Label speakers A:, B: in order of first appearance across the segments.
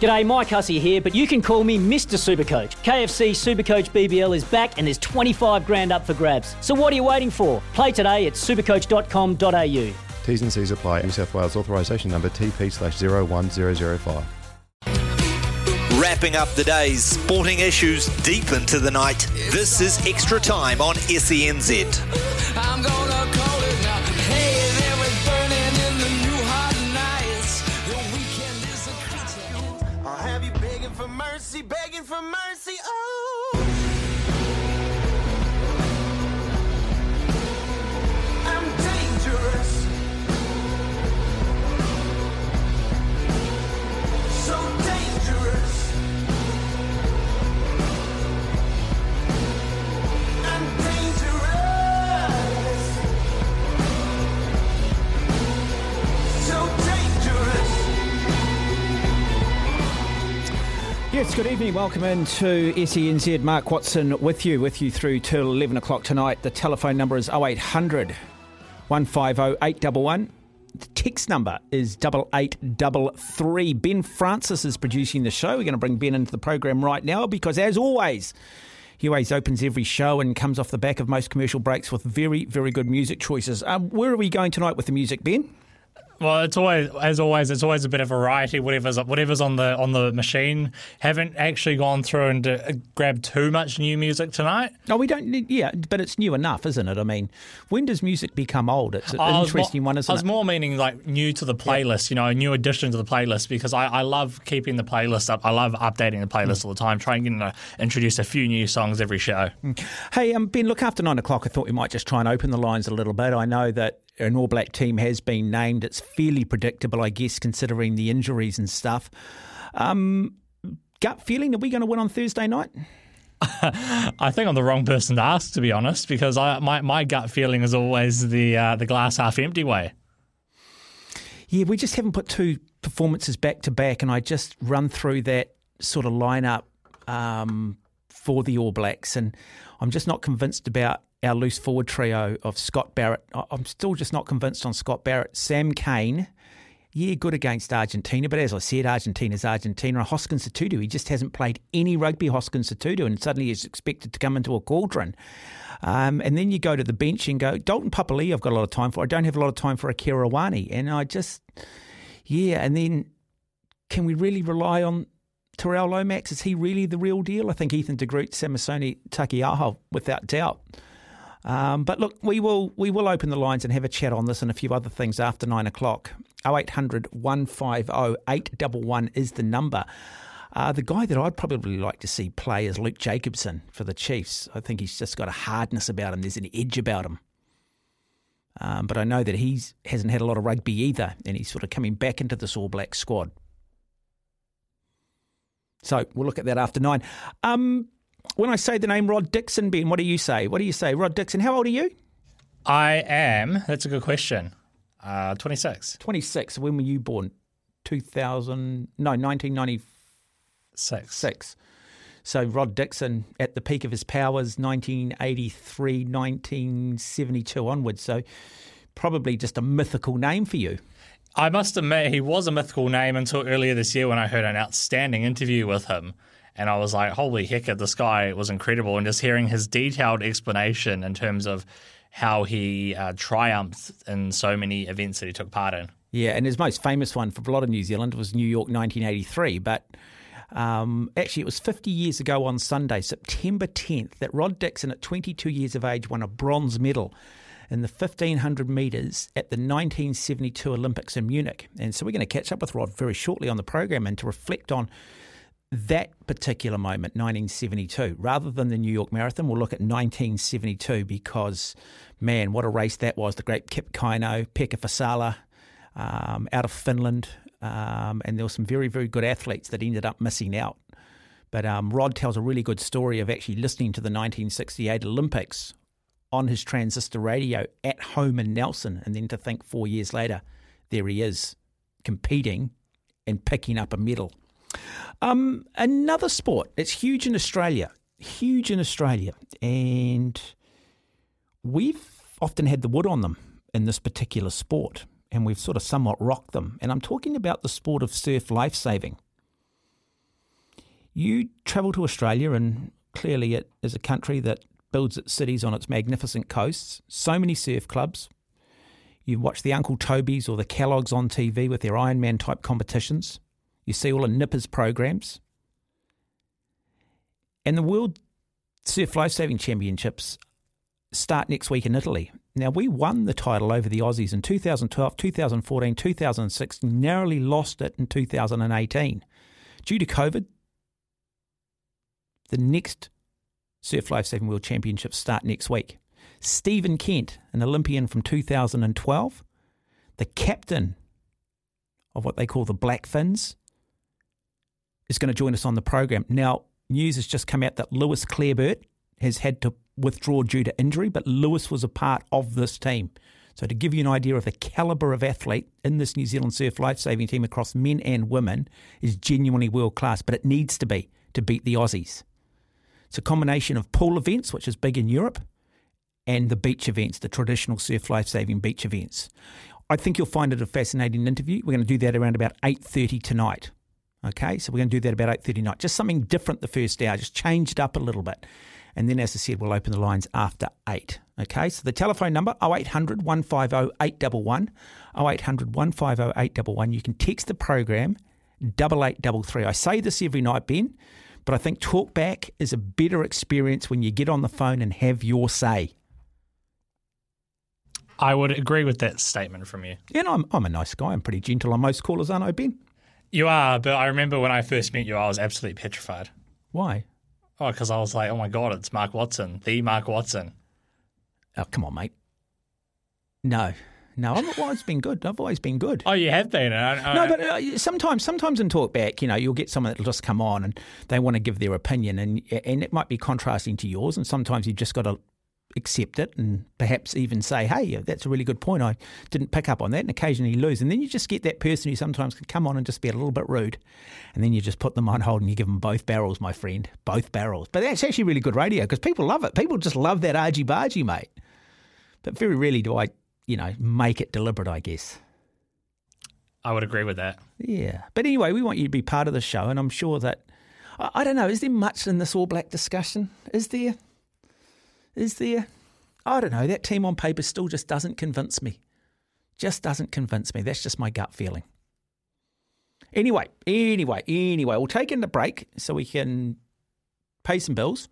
A: G'day, Mike Hussey here, but you can call me Mr. Supercoach. KFC Supercoach BBL is back and there's 25 grand up for grabs. So what are you waiting for? Play today at supercoach.com.au.
B: T's and C's apply. New South Wales authorisation number TP slash 01005.
C: Wrapping up the day's sporting issues deep into the night, this is Extra Time on SENZ.
D: Mercy. Oh,
E: Yes, good evening. Welcome into SENZ. Mark Watson with you, with you through till 11 o'clock tonight. The telephone number is 0800 150 811. The text number is 8833. Ben Francis is producing the show. We're going to bring Ben into the program right now because, as always, he always opens every show and comes off the back of most commercial breaks with very, very good music choices. Um, where are we going tonight with the music, Ben?
F: Well, it's always as always. It's always a bit of variety. Whatever's whatever's on the on the machine. Haven't actually gone through and uh, grabbed too much new music tonight.
E: No, we don't need, yeah, but it's new enough, isn't it? I mean, when does music become old? It's an
F: I
E: interesting
F: more,
E: one, isn't
F: I was
E: it?
F: more meaning like new to the playlist. You know, a new addition to the playlist because I, I love keeping the playlist up. I love updating the playlist
E: Mm.
F: all the time. Trying to you know, introduce a few new songs every show.
E: Hey, um, Ben, look, after nine o'clock, I thought we might just try and open the lines a little bit. I know that an All Black team has been named. It's fairly predictable, I guess, considering the injuries and stuff. Um, gut feeling, are we going to win on Thursday night?
F: I think I'm the wrong person to ask, to be honest, because I, my my gut feeling is always the uh, the glass half empty way.
E: Yeah, we just haven't put two performances back to back, and I just run through that sort of lineup um, for the All Blacks, and I'm just not convinced about our loose forward trio of Scott Barrett. I'm still just not convinced on Scott Barrett. Sam Cane, yeah, good against Argentina, but as I said, Argentina's Argentina. Hoskins Sotutu, he just hasn't played any rugby, Hoskins Sotutu, and suddenly he's expected to come into a cauldron. Um, and then you go to the bench and go, Dalton Papali, I've got a lot of time for. I don't have a lot of time for Akira Ioane. And I just, yeah, and then can we really rely on Tyrel Lomax? Is he really the real deal? I think Ethan de Groot, Samisoni Taukei'aho, without doubt. Um, but look, we will we will open the lines and have a chat on this and a few other things after nine o'clock. 0800 150 811 is the number. Uh, the guy that I'd probably like to see play is Luke Jacobson for the Chiefs. I think he's just got a hardness about him. There's an edge about him. Um, but I know that he hasn't had a lot of rugby either, and he's sort of coming back into this All Black squad. So we'll look at that after nine. Um, when I say the name Rod Dixon, Ben, what do you say? What do you say, Rod Dixon? How old are you?
F: I am. That's a good question. Uh, 26.
E: 26. When were you born? 2000, no, 1996.
F: Six.
E: So Rod Dixon at the peak of his powers, 1983, 1972 onwards. So probably just a mythical name for you.
F: I must admit, he was a mythical name until earlier this year when I heard an outstanding interview with him. And I was like, holy heck, this guy was incredible. And just hearing his detailed explanation in terms of how he uh, triumphed in so many events that he took part in.
E: Yeah, and his most famous one for a lot of New Zealand was New York 1983. But um, actually, it was 50 years ago on Sunday, September 10th, that Rod Dixon, at 22 years of age, won a bronze medal in the 1500 metres at the 1972 Olympics in Munich. And so we're going to catch up with Rod very shortly on the program and to reflect on that particular moment, 1972. Rather than the New York Marathon, we'll look at 1972 because, man, what a race that was. The great Kip Keino, Pekka Vasala um, out of Finland. um, and there were some very, very good athletes that ended up missing out. But um, Rod tells a really good story of actually listening to the 1968 Olympics on his transistor radio at home in Nelson, and then to think four years later, there he is competing and picking up a medal. Um, another sport, it's huge in Australia, huge in Australia, and we've often had the wood on them in this particular sport, and we've sort of somewhat rocked them. And I'm talking about the sport of surf lifesaving. You travel to Australia, and clearly it is a country that builds its cities on its magnificent coasts. So many surf clubs. You watch the Uncle Tobys or the Kellogg's on TV with their Ironman type competitions. You see all the Nippers programs. And the World Surf Lifesaving Championships start next week in Italy. Now, we won the title over the Aussies in 2012, 2014, 2006, narrowly lost it in 2018. Due to COVID, the next Surf Lifesaving World Championships start next week. Stephen Kent, an Olympian from 2012, the captain of what they call the Black Fins, is going to join us on the program. Now, news has just come out that Lewis Clareburt has had to withdraw due to injury, but Lewis was a part of this team. So, to give you an idea of the calibre of athlete in this New Zealand surf lifesaving team across men and women is genuinely world class, but it needs to be to beat the Aussies. It's a combination of pool events, which is big in Europe, and the beach events, the traditional surf lifesaving beach events. I think you'll find it a fascinating interview. We're going to do that around about 8.30 tonight. Okay, so we're going to do that about 8.30 tonight. Just something different the first hour, just changed up a little bit. And then, as I said, we'll open the lines after 8. Okay, so the telephone number 0800 150 811. 0800 150 811. You can text the program 8833. I say this every night, Ben, but I think talkback is a better experience when you get on the phone and have your say.
F: I would agree with that statement from you.
E: And I'm, I'm a nice guy. I'm pretty gentle on most callers, aren't I, Ben?
F: You are, but I remember when I first met you, I was absolutely petrified.
E: Why?
F: Oh, because I was like, oh my God, it's Mark Watson, the Mark Watson.
E: Oh, come on, mate. No, no, I've always been good. I've always been good.
F: Oh, you have been. I, I,
E: No, but uh, sometimes, sometimes in talkback, you know, you'll get someone that'll just come on and they want to give their opinion, and and it might be contrasting to yours, and sometimes you've just got to accept it and perhaps even say, "Hey, that's a really good point. I didn't pick up on that," and occasionally lose, and then you just get that person who sometimes can come on and just be a little bit rude, and then you just put them on hold and you give them both barrels, my friend, both barrels. But that's actually really good radio because people love it. People just love that argy bargy, mate. But very rarely do I, you know, make it deliberate. I guess.
F: I would agree with that.
E: Yeah. But anyway, we want you to be part of the show, and I'm sure that. I, I don't know, is there much in this All Black discussion? Is there? Is there? I don't know. That team on paper still just doesn't convince me. Just doesn't convince me. That's just my gut feeling. Anyway, anyway, anyway, we'll take in the break so we can pay some bills.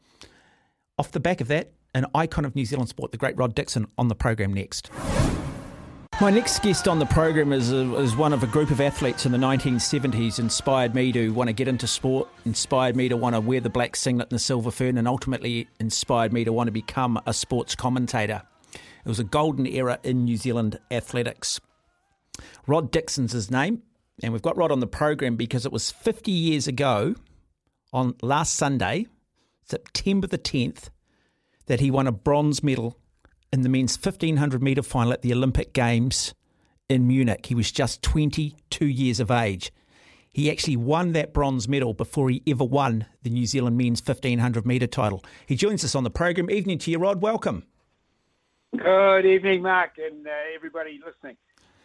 E: Off the back of that, an icon of New Zealand sport, the great Rod Dixon, on the program next. My next guest on the program is, a, is one of a group of athletes in the 1970s, inspired me to want to get into sport, inspired me to want to wear the black singlet and the silver fern, and ultimately inspired me to want to become a sports commentator. It was a golden era in New Zealand athletics. Rod Dixon's his name, and we've got Rod on the program because it was 50 years ago on last Sunday, September the 10th, that he won a bronze medal in the men's 1500 metre final at the Olympic Games in Munich. He was just 22 years of age. He actually won that bronze medal before he ever won the New Zealand men's 1500 metre title. He joins us on the program. Evening to you, Rod. Welcome.
G: Good evening, Mark, and uh, everybody listening.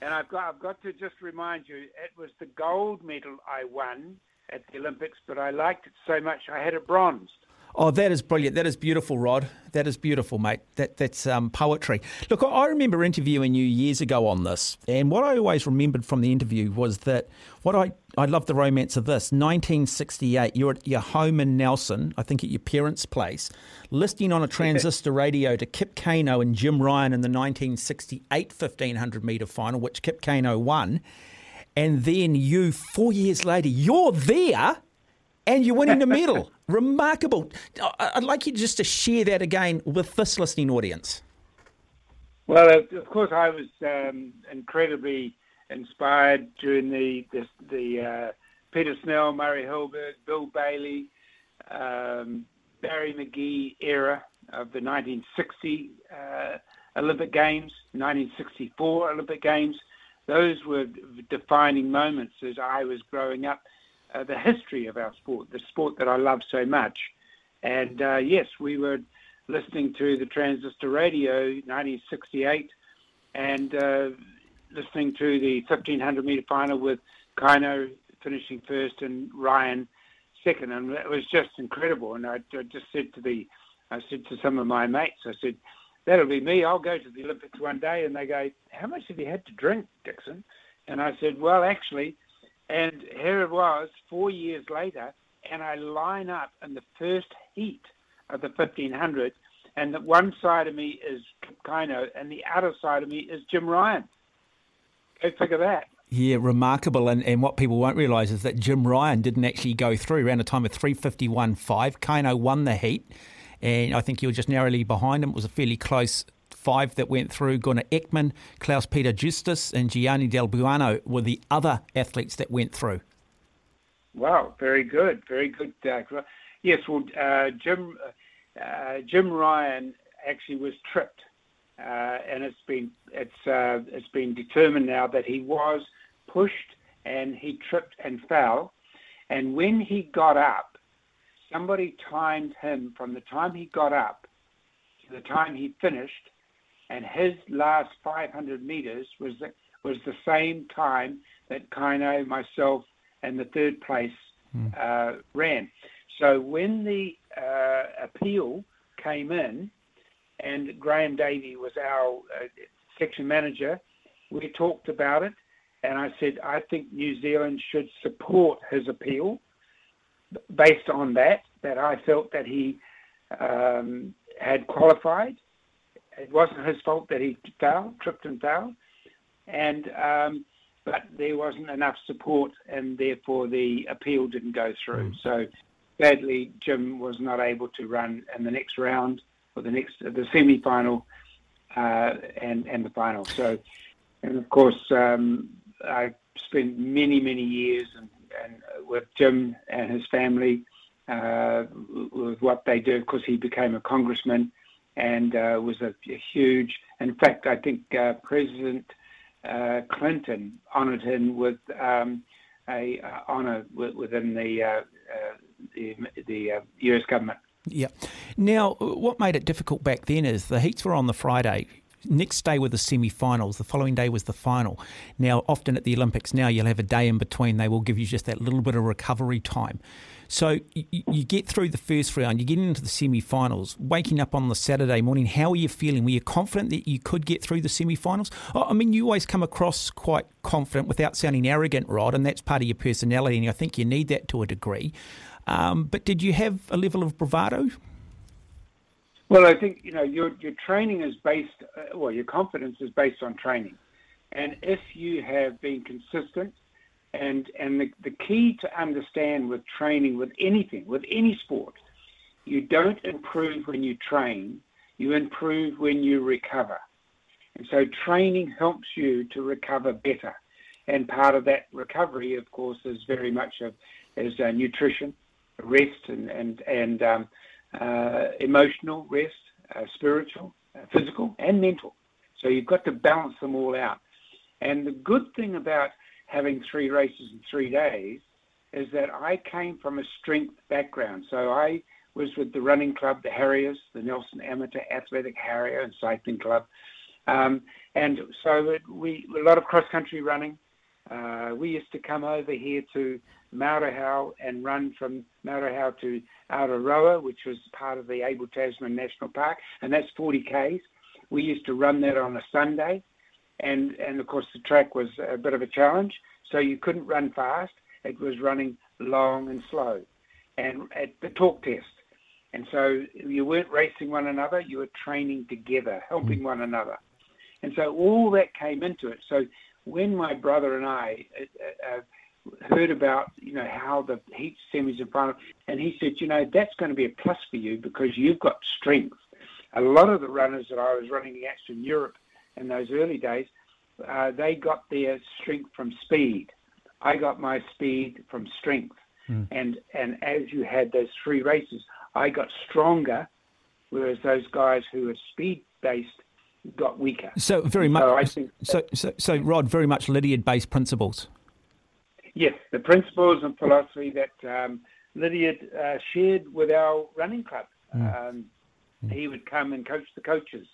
G: And I've got, I've got to just remind you, it was the gold medal I won at the Olympics, but I liked it so much I had it bronzed.
E: Oh, that is brilliant. That is beautiful, Rod. That is beautiful, mate. That that's um, poetry. Look, I- remember interviewing you years ago on this, and what I always remembered from the interview was that what I I love the romance of this. 1968, you're at your home in Nelson, I think at your parents' place, listening on a transistor radio to Kip Keino and Jim Ryun in the 1968 1500 metre final, which Kip Keino won, and then you four years later, you're there and you're winning the medal. Remarkable. I- I'd like you just to share that again with this listening audience.
G: Well, of of course, I was um, incredibly inspired during the the, the uh, Peter Snell, Murray Halberg, Bill Baillie, um, Barry Magee era of the 1960 uh, Olympic Games, 1964 Olympic Games. Those were defining moments as I was growing up. Uh, the history of our sport, the sport that I love so much. And uh, yes, we were listening to the transistor radio 1968 and uh, listening to the 1500 meter final with Keino finishing first and Ryun second. And it was just incredible. And I, I just said to the, I said to some of my mates, I said, that'll be me. I'll go to the Olympics one day. And they go, how much have you had to drink, Dixon? And I said, well, actually, and here it was four years later, and I line up in the first heat of the 1500, and the one side of me is Keino, and the other side of me is Jim Ryun. Go figure that.
E: Yeah, remarkable. And, and what people won't realise is that Jim Ryun didn't actually go through around a time of 351.5. Keino won the heat, and I think he was just narrowly behind him. It was a fairly close five that went through. Gunnar Ekman, Klaus Peter Justus, and Gianni Del Buono were the other athletes that went through.
G: Wow, very good, very good. Uh, yes, well, uh, Jim uh, Jim Ryun actually was tripped, uh, and it's been it's uh, it's been determined now that he was pushed and he tripped and fell, and when he got up, somebody timed him from the time he got up to the time he finished, and his last 500 meters was the, was the same time that Keino, myself, and the third place uh, ran. So when the uh, appeal came in, and Graham Davey was our uh, section manager, we talked about it, and I said I think New Zealand should support his appeal based on that. That I felt that he um, had qualified. It wasn't his fault that he fell, tripped and fell, and um, but there wasn't enough support, and therefore the appeal didn't go through. So sadly, Jim was not able to run in the next round or the next the semi final uh, and and the final. So, and of course, um, I spent many many years and, and with Jim and his family uh, with what they do. Of course, he became a congressman and uh, was a, huge. In fact, I think uh, President uh, Clinton honoured him with um, a honour within the the, the U.S. government.
E: Yeah. Now, what made it difficult back then is the heats were on the Friday. Next day were the semi-finals. The following day was the final. Now, often at the Olympics, now you'll have a day in between. They will give you just that little bit of recovery time. So you, you get through the first round, you get into the semi-finals. Waking up on the Saturday morning, how are you feeling? Were you confident that you could get through the semi-finals? I mean, you always come across quite confident without sounding arrogant, Rod, and that's part of your personality, and I think you need that to a degree. Um, but did you have a level of bravado?
G: Well, I think you know your your training is based. Uh, well, your confidence is based on training, and if you have been consistent, and and the, the key to understand with training with anything with any sport, you don't improve when you train. You improve when you recover, and so training helps you to recover better. And part of that recovery, of course, is very much of is uh, nutrition, rest, and and and um, uh, emotional rest, uh, spiritual, uh, physical, and mental. So you've got to balance them all out. And the good thing about having three races in three days is that I came from a strength background. So I was with the running club, the Harriers, the Nelson Amateur Athletic Harrier and Cycling Club. Um, and so it, we a lot of cross country running. Uh, we used to come over here to Marahau and run from Marahau to Aotearoa, which was part of the Abel Tasman National Park, and that's 40 k's. We used to run that on a Sunday, and and of course the track was a bit of a challenge, so you couldn't run fast. It was running long and slow, and at the talk test. And so you weren't racing one another; you were training together, helping one another. And so all that came into it. So when my brother and I uh, uh, heard about you know how the heat semis and final, and he said, you know, that's going to be a plus for you because you've got strength. A lot of the runners that I was running against in Europe in those early days, uh, they got their strength from speed. I got my speed from strength. And and as you had those three races, I got stronger, whereas those guys who were speed based got weaker.
E: So very much.
G: So I think
E: so, so, so, Rod, very much Lydiard-based principles.
G: Yes, the principles and philosophy that um, Lydiard uh, shared with our running club. Um, He would come and coach the coaches,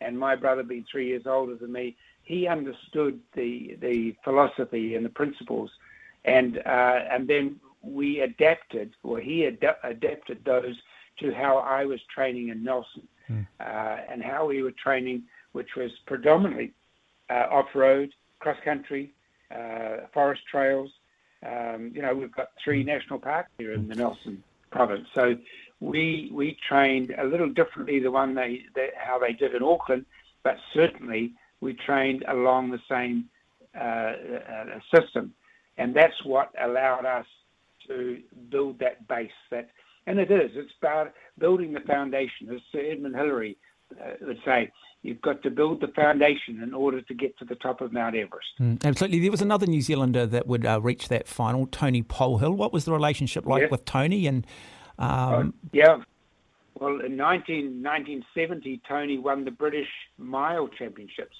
G: and my brother, being three years older than me, he understood the the philosophy and the principles, and uh, and then we adapted, or he ad- adapted those to how I was training in Nelson, uh, and how we were training, which was predominantly uh, off-road, cross-country, uh, forest trails. Um, you know, we've got three national parks here in the Nelson province, so we we trained a little differently the one they, they how they did in Auckland, but certainly we trained along the same uh, uh, system, and that's what allowed us to build that base. That and it is it's about building the foundation, as Sir Edmund Hillary uh, would say. You've got to build the foundation in order to get to the top of Mount Everest.
E: Mm, absolutely. There was another New Zealander that would uh, reach that final, Tony Polhill. What was the relationship like
G: Yeah.
E: with Tony? And um,
G: Yeah. Well, in 19, 1970, Tony won the British Mile Championships.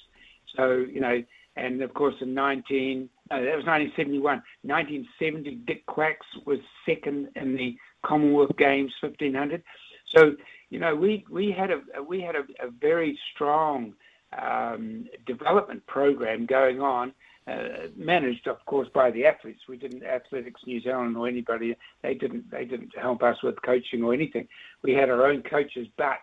G: So, you know, and of course in 19, no, that was 1971. 1970, Dick Quax was second in the Commonwealth Games 1500. So, you know, we, we had a we had a, a very strong um, development program going on, uh, managed, of course, by the athletes. We didn't Athletics New Zealand or anybody. They didn't they didn't help us with coaching or anything. We had our own coaches, but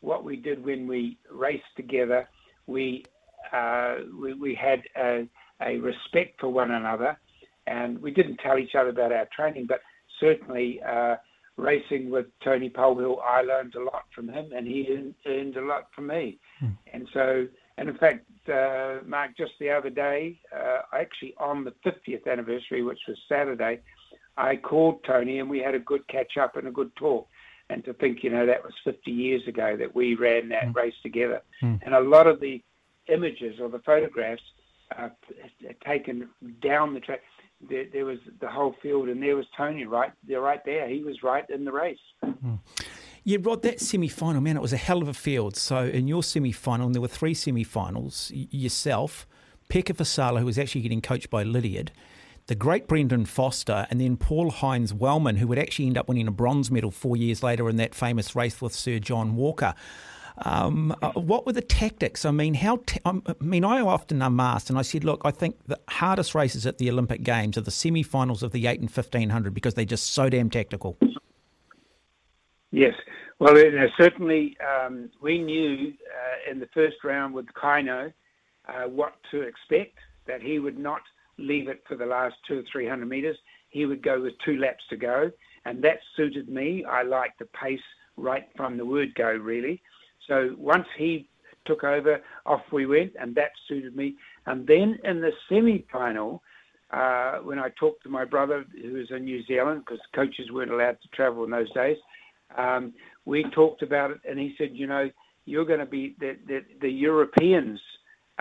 G: what we did when we raced together, we uh, we, we had a, a respect for one another, and we didn't tell each other about our training, but certainly. Uh, Racing with Tony Polhill, I learned a lot from him, and he earned, earned a lot from me. And so, and in fact, Mark, just the other day, uh, actually on the 50th anniversary, which was Saturday, I called Tony and we had a good catch up and a good talk. And to think, you know, that was 50 years ago that we ran that race together. And a lot of the images or the photographs uh, taken down the track, there, there was the whole field, and there was Tony right there, right there. He was right in the race.
E: Yeah, Rod, that semi final, man, it was a hell of a field. So in your semi final, and there were three semi finals, yourself, Pekka Vasala, who was actually getting coached by Lydiard, the great Brendan Foster, and then Paul-Heinz Wellmann, who would actually end up winning a bronze medal four years later in that famous race with Sir John Walker. Um, uh, what were the tactics? I mean, how? T- I mean, I often am asked, and I said, look, I think the hardest races at the Olympic Games are the semi-finals of the eight and fifteen hundred because they're just so damn tactical.
G: Yes. Well, you know, certainly um, we knew uh, in the first round with Keino uh, what to expect, that he would not leave it for the last two or three hundred metres. He would go with two laps to go, and that suited me. I liked the pace right from the word go, really. So once he took over, off we went, and that suited me. And then in the semi-final, uh, when I talked to my brother, who was in New Zealand, because coaches weren't allowed to travel in those days, um, we talked about it, and he said, you know, you're going to be the, the the Europeans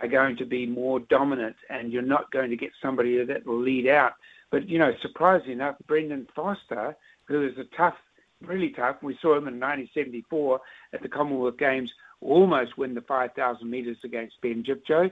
G: are going to be more dominant, and you're not going to get somebody that will lead out. But you know, surprisingly enough, Brendan Foster, who is a tough, really tough, we saw him in 1974 at the Commonwealth Games, almost win the 5,000 metres against Ben Jipcho,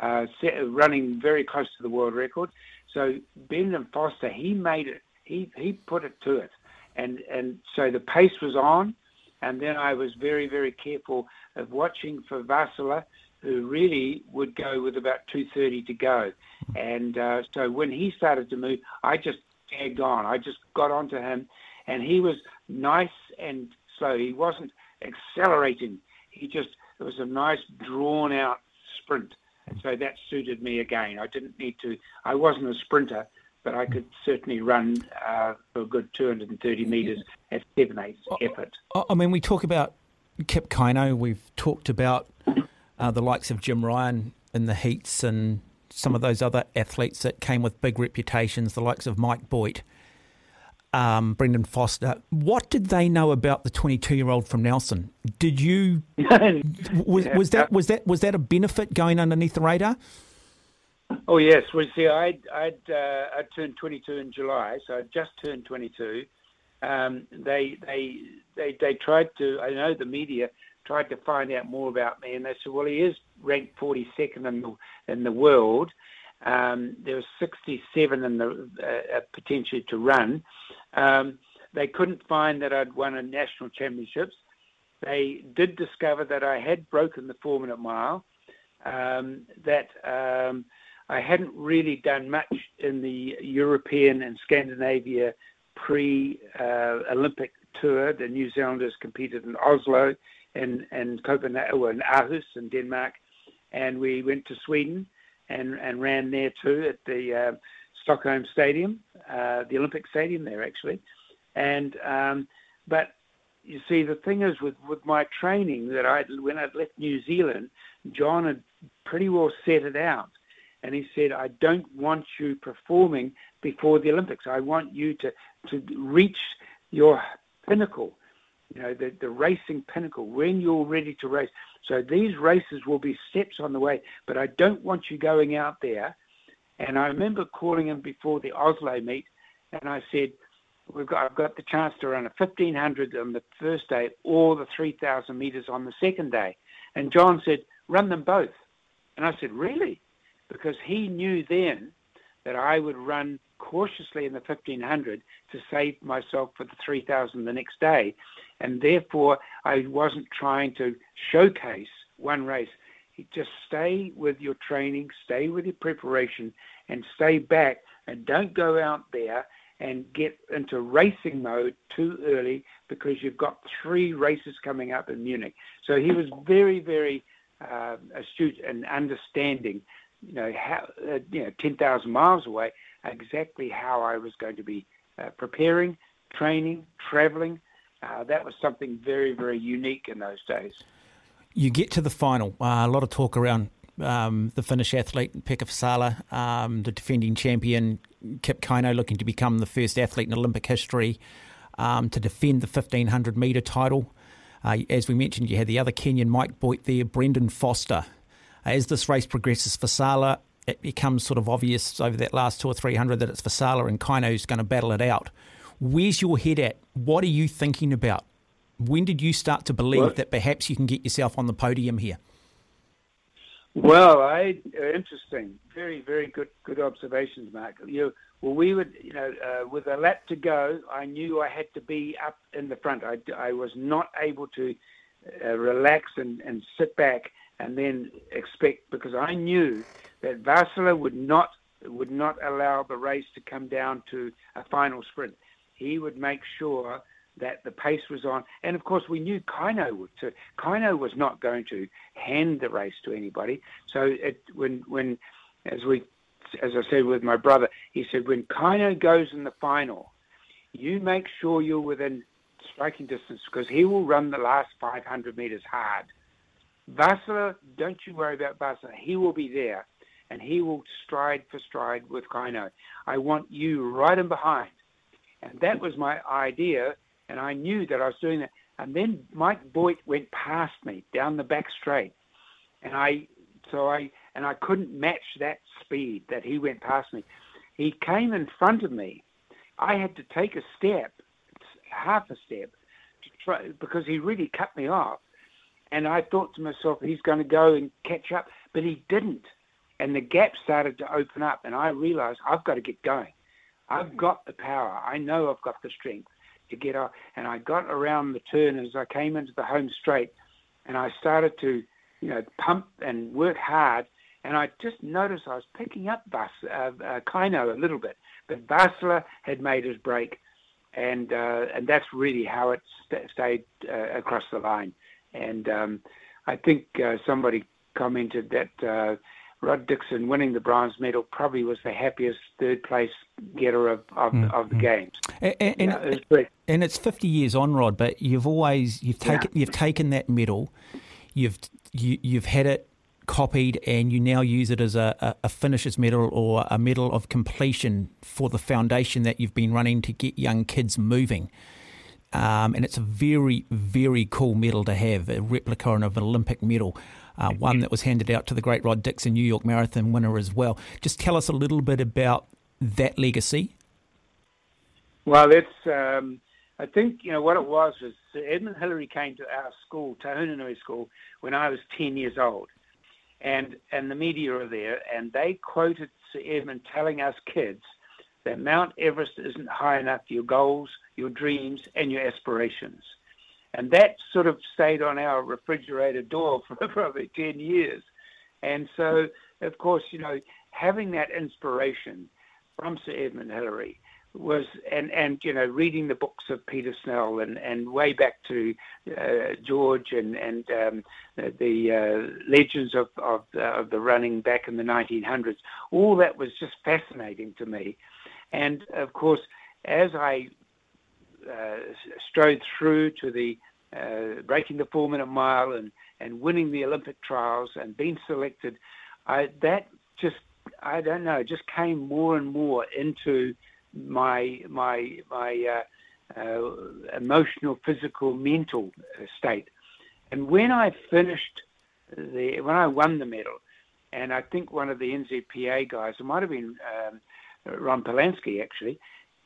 G: uh, running very close to the world record. So Brendan Foster, he made it, he he put it to it, and and so the pace was on, and then I was very very careful of watching for Vasala, who really would go with about 2:30 to go, and uh, so when he started to move, I just tagged on. I just got onto him, and he was nice and slow. He wasn't accelerating. He just it was a nice drawn out sprint, and so that suited me again. I didn't need to. I wasn't a sprinter, but I could certainly run uh, for a good 230 metres at seven eighths effort.
E: I I mean, we talk about Kip Keino. We've talked about uh, the likes of Jim Ryun in the heats and some of those other athletes that came with big reputations, the likes of Mike Boit, um, Brendan Foster. What did they know about the 22-year-old from Nelson? Did you was, was that was that was that a benefit going underneath the radar?
G: Oh yes, well see, I'd I'd uh, I turned 22 in July, so I just turned 22. Um, they they they they tried to. I know the media tried to find out more about me, and they said, well, he is ranked 42nd in the in the world. Um, there was 67 in the uh, uh, potentially to run. Um, they couldn't find that I'd won a national championships. They did discover that I had broken the four-minute mile. Um, that um, I hadn't really done much in the European and Scandinavia pre-Olympic tour. The New Zealanders competed in Oslo and and Copenhagen, and Aarhus in Denmark, and we went to Sweden and and ran there too at the uh, Stockholm Stadium, uh, the Olympic Stadium there actually, and um, but you see the thing is with with my training that I when I left New Zealand, John had pretty well set it out, and he said I don't want you performing before the Olympics. I want you to to reach your pinnacle you know, the, the racing pinnacle, when you're ready to race. So these races will be steps on the way, but I don't want you going out there. And I remember calling him before the Oslo meet, and I said, We've got, I've got the chance to run a 1500 on the first day or the 3000 meters on the second day. And John said, Run them both. And I said, Really? Because he knew then that I would run cautiously in the 1500 to save myself for the 3000 the next day. And therefore, I wasn't trying to showcase one race. Just stay with your training, stay with your preparation, and stay back. And don't go out there and get into racing mode too early because you've got three races coming up in Munich. So he was very, very uh, astute and understanding, you know, how, uh, you know, 10,000 miles away, exactly how I was going to be uh, preparing, training, traveling. Uh, that was something very, very unique in those days.
E: You get to the final. Uh, a lot of talk around um, the Finnish athlete Pekka Vasala, um, the defending champion Kip Keino, looking to become the first athlete in Olympic history um, to defend the 1500 metre title. Uh, as we mentioned, you had the other Kenyan Mike Boit there, Brendan Foster. As this race progresses, Vasala it becomes sort of obvious over that last two or three hundred that it's Vasala and Keino who's going to battle it out. Where's your head at? What are you thinking about? When did you start to believe
G: Well-
E: that perhaps you can get yourself on the podium here?
G: Well, I uh, interesting, very, very good, good observations, Mark. You, well, we would, you know, uh, with a lap to go, I knew I had to be up in the front. I, I was not able to uh, relax and, and sit back and then expect because I knew that Vasala would not would not allow the race to come down to a final sprint. He would make sure that the pace was on, and of course we knew Keino would too. Keino was not going to hand the race to anybody. So it, when when as we as I said with my brother, he said when Keino goes in the final, you make sure you're within striking distance because he will run the last 500 meters hard. Vasala, don't you worry about Vasala. He will be there, and he will stride for stride with Keino. I want you right in behind. And that was my idea, and I knew that I was doing that. And then Mike Boit went past me down the back straight, and I so I and I couldn't match that speed that he went past me. He came in front of me. I had to take a step, half a step, to try because he really cut me off. And I thought to myself, he's going to go and catch up, but he didn't. And the gap started to open up, and I realized I've got to get going. I've got the power. I know I've got the strength to get up. And I got around the turn as I came into the home straight, and I started to, you know, pump and work hard. And I just noticed I was picking up Bas, uh, uh, Keino a little bit, but Vasila had made his break, and uh, and that's really how it st- stayed uh, across the line. And um, I think uh, somebody commented that uh, Rod Dixon winning the bronze medal probably was the happiest third place getter of, of, of the games.
E: And, and,
G: Yeah, it
E: and it's 50 years on, Rod, but you've always you've
G: Yeah.
E: taken you've taken that medal, you've you, you've had it copied, and you now use it as a, a, a finisher's medal or a medal of completion for the foundation that you've been running to get young kids moving. Um, and it's a very, very cool medal to have, a replica of an Olympic medal. uh, one that was handed out to the great Rod Dixon New York Marathon winner as well. Just tell us a little bit about that legacy.
G: Well, it's. Um, I think you know what it was was Edmund Hillary came to our school, Tahunanui School, when I was ten years old, and and the media were there, and they quoted Sir Edmund telling us kids that Mount Everest isn't high enough for your goals, your dreams, and your aspirations, and that sort of stayed on our refrigerator door for probably ten years, and so of course you know having that inspiration from Sir Edmund Hillary was and and you know reading the books of Peter Snell and and way back to uh, George and and um, the, the uh, legends of of, uh, of the running back in the 1900s all that was just fascinating to me and of course as I uh, strode through to the uh, breaking the four minute mile and and winning the Olympic trials and being selected I that just I don't know just came more and more into my my my uh, uh, emotional, physical, mental state. And when I finished the when I won the medal, and I think one of the NZPA guys, it might have been um, Ron Polanski actually,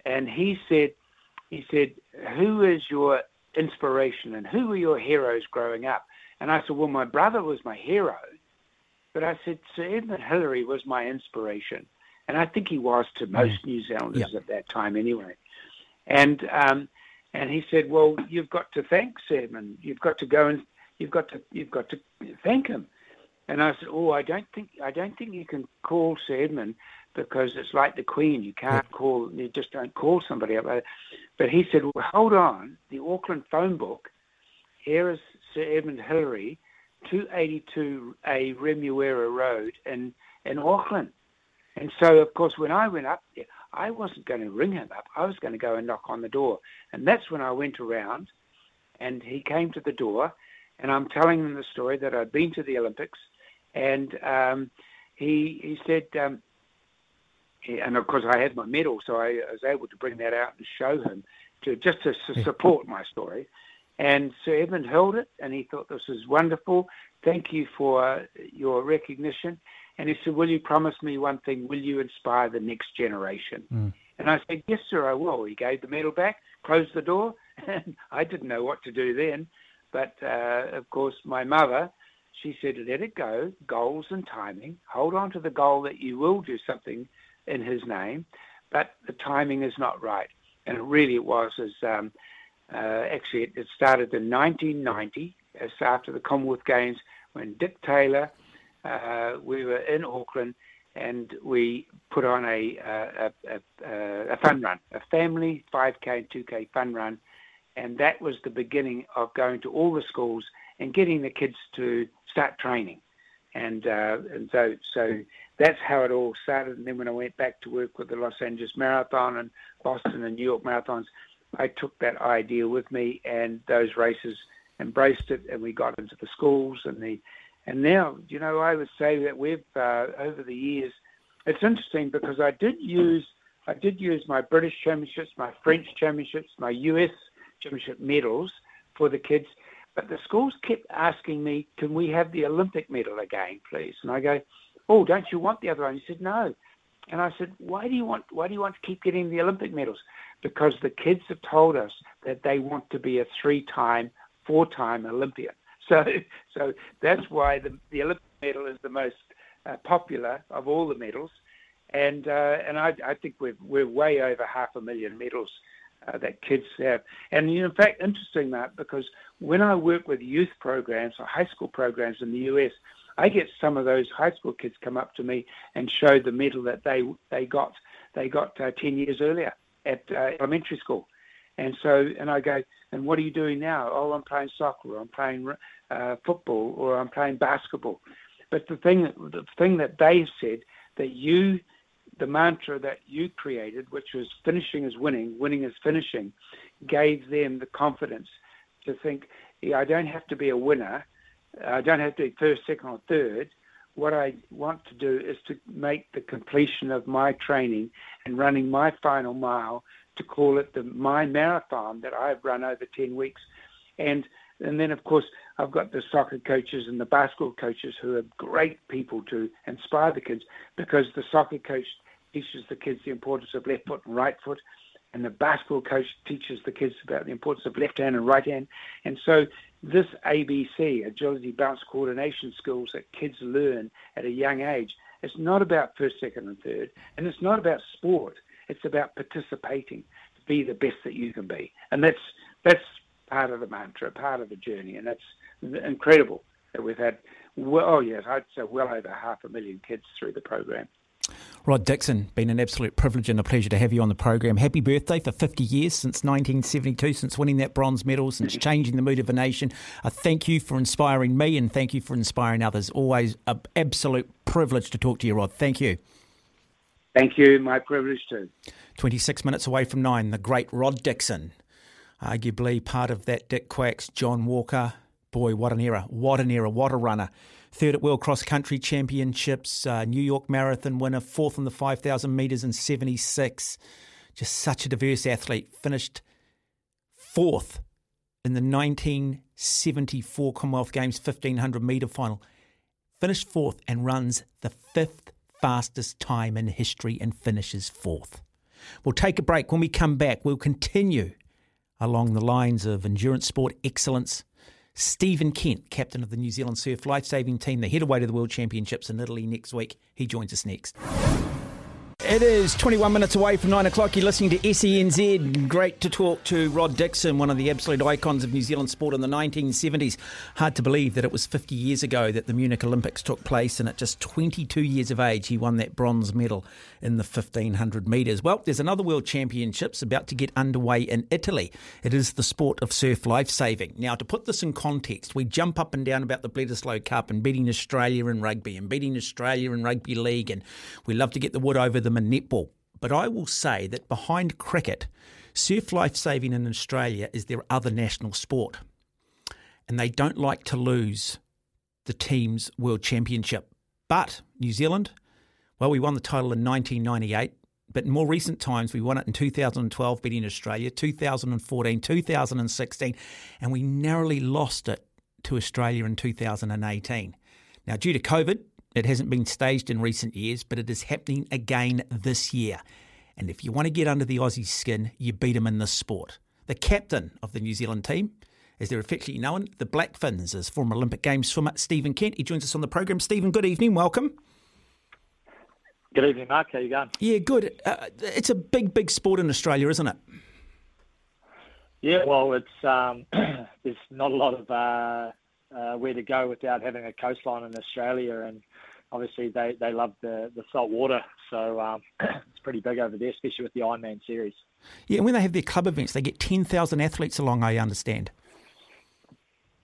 G: and he said he said, "Who is your inspiration and who were your heroes growing up?" And I said, "Well, my brother was my hero." But I said, Sir Edmund Hillary was my inspiration and I think he was to most New Zealanders
E: Yeah.
G: at that time anyway. And um, and he said, "Well, you've got to thank Sir Edmund. You've got to go and you've got to you've got to thank him." And I said, "Oh, I don't think I don't think you can call Sedman because it's like the Queen. You can't call you just don't call somebody up." But he said, "Well, hold on. The Auckland phone book. Here is Sir Edmund Hillary, 282A Remuera Road in in Auckland." And so, of course, when I went up there, I wasn't going to ring him up. I was going to go and knock on the door. And that's when I went around and he came to the door and I'm telling him the story that I'd been to the Olympics. And um, he, he said, um, and of course I had my medal, so I was able to bring that out and show him to just to support my story. And Sir Edmund held it and he thought this was wonderful. Thank you for your recognition. And he said, Will you promise me one thing? Will you inspire the next generation? And I said, Yes, sir, I will. He gave the medal back, closed the door, and I didn't know what to do then. But uh, of course, my mother, she said, Let it go, goals and timing. Hold on to the goal that you will do something in his name, but the timing is not right. And it really was as um, uh, actually it, it started in 1990, as after the Commonwealth Games, when Dick Taylor, uh, we were in Auckland and we put on a, a, a, a, a fun run, a family 5K and 2K fun run. And that was the beginning of going to all the schools and getting the kids to start training. And, uh, and so, so that's how it all started. And then when I went back to work with the Los Angeles Marathon and Boston and New York Marathons, I took that idea with me and those races embraced it and we got into the schools and the and now you know I would say that we've uh, over the years it's interesting because I did use I did use my British championships, my French championships, my US championship medals for the kids, but the schools kept asking me, "Can we have the Olympic medal again, please?" And I go, "Oh, don't you want the other one?" He said, "No." And I said, "Why do you want why do you want to keep getting the Olympic medals?" Because the kids have told us that they want to be a three-time, four-time Olympian. So, so that's why the, the Olympic medal is the most uh, popular of all the medals, and uh, and I, I think we're we're way over half a million medals uh, that kids have. And in fact, interesting that because when I work with youth programs or high school programs in the US, I get some of those high school kids come up to me and show the medal that they they got they got uh, ten years earlier at uh, elementary school. And so, and I go, and what are you doing now? Oh, I'm playing soccer, or I'm playing uh, football, or I'm playing basketball. But the thing, the thing that they said that you, the mantra that you created, which was finishing is winning, winning is finishing, gave them the confidence to think, yeah, I don't have to be a winner, I don't have to be first, second, or third. What I want to do is to make the completion of my training and running my final mile to call it the my marathon that I've run over 10 weeks. And and then of course I've got the soccer coaches and the basketball coaches who are great people to inspire the kids because the soccer coach teaches the kids the importance of left foot and right foot, and the basketball coach teaches the kids about the importance of left hand and right hand. And so this ABC, agility, balance, coordination skills that kids learn at a young age, it's not about first, second, and third, and it's not about sport. It's about participating to be the best that you can be, and that's that's part of the mantra, part of the journey, and that's incredible that we've had. Well, oh yes, I'd say well over half a million kids through the program.
E: Rod Dixon, been an absolute privilege and a pleasure to have you on the program. Happy birthday for 50 years since 1972, since winning that bronze medal, since changing the mood of a nation. Thank you for inspiring me and thank you for inspiring others. Always an absolute privilege to talk to you, Rod. Thank you.
G: Thank you. My privilege too.
E: 26 minutes away from nine, the great Rod Dixon. Arguably part of that Dick Quax, John Walker. Boy, what an era. What an era. What a runner third at World Cross Country Championships, uh, New York Marathon winner, fourth in the 5,000 metres in 76. Just such a diverse athlete. Finished fourth in the 1974 Commonwealth Games 1500 metre final. Finished fourth and runs the fifth fastest time in history and finishes fourth. We'll take a break. When we come back, we'll continue along the lines of endurance sport excellence Stephen Kent, captain of the New Zealand Surf Lifesaving Team, they head away to the World Championships in Italy next week. He joins us next. It is 21 minutes away from 9 o'clock. You're listening to SENZ. Great to talk to Rod Dixon, one of the absolute icons of New Zealand sport in the 1970s. Hard to believe that it was 50 years ago that the Munich Olympics took place, and at just 22 years of age, he won that bronze medal in the 1500 metres. Well, there's another World Championships about to get underway in Italy. It is the sport of surf lifesaving. Now, to put this in context, we jump up and down about the Bledisloe Cup and beating Australia in rugby and beating Australia in rugby league, and we love to get the wood over them netball. But I will say that behind cricket, surf lifesaving in Australia is their other national sport. And they don't like to lose the team's world championship. But New Zealand, well, we won the title in 1998. But in more recent times, we won it in 2012, beating Australia, 2014, 2016, and we narrowly lost it to Australia in 2018. Now, due to COVID, it hasn't been staged in recent years, but it is happening again this year. And if you want to get under the Aussie skin, you beat them in this sport. The captain of the New Zealand team, as they're affectionately known, the Black Fins, is former Olympic Games swimmer Stephen Kent. He joins us on the program. Stephen, good evening. Welcome.
H: Good evening, Mark. How you going?
E: Yeah, good. Uh, it's a big, big sport in Australia, isn't it?
H: Yeah, well, it's um, there's not a lot of uh, uh, where to go without having a coastline in Australia, and obviously they, they love the, the salt water, so um, it's pretty big over there, especially with the Ironman series.
E: Yeah, and when they have their club events, they get 10,000 athletes along, I understand.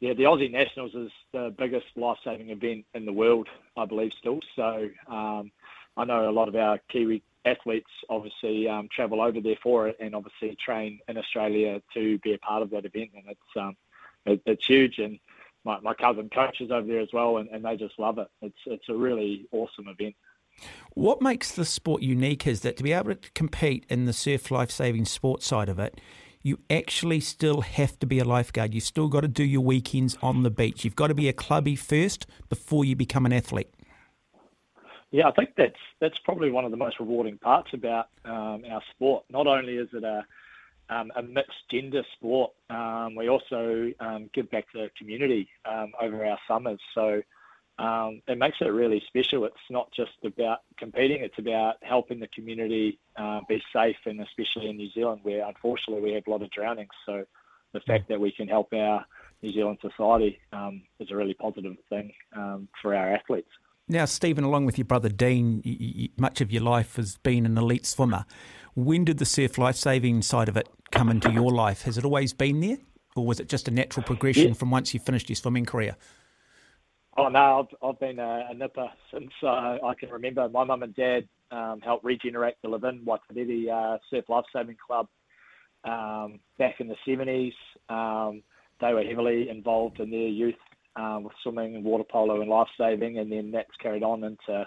H: Yeah, the Aussie Nationals is the biggest life-saving event in the world, I believe, still. So um, I know a lot of our Kiwi athletes obviously um, travel over there for it and obviously train in Australia to be a part of that event, and it's um, it, it's huge. And my, my cousin coaches over there as well, and, and they just love it. It's it's a really awesome event.
E: What makes the sport unique is that to be able to compete in the surf life saving sports side of it, you actually still have to be a lifeguard. You've still got to do your weekends on the beach. You've got to be a clubby first before you become an athlete.
H: Yeah, I think that's that's probably one of the most rewarding parts about um, our sport. Not only is it a um, a mixed gender sport. Um, we also um, give back to the community um, over our summers. So um, it makes it really special. It's not just about competing, it's about helping the community uh, be safe, and especially in New Zealand, where unfortunately we have a lot of drownings. So the fact that we can help our New Zealand society um, is a really positive thing for our athletes.
E: Now, Stephen, along with your brother Dean, you, you, much of your life has been an elite swimmer. When did the surf life saving side of it come into your life? Has it always been there, or was it just a natural progression yeah. from once you finished your swimming career?
H: Oh no, I've, I've been a, a nipper since uh, I can remember. My mum and dad um, helped regenerate the Levin Waitarere uh, Surf Life Saving Club um, back in the seventies. Um, they were heavily involved in their youth um, with swimming water polo and life saving, and then that's carried on into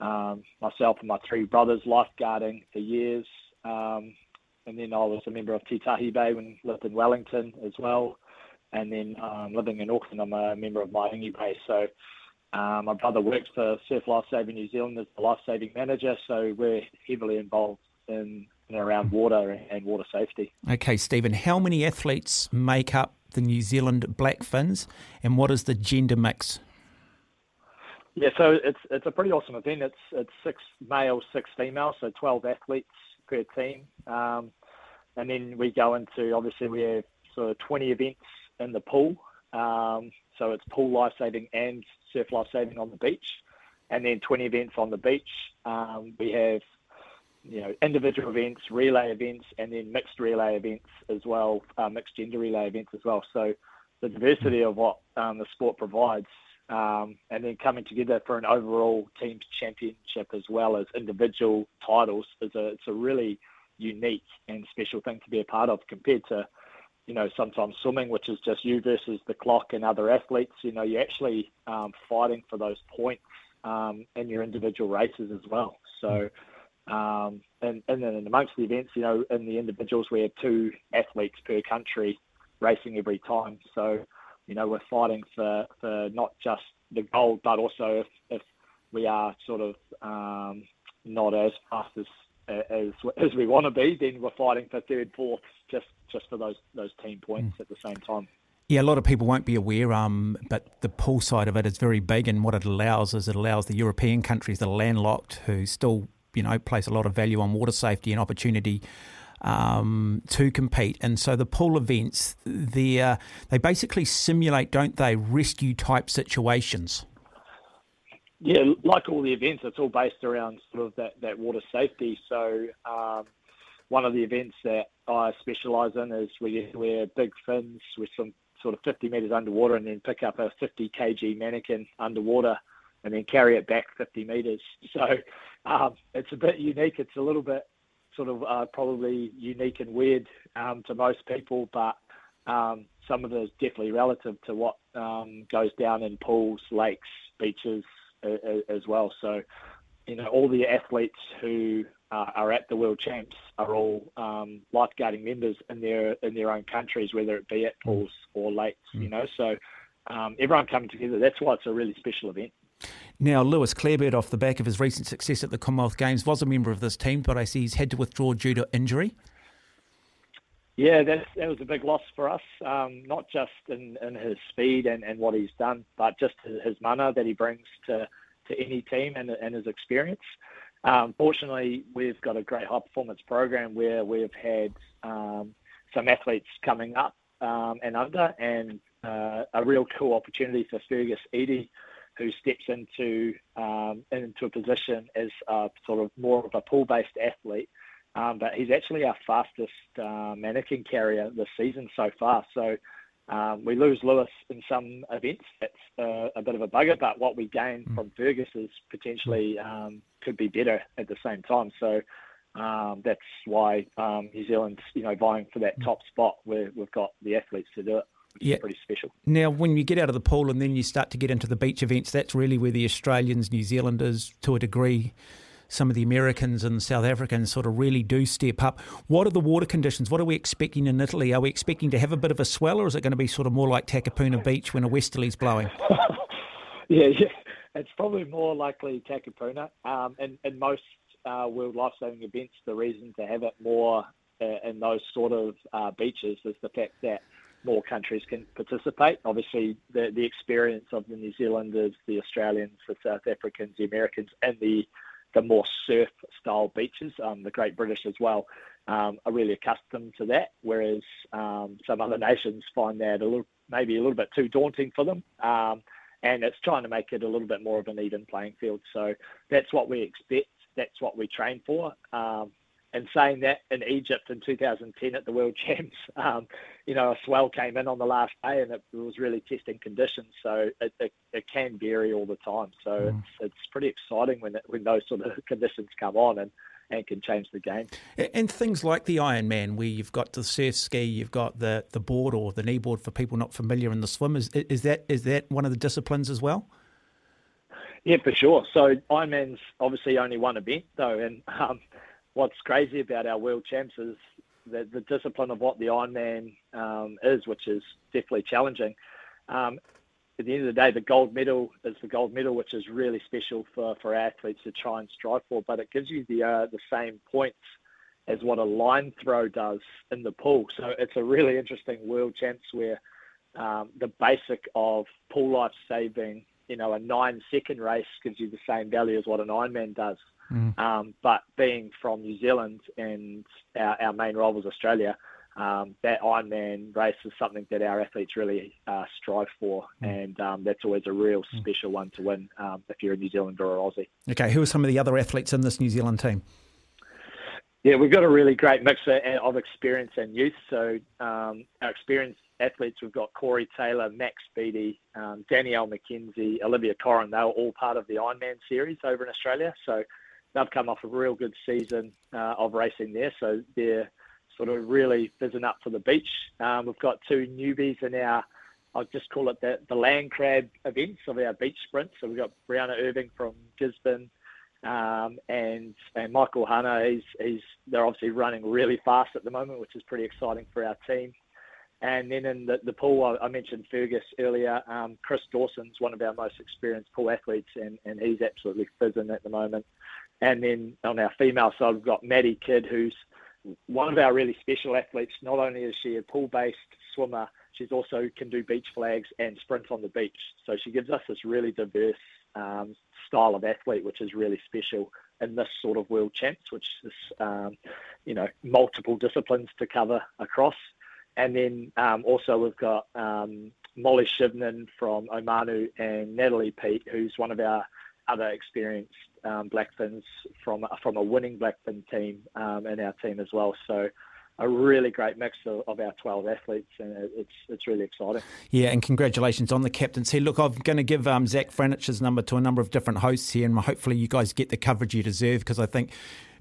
H: um, myself and my three brothers lifeguarding for years. Um, and then I was a member of Titahi Bay when lived in Wellington as well. and then um, living in Auckland, I'm a member of Mairangi Bay. So um, my brother works for Surf Life Saving New Zealand as the life saving manager. So we're heavily involved in and around water and water safety.
E: Okay, Stephen, how many athletes make up the New Zealand Black Fins, and what is the gender mix?
H: Yeah, so it's it's a pretty awesome event. It's it's six male, six female, so twelve athletes per team, um, and then we go into obviously we have sort of twenty events in the pool. Um, so it's pool life saving and surf life saving on the beach, and then twenty events on the beach. Um, we have you know individual events, relay events, and then mixed relay events as well, uh, mixed gender relay events as well. So the diversity of what um, the sport provides um, and then coming together for an overall team championship as well as individual titles is a it's a really unique and special thing to be a part of compared to you know sometimes swimming which is just you versus the clock and other athletes you know you're actually um, fighting for those points um, in your individual races as well so um, and, and then amongst the events you know in the individuals we have two athletes per country racing every time so you know, we're fighting for, for not just the gold, but also if, if we are sort of um, not as fast as as as we want to be, then we're fighting for third, fourth, just just for those those team points mm. at the same time.
E: Yeah, a lot of people won't be aware, um, but the pool side of it is very big, and what it allows is it allows the European countries that are landlocked, who still you know place a lot of value on water safety and opportunity um, to compete. And so the pool events, they uh, they basically simulate, don't they, rescue type situations.
H: Yeah, like all the events, it's all based around sort of that, that water safety. So um, one of the events that I specialise in is we wear big fins with some sort of 50 metres underwater and then pick up a 50 kg mannequin underwater and then carry it back 50 metres. So um, it's a bit unique. It's a little bit sort of uh, probably unique and weird um, to most people, but um, some of it is definitely relative to what um, goes down in pools, lakes, beaches uh, as well. So, you know, all the athletes who uh, are at the World Champs are all um, lifeguarding members in their in their own countries, whether it be at pools or lakes. Mm. You know, so um, everyone coming together. That's why it's a really special event.
E: Now, Lewis Clareburt, off the back of his recent success at the Commonwealth Games, was a member of this team, but I see he's had to withdraw due to injury.
H: Yeah, that, that was a big loss for us, um, not just in, in his speed and, and what he's done, but just his mana that he brings to, to any team and, and his experience. Um, fortunately, we've got a great high performance program where we've had um, some athletes coming up um, and under, and uh, a real cool opportunity for Fergus Eadie who steps into um, into a position as a, sort of more of a pool-based athlete. Um, but he's actually our fastest uh, mannequin carrier this season so far. So um, we lose Lewis in some events. That's uh, a bit of a bugger. But what we gain mm. from Fergus is potentially um, could be better at the same time. So um, that's why um, New Zealand's you know vying for that mm. top spot where we've got the athletes to do it yeah. pretty special.
E: Now, when you get out of the pool and then you start to get into the beach events, that's really where the Australians, New Zealanders, to a degree, some of the Americans and South Africans sort of really do step up. What are the water conditions? What are we expecting in Italy? Are we expecting to have a bit of a swell, or is it going to be sort of more like Takapuna Beach when a westerly's blowing?
H: yeah, yeah, it's probably more likely Takapuna. Um, and, and most uh, world life saving events, the reason to have it more uh, in those sort of uh, beaches is the fact that more countries can participate. Obviously, the, the experience of the New Zealanders, the Australians, the South Africans, the Americans, and the the more surf style beaches, um, the Great British as well, um, are really accustomed to that. Whereas um, some other nations find that a little maybe a little bit too daunting for them. Um, and it's trying to make it a little bit more of an even playing field. So that's what we expect. That's what we train for. And saying that in Egypt in 2010 at the World Champs, um, you know, a swell came in on the last day and it was really testing conditions. So it, it, it can vary all the time. So mm. it's, it's pretty exciting when, it, when those sort of conditions come on and, and can change the game.
E: And things like the Ironman, where you've got the surf ski, you've got the, the board or the knee board for people not familiar in the swim. Is, is that is that one of the disciplines as well?
H: Yeah, for sure. So Ironman's obviously only one event though, and um, what's crazy about our world champs is the, the discipline of what the Ironman um, is, which is definitely challenging. Um, at the end of the day, the gold medal is the gold medal, which is really special for, for athletes to try and strive for. But it gives you the uh, the same points as what a line throw does in the pool. So it's a really interesting world champs where um, the basic of pool life saving, you know, a nine second race gives you the same value as what an Ironman does.
E: Mm.
H: Um, but being from New Zealand and our, our main role was Australia, um, that Ironman race is something that our athletes really uh, strive for, and um, that's always a real special one to win um, if you're a New Zealander or Aussie.
E: Okay, who are some of the other athletes in this New Zealand team?
H: Yeah, we've got a really great mix of of experience and youth. So um, our experienced athletes, we've got Corey Taylor, Max Beattie, um, Danielle McKenzie, Olivia Corrin. They were all part of the Ironman series over in Australia. So they've come off a real good season uh, of racing there. So they're sort of really fizzing up for the beach. Um, we've got two newbies in our, I'll just call it the, the land crab events of our beach sprints. So we've got Brianna Irving from Gisborne um, and and Michael Hanna. He's he's they're obviously running really fast at the moment, which is pretty exciting for our team. And then in the, the pool, I, I mentioned Fergus earlier. Um, Chris Dawson's one of our most experienced pool athletes, and, and he's absolutely fizzing at the moment. And then on our female side, we've got Maddie Kidd, who's one of our really special athletes. Not only is she a pool-based swimmer, she's also can do beach flags and sprint on the beach. So she gives us this really diverse um, style of athlete, which is really special in this sort of world champs, which is um, you know multiple disciplines to cover across. And then um, also we've got um, Molly Shivnan from Omanu and Natalie Pete, who's one of our other experienced um, Blackfins from from a winning Blackfin team um, in our team as well. So a really great mix of, of, our 12 athletes, and it's it's really exciting.
E: Yeah, and congratulations on the captaincy. Look, I'm going to give um, Zach Franich's number to a number of different hosts here, and hopefully you guys get the coverage you deserve because I think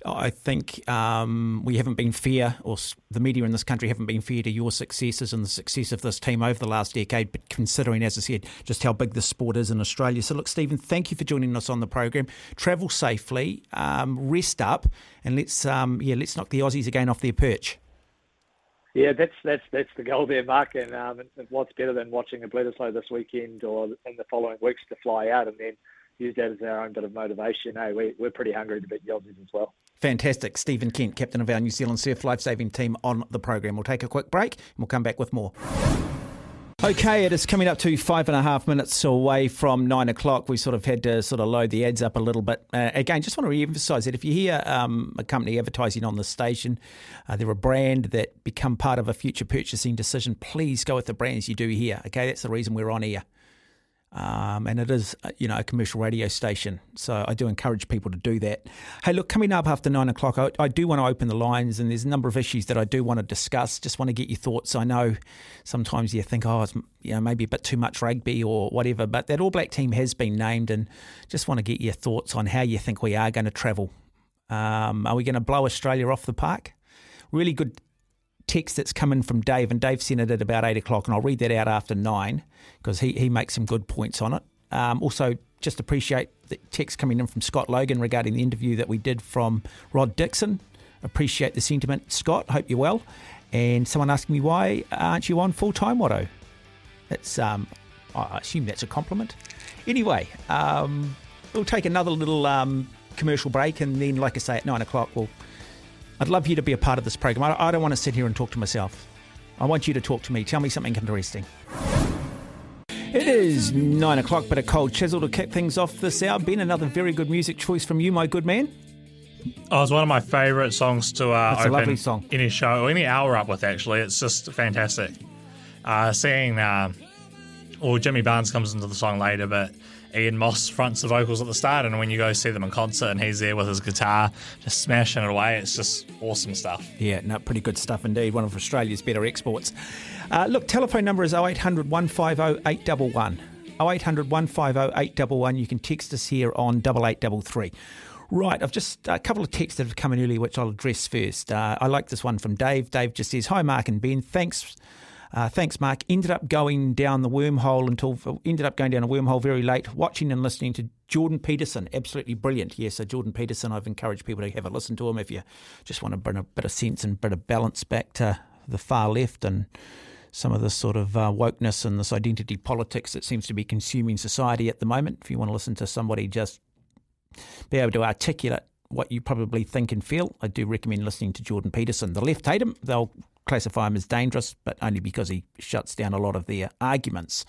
E: I think um, we haven't been fair, or the media in this country haven't been fair to your successes and the success of this team over the last decade. But considering, as I said, just how big the sport is in Australia. So, look, Stephen, thank you for joining us on the program. Travel safely, um, rest up, and let's um, yeah, let's knock the Aussies again off their perch.
H: Yeah, that's that's that's the goal there, Mark. And um, what's better than watching a Bledisloe this weekend or in the following weeks to fly out and then use that as our own bit of motivation. Hey, we, we're pretty hungry to beat the Aussies as well.
E: Fantastic. Stephen Kent, captain of our New Zealand Surf Lifesaving team on the program. We'll take a quick break and we'll come back with more. Okay, it is coming up to five and a half minutes away from nine o'clock. We sort of had to sort of load the ads up a little bit. Uh, again, just want to re-emphasise that if you hear um, a company advertising on the station, uh, they're a brand that become part of a future purchasing decision. Please go with the brands you do here. Okay, that's the reason we're on here. Um, and it is, uh, you know, a commercial radio station. So I do encourage people to do that. Hey, look, coming up after nine o'clock, I, I, do want to open the lines, and there's a number of issues that I do want to discuss. Just want to get your thoughts. I know sometimes you think, oh, it's you know maybe a bit too much rugby or whatever, but that All Black team has been named, and just want to get your thoughts on how you think we are going to travel. Um, are we going to blow Australia off the park? Really good text that's coming from Dave, and Dave sent it at about eight o'clock, and I'll read that out after nine because he, he makes some good points on it. Um, also, just appreciate the text coming in from Scott Logan regarding the interview that we did from Rod Dixon. Appreciate the sentiment, Scott. Hope you're well. And someone asking me why aren't you on full time, Watto? That's um, I assume that's a compliment. Anyway, um, we'll take another little um, commercial break, and then, like I say, at nine o'clock we'll I'd love you to be a part of this program. I, I don't want to sit here and talk to myself. I want you to talk to me. Tell me something interesting. It is nine o'clock, but a Cold Chisel to kick things off this hour. Ben, another very good music choice from you, my good man.
F: Oh, it's one of my favourite songs to uh,
E: That's a lovely song.
F: any show or any hour up with. Actually, it's just fantastic. Uh, seeing, uh, well, Jimmy Barnes comes into the song later, but Ian Moss fronts the vocals at the start, and when you go see them in concert and he's there with his guitar, just smashing it away, it's just awesome stuff.
E: Yeah, no, pretty good stuff indeed. One of Australia's better exports. Uh, look, telephone number is 0800 150 811. 0800 150 811. You can text us here on 8833. Right, I've just a couple of texts that have come in earlier, which I'll address first. Uh, I like this one from Dave. Dave just says, "Hi, Mark and Ben. Thanks uh, thanks, Mark. Ended up going down the wormhole until ended up going down a wormhole very late, watching and listening to Jordan Peterson, absolutely brilliant. Yes, so Jordan Peterson, I've encouraged people to have a listen to him if you just want to bring a bit of sense and a bit of balance back to the far left and some of this sort of uh, wokeness and this identity politics that seems to be consuming society at the moment. If you want to listen to somebody just be able to articulate what you probably think and feel, I do recommend listening to Jordan Peterson. The left hate him. They'll classify him as dangerous, but only because he shuts down a lot of their arguments.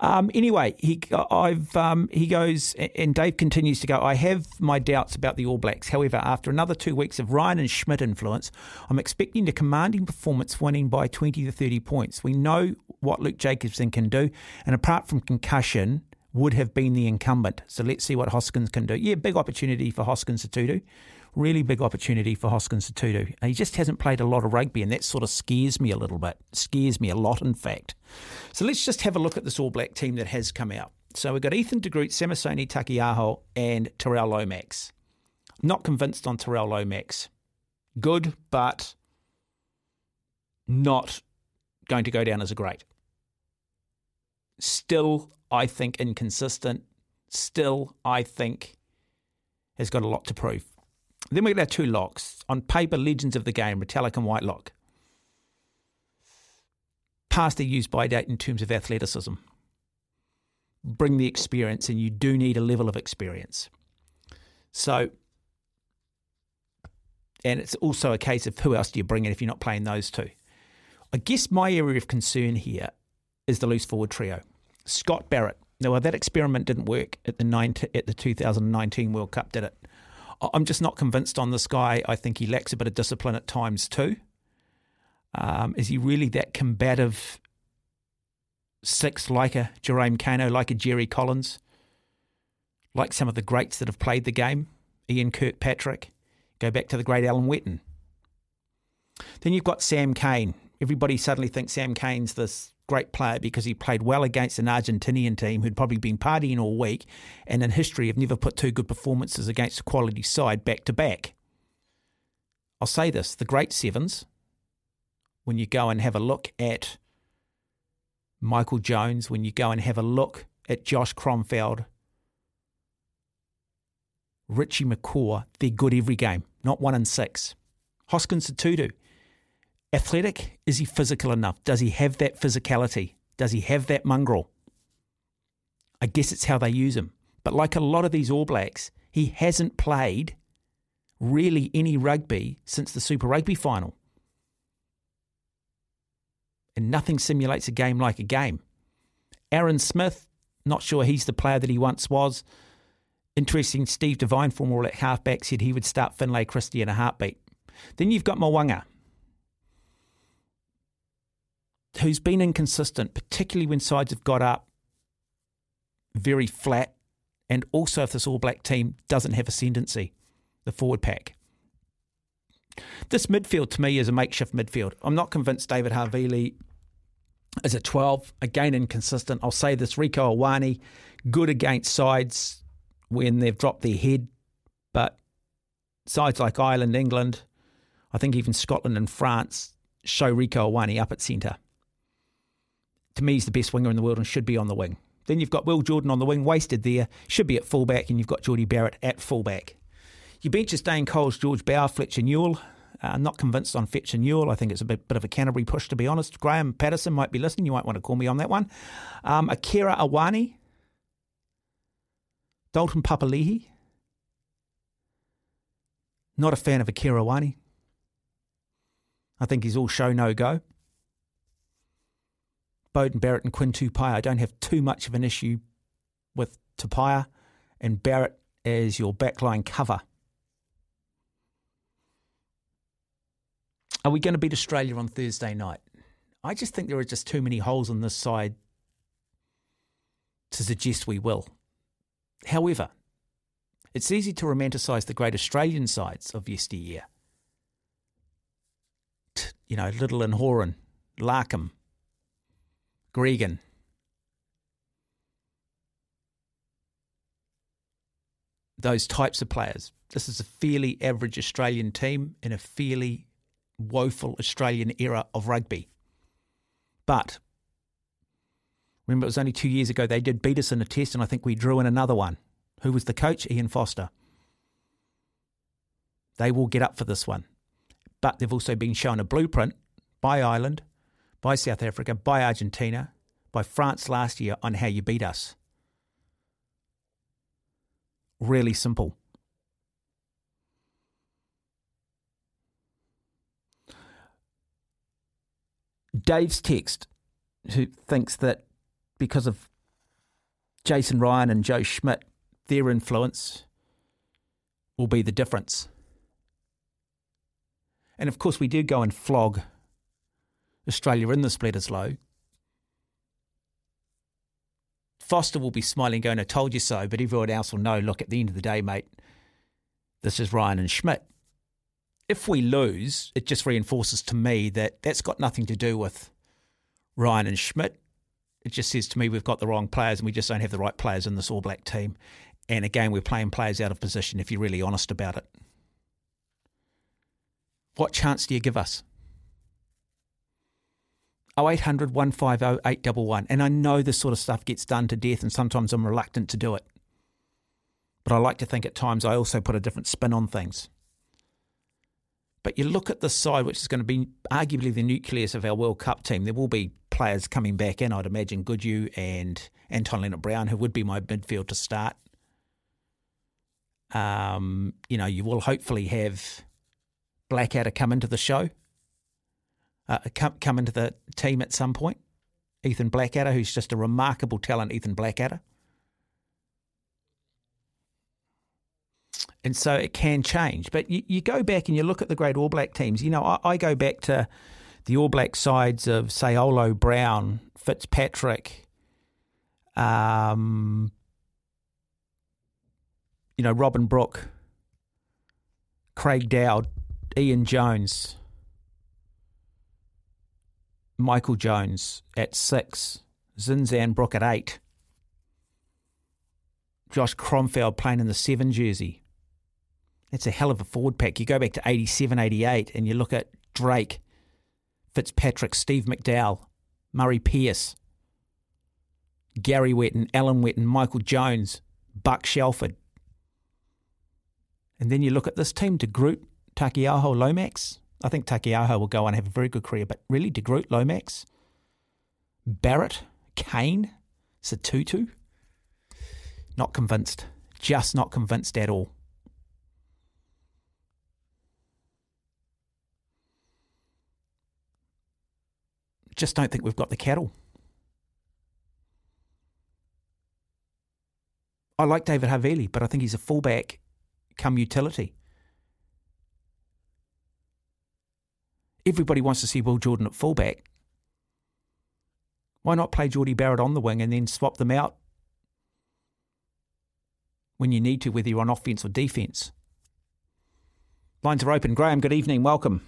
E: Um, anyway, he I've um, he goes and Dave continues to go. I have my doubts about the All Blacks. However, after another two weeks of Ryan and Schmidt influence, I'm expecting a commanding performance, winning by 20 to 30 points. We know what Luke Jacobson can do, and apart from concussion. Would have been the incumbent. So let's see what Hoskins can do. Yeah, big opportunity for Hoskins to do really big opportunity for Hoskins Sotutu. He just hasn't played a lot of rugby, and that sort of scares me a little bit. Scares me a lot, in fact. So let's just have a look at this All Black team that has come out. So we've got Ethan de Groot, Samisoni Taukei'aho, and Tyrel Lomax. Not convinced on Tyrel Lomax. Good, but not going to go down as a great. Still, I think inconsistent. Still, I think has got a lot to prove. Then we get our two locks. On paper, legends of the game, Retallick and Whitelock. Past the use by date in terms of athleticism. Bring the experience, and you do need a level of experience. So, and it's also a case of who else do you bring in if you're not playing those two. I guess my area of concern here is the loose forward trio. Scott Barrett. Now, that experiment didn't work at the 19, at the 2019 World Cup, did it? I'm just not convinced on this guy. I think he lacks a bit of discipline at times too. Um, is he really that combative six like a Jerome Kaino, like a Jerry Collins, like some of the greats that have played the game? Ian Kirkpatrick, go back to the great Alan Whetton. Then you've got Sam Cane. Everybody suddenly thinks Sam Cane's this great player because he played well against an Argentinian team who'd probably been partying all week and in history have never put two good performances against a quality side back to back. I'll say this the great sevens, when you go and have a look at Michael Jones, when you go and have a look at Josh Kronfeld, Richie McCaw, they're good every game, not one in six. Hoskins Sotutu, athletic? Is he physical enough? Does he have that physicality? Does he have that mongrel? I guess it's how they use him. But like a lot of these All Blacks, he hasn't played really any rugby since the Super Rugby final. And nothing simulates a game like a game. Aaron Smith, not sure he's the player that he once was. Interesting, Steve Devine, former All Black halfback, said he would start Finlay Christie in a heartbeat. Then you've got Mo'unga who's been inconsistent, particularly when sides have got up very flat, and also if this All Black team doesn't have ascendancy, the forward pack. This midfield to me is a makeshift midfield. I'm not convinced David Havili is a 12. Again, inconsistent. I'll say this Rieko Ioane, good against sides when they've dropped their head, but sides like Ireland, England, I think even Scotland and France show Rieko Ioane up at centre me, he's the best winger in the world and should be on the wing. Then you've got Will Jordan on the wing, wasted there, should be at fullback, and you've got Jordie Barrett at fullback. Your bench is Dane Coles, George Bower, Fletcher Newell. Uh, not convinced on Fletcher Newell. I think it's a bit, bit of a Canterbury push, to be honest. Graham Patterson might be listening. You might want to call me on that one. Um, Akira Ioane. Dalton Papali'i. Not a fan of Akira Ioane. I think he's all show no go. Beauden Barrett and Quinn Tupaea. I don't have too much of an issue with Tupaea, and Barrett as your backline cover. Are we going to beat Australia on Thursday night? I just think there are just too many holes on this side to suggest we will. However, it's easy to romanticise the great Australian sides of yesteryear. You know, Little and Horan, Larkham, Gregan. Those types of players. This is a fairly average Australian team in a fairly woeful Australian era of rugby. But remember, it was only two years ago they did beat us in a test, and I think we drew in another one. Who was the coach? Ian Foster. They will get up for this one. But they've also been shown a blueprint by Ireland, by South Africa, by Argentina, by France last year on how you beat us. Really simple. Dave's text, who thinks that because of Jason Ryan and Joe Schmidt, their influence will be the difference. And of course, we do go and flog Australia in the Bledisloe. Foster will be smiling, going, I told you so, but everyone else will know, look, at the end of the day, mate, this is Ryan and Schmidt. If we lose, it just reinforces to me that that's got nothing to do with Ryan and Schmidt. It just says to me we've got the wrong players and we just don't have the right players in this All Black team. And again, we're playing players out of position if you're really honest about it. What chance do you give us? 0800 150 811. And I know this sort of stuff gets done to death, and sometimes I'm reluctant to do it. But I like to think at times I also put a different spin on things. But you look at the side, which is going to be arguably the nucleus of our World Cup team. There will be players coming back in. I'd imagine Goodhue and Anton Lienert-Brown, who would be my midfield to start. Um, you know, you will hopefully have Blackadder come into the show, uh, come come into the team at some point. Ethan Blackadder, who's just a remarkable talent, Ethan Blackadder. And so it can change. But you, you go back and you look at the great All Black teams. You know, I, I go back to the All Black sides of, say, Olo Brown, Fitzpatrick, um, you know, Robin Brooke, Craig Dowd, Ian Jones, Michael Jones at six, Zinzan Brooke at eight, Josh Kronfeld playing in the seven jersey. That's a hell of a forward pack. You go back to 87, 88, and you look at Drake, Fitzpatrick, Steve McDowell, Murray Pierce, Gary Whetton, Alan Whetton, Michael Jones, Buck Shelford. And then you look at this team de Groot, Taukei'aho, Lomax. I think Taukei'aho will go on and have a very good career, but really, De Groot, Lomax, Barrett, Cane, Sotutu. Not convinced. Just not convinced at all. Just don't think we've got the cattle. I like David Havili, but I think he's a fullback come utility. Everybody wants to see Will Jordan at fullback. Why not play Jordie Barrett on the wing and then swap them out when you need to, whether you're on offence or defence? Lines are open. Graham, good evening. Welcome.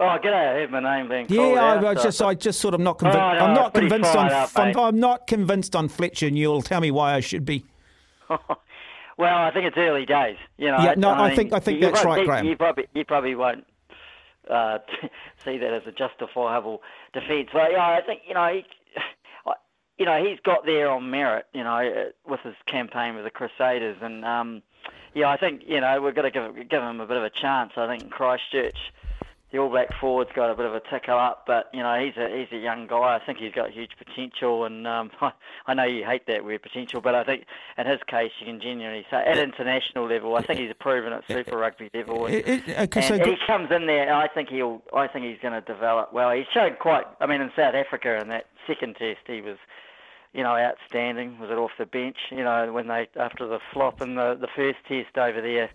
I: Oh, g'day! I heard my name being
E: Yeah,
I: called
E: I,
I: out,
E: I
I: so-
E: just, I just sort of not convinced.
I: Oh, no,
E: I'm not convinced on.
I: up,
E: I'm. I'm not convinced on Fletcher Newell. Tell me why I should be.
I: Well, I think it's early days. You know.
E: Yeah, no, I think- I think
I: you
E: that's
I: probably-
E: right, Graham.
I: You probably, you probably won't uh, see that as a justifiable defence. But yeah, I think you know, he, you know, he's got there on merit. You know, uh, with his campaign with the Crusaders, and um, yeah, I think you know we've got to give give him a bit of a chance. I think in Christchurch. The All Black forward's got a bit of a tickle up, but you know he's a he's a young guy. I think he's got huge potential, and um, I know you hate that word potential, but I think in his case you can genuinely say at international level, I think he's proven at Super Rugby level, and,
E: It- it- okay, so
I: and he comes in there. and I think he'll I think he's going to develop well. He showed quite. I mean, in South Africa in that second test, he was you know, outstanding. Was it off the bench? You know, when they after the flop in the the first test over there.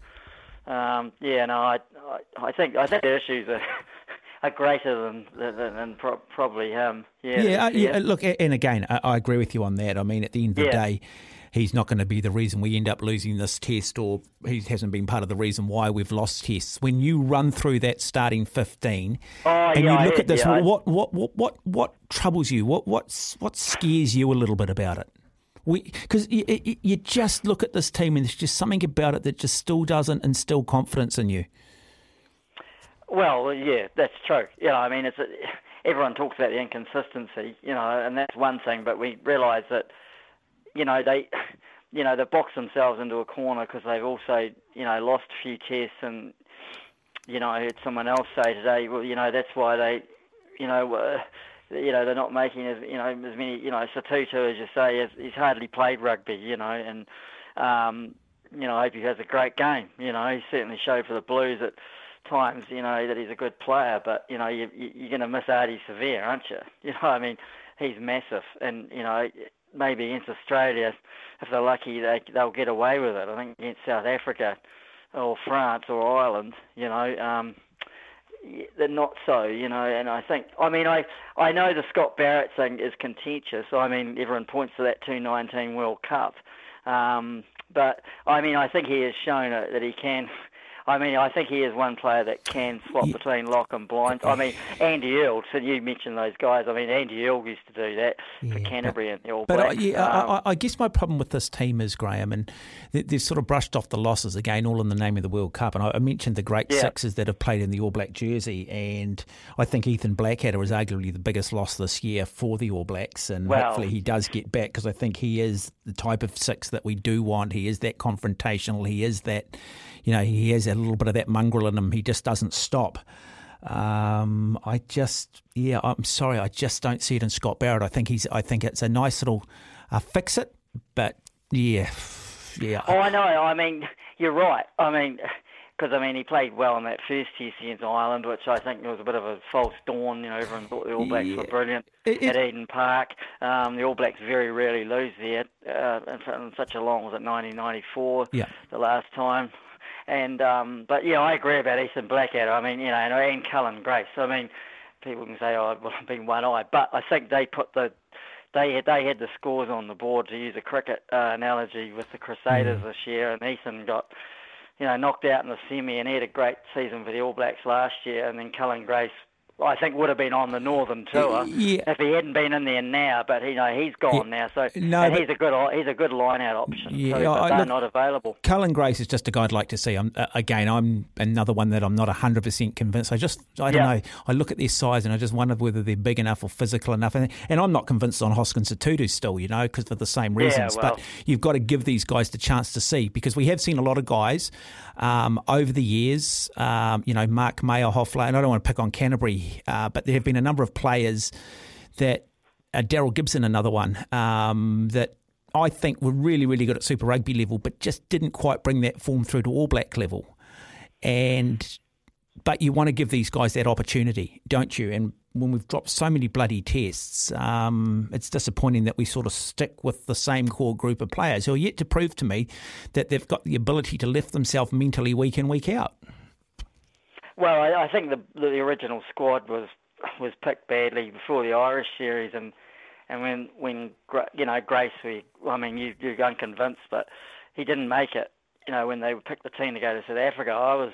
I: Um, yeah, no, I, I I think I think the issues are are greater than than, than pro- probably him. Yeah,
E: Yeah, uh, yeah. Look, a- and again, I, I agree with you on that. I mean, at the end of the day, he's not going to be the reason we end up losing this test, or he hasn't been part of the reason why we've lost tests. When you run through that starting fifteen,
I: Oh,
E: and
I: yeah,
E: you look
I: heard,
E: at this,
I: yeah,
E: what, what what what what troubles you? What what's what scares you a little bit about it? Because you, you, just look at this team, and there's just something about it that just still doesn't instill confidence in you.
I: Well, yeah, that's true. You know, I mean, it's a, everyone talks about the inconsistency, you know, and that's one thing. But we realise that, you know, they you know, they've boxed themselves into a corner because they've also, you know, lost a few tests. And, you know, I heard someone else say today, well, you know, that's why they, you know, uh, you know, they're not making as, you know, as many, you know, Sotutu, as you say, has, he's hardly played rugby, you know, and, um, you know, I hope he has a great game. You know, he certainly showed for the Blues at times, you know, that he's a good player, but, you know, you, you're going to miss Ardie Savea, aren't you? You know, I mean, he's massive, and, you know, maybe against Australia, if they're lucky, they, they'll get away with it. I think against South Africa or France or Ireland, you know, um, they're not so, you know. And I think, I mean, I I know the Scott Barrett thing is contentious. I mean, everyone points to that 2019 World Cup, um, but I mean, I think he has shown that he can. I mean, I think he is one player that can swap between lock and blind. I mean, Andy Earl, so you mentioned those guys. I mean, Andy Earl used to do that for Canterbury and the All
E: But
I: Blacks.
E: I, yeah,
I: Um,
E: I, I guess my problem with this team is Graham, and they- they've sort of brushed off the losses again, all in the name of the World Cup. And I, I mentioned the great
I: Yeah.
E: sixes that have played in the All Black jersey, and I think Ethan Blackadder is arguably the biggest loss this year for the All Blacks, and
I: Well-
E: hopefully he does get back because I think he is the type of six that we do want. He is that confrontational. He is that, you know, he has a little bit of that mongrel in him. He just doesn't stop. Um, I just, yeah, I'm sorry, I just don't see it in Scott Barrett. I think he's, I think it's a nice little uh, fix it, but yeah, yeah.
I: Oh, I know. I mean, you're right. I mean, because I mean, he played well in that first test against Ireland, which I think was a bit of a false dawn. You know, everyone thought the All Blacks were brilliant
E: It- it-
I: at Eden Park. Um, the All Blacks very rarely lose there. Uh, in, in such a long was it 1994?
E: Yeah.
I: the last time. And um, but yeah, I agree about Ethan Blackadder. I mean, you know, and, and Cullen Grace. I mean, people can say, "Oh, well, I've been one-eyed," but I think they put the they had they had the scores on the board to use a cricket uh, analogy with the Crusaders this year, and Ethan got you know knocked out in the semi, and he had a great season for the All Blacks last year, and then Cullen Grace. I think would have been on the Northern Tour
E: Yeah.
I: if he hadn't been in there now, but you know he's gone now, so
E: No,
I: and he's a good he's a good line out option.
E: Yeah,
I: but
E: I-
I: they're
E: look-
I: not available.
E: Cullen Grace is just a guy I'd like to see. I'm, uh, again, I'm another one that I'm not 100% convinced. I just, I don't
I: Yeah.
E: know. I look at their size and I just wonder whether they're big enough or physical enough. And, and I'm not convinced on Hoskins or Sotutu still, you know, because for the same
I: Yeah,
E: reasons.
I: well.
E: But you've got to give these guys the chance to see because we have seen a lot of guys um, over the years, um, you know, Mark Mayerhofler, and I don't want to pick on Canterbury, uh, but there have been a number of players that uh, Daryl Gibson, another one um, that I think were really, really good at Super Rugby level, but just didn't quite bring that form through to All Black level. And but you want to give these guys that opportunity, don't you? And when we've dropped so many bloody tests, um, it's disappointing that we sort of stick with the same core group of players who are yet to prove to me that they've got the ability to lift themselves mentally week in, week out.
I: Well, I, I think the the original squad was was picked badly before the Irish series, and and when when you know Grace, we I mean you you're unconvinced, but he didn't make it. You know when they picked the team to go to South Africa, I was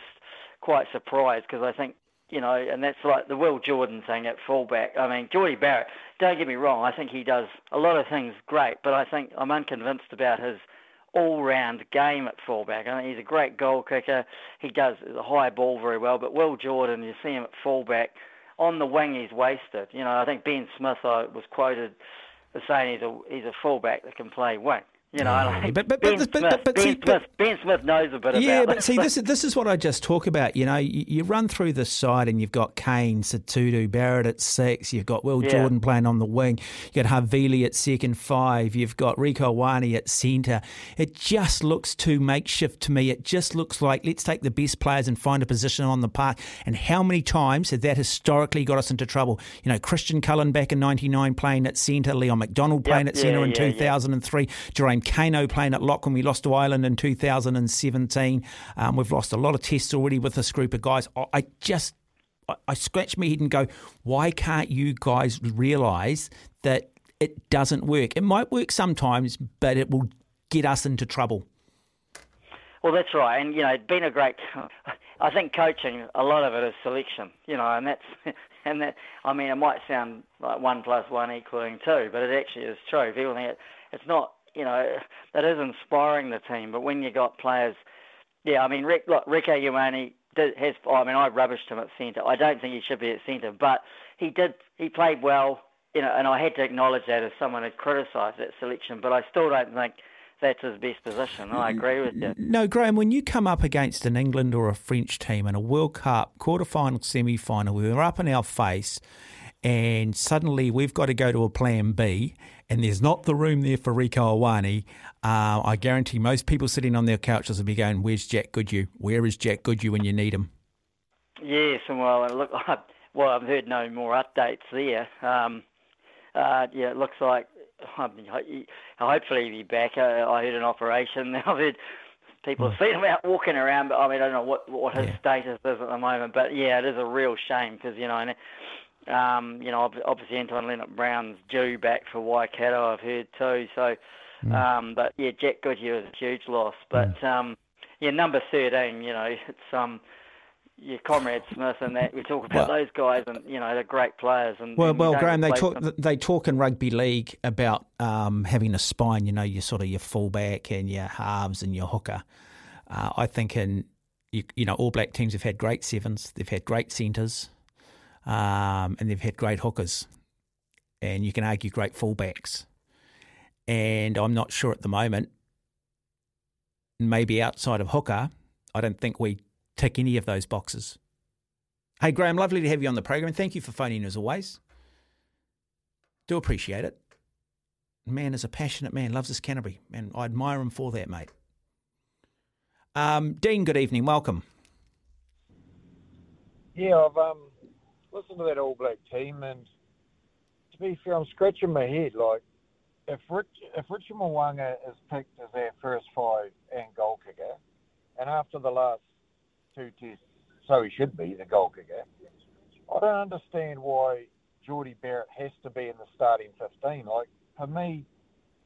I: quite surprised because I think you know, and that's like the Will Jordan thing at fullback. I mean, Jordie Barrett. Don't get me wrong, I think he does a lot of things great, but I think I'm unconvinced about his all-round game at fullback. I mean, he's a great goal kicker. He does the high ball very well. But Will Jordan, you see him at fullback, on the wing he's wasted. You know, I think Ben Smith uh, was quoted as saying he's a he's a fullback that can play wing. You know, I think
E: but- but-
I: Ben
E: but- but-
I: Smith,
E: but
I: Ben
E: see, but-
I: Smith, Ben Smith knows a bit
E: Yeah,
I: about
E: but see, this is this is what I just talk about. You know, you, you run through the side and you've got Cane, Sotutu, Barrett at six. You've got Will
I: Yeah.
E: Jordan playing on the wing. You got Havili at second five. You've got Rieko Ioane at centre. It just looks too makeshift to me. It just looks like let's take the best players and find a position on the park. And how many times has that historically got us into trouble? You know, Christian Cullen back in '99 playing at centre. Leon MacDonald playing at
I: yeah,
E: centre in
I: yeah, yeah.
E: 2003. Jerome Kaino playing at lock when we lost to Ireland in 2017. Um, we've lost a lot of tests already with this group of guys. I, just, I, I scratch my head and go, why can't you guys realise that it doesn't work? It might work sometimes, but it will get us into trouble.
I: Well, that's right, and you know, it's been a great. I think coaching, a lot of it is selection, you know, and that's and that. I mean, it might sound like one plus one equaling two, but it actually is true. People think it, it's not, you know, that is inspiring the team. But when you got players, yeah, I mean, Rick, look, Rieko Ioane did, has. I mean, I rubbished him at centre. I don't think he should be at centre, but he did. He played well, you know, and I had to acknowledge that as someone had criticised that selection. But I still don't think that's his best position. I agree with you.
E: No, Graham, when you come up against an England or a French team in a World Cup quarter-final, semi-final, we're up in our face and suddenly we've got to go to a plan B and there's not the room there for Rieko Ioane, uh, I guarantee most people sitting on their couches will be going, where's Jack Goodhue? Where is Jack Goodhue when you need him?
I: Yes, and well, look, I, well, I've heard no more updates there. Um, uh, yeah, it looks like I mean, hopefully he'll be back. Uh, I heard an operation. I've heard people have seen him out walking around, but I mean, I don't know what what his
E: Yeah.
I: status is at the moment. But yeah, it is a real shame because you know, and, um, you know, obviously Anton Lienert-Brown's due back for Waikato. I've heard too. So, um, but yeah, Jack Goodhue is a huge loss. But um, yeah, number thirteen, you know, it's um. Yeah, Conrad Smith and that we talk about
E: Well-
I: those guys, and you know they're great players. And
E: Well,
I: and
E: well, Graham, they talk
I: them.
E: they talk in rugby league about um, having a spine. You know, your sort of your fullback and your halves and your hooker. Uh, I think in you, you know All Black teams have had great sevens, they've had great centres, um, and they've had great hookers, and you can argue great fullbacks. And I'm not sure at the moment. Maybe outside of hooker, I don't think we tick any of those boxes. Hey, Graham, lovely to have you on the program. Thank you for phoning as always. Do appreciate it. Man is a passionate man, loves his Canterbury, and I admire him for that, mate. Um, Dean, good evening. Welcome.
J: Yeah, I've um, listened to that All Black team, and to be fair, I'm scratching my head. Like, if Rich, if Richard Mo'unga is picked as our first five and goal kicker, and after the last two tests, so he should be the goal kicker. I don't understand why Jordie Barrett has to be in the starting 15. Like, for me,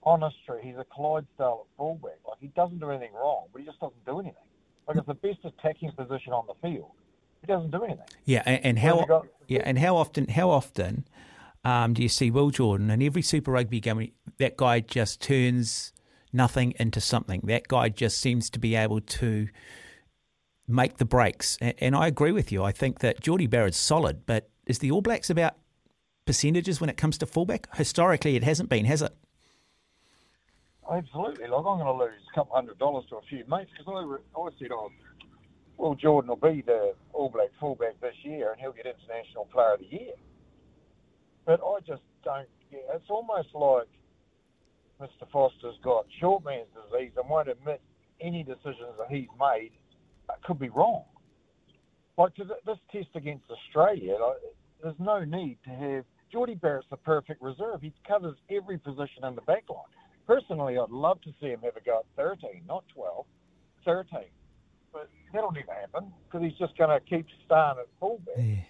J: honest truth, he's a Clydesdale at fullback. Like, he doesn't do anything wrong, but he just doesn't do anything. Like, it's the best attacking position on the field. He doesn't do anything.
E: Yeah, and, and how yeah, and how often how often um, do you see Will Jordan in every Super Rugby game? That guy just turns nothing into something. That guy just seems to be able to make the breaks. And, and I agree with you. I think that Jordie Barrett's solid, but is the All Blacks about percentages when it comes to fullback? Historically, it hasn't been, has it?
J: Absolutely. Like, I'm going to lose a couple hundred dollars to a few mates because I, I said, oh, well, Jordan will be the All Black fullback this year and he'll get International Player of the Year. But I just don't get It's almost like Mr. Foster's got short man's disease and won't admit any decisions that he's made could be wrong. Like this test against Australia, like, there's no need to have Jordie Barrett's the perfect reserve. He covers every position in the back line. Personally, I'd love to see him have a go at 13, not 12, 13. But that'll never happen because he's just going to keep starting at fullback.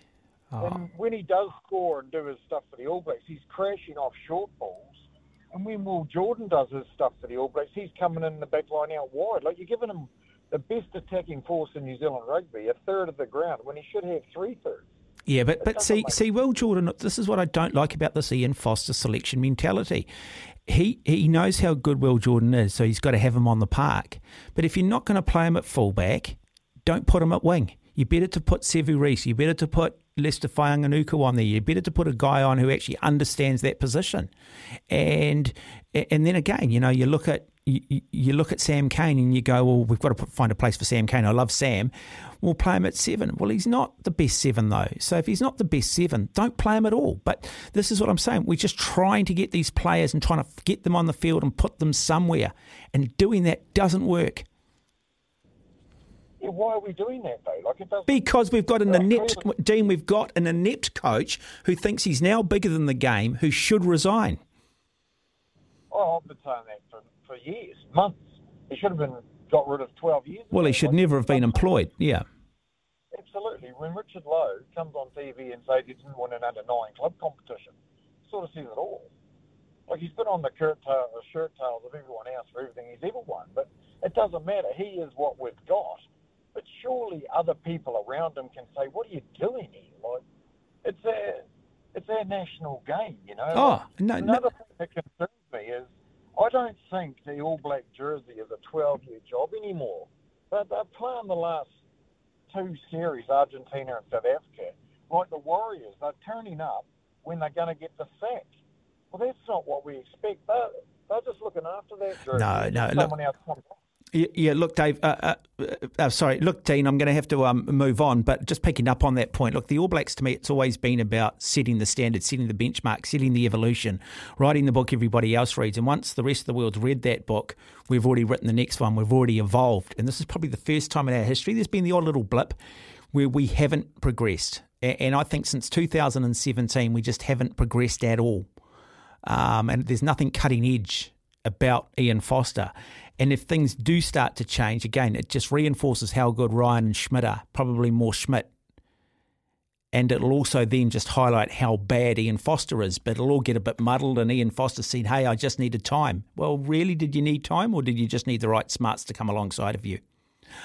E: Oh.
J: And when he does score and do his stuff for the All Blacks, he's crashing off short balls. And when Will Jordan does his stuff for the All Blacks, he's coming in the back line out wide. Like you're giving him the best attacking force in New Zealand rugby, a third of the ground, when he should have three thirds.
E: Yeah, but but see see Will Jordan. This is what I don't like about this Ian Foster selection mentality. He he knows how good Will Jordan is, so he's got to have him on the park. But if you're not going to play him at fullback, don't put him at wing. You're better to put Sevu Reese. You're better to put Leicester Fainga'anuku on there. You're better to put a guy on who actually understands that position. And and then again, you know, you look at you, you- look at Sam Cane and you go, well, we've got to find a place for Sam Cane. I love Sam. We'll play him at seven. Well, he's not the best seven though. So if he's not the best seven, don't play him at all. But this is what I'm saying. We're just trying to get these players and trying to get them on the field and put them somewhere. And doing that doesn't work.
J: Yeah, why are we doing that though? Like it doesn't.
E: Because we've got an inept
J: clearly-
E: Dean, we've got an inept coach who thinks he's now bigger than the game, who should resign.
J: Oh, I've been saying that for, for years, months. He should have been got rid of 12 years.
E: Well, he should
J: Like,
E: never have been employed. Yeah.
J: Absolutely. When Richard Lowe comes on TV and says he didn't win an under nine club competition, sort of says it all. Like he's been on the shirt, tail, the shirt tails of everyone else for everything he's ever won, but it doesn't matter. He is what we've got. But surely other people around them can say, "What are you doing here?" Like it's our it's our national game, you know.
E: Oh, no, no.
J: Another thing that concerns me is I don't think the All Black jersey is a 12 year job anymore. They're, they're playing the last two series, Argentina and South Africa, like the Warriors. They're turning up when they're going to get the sack. Well, that's not what we expect. They're, They're just looking after that. Drew.
E: No, no, look- Yeah, look, Dave. Uh, uh, uh, sorry, look, Dean. I'm going to have to um, move on, but just picking up on that point. Look, the All Blacks to me, it's always been about setting the standard, setting the benchmark, setting the evolution, writing the book everybody else reads. And once the rest of the world's read that book, we've already written the next one. We've already evolved, and this is probably the first time in our history there's been the odd little blip where we haven't progressed. And I think since 2017, we just haven't progressed at all um, and there's nothing cutting edge about Ian Foster. And if things do start to change, again, it just reinforces how good Ryan and Schmidt are, probably more Schmidt. And it'll also then just highlight how bad Ian Foster is, but it'll all get a bit muddled. And Ian Foster said, Hey, I just needed time. Well, really, did you need time, or did you just need the right smarts to come alongside of you?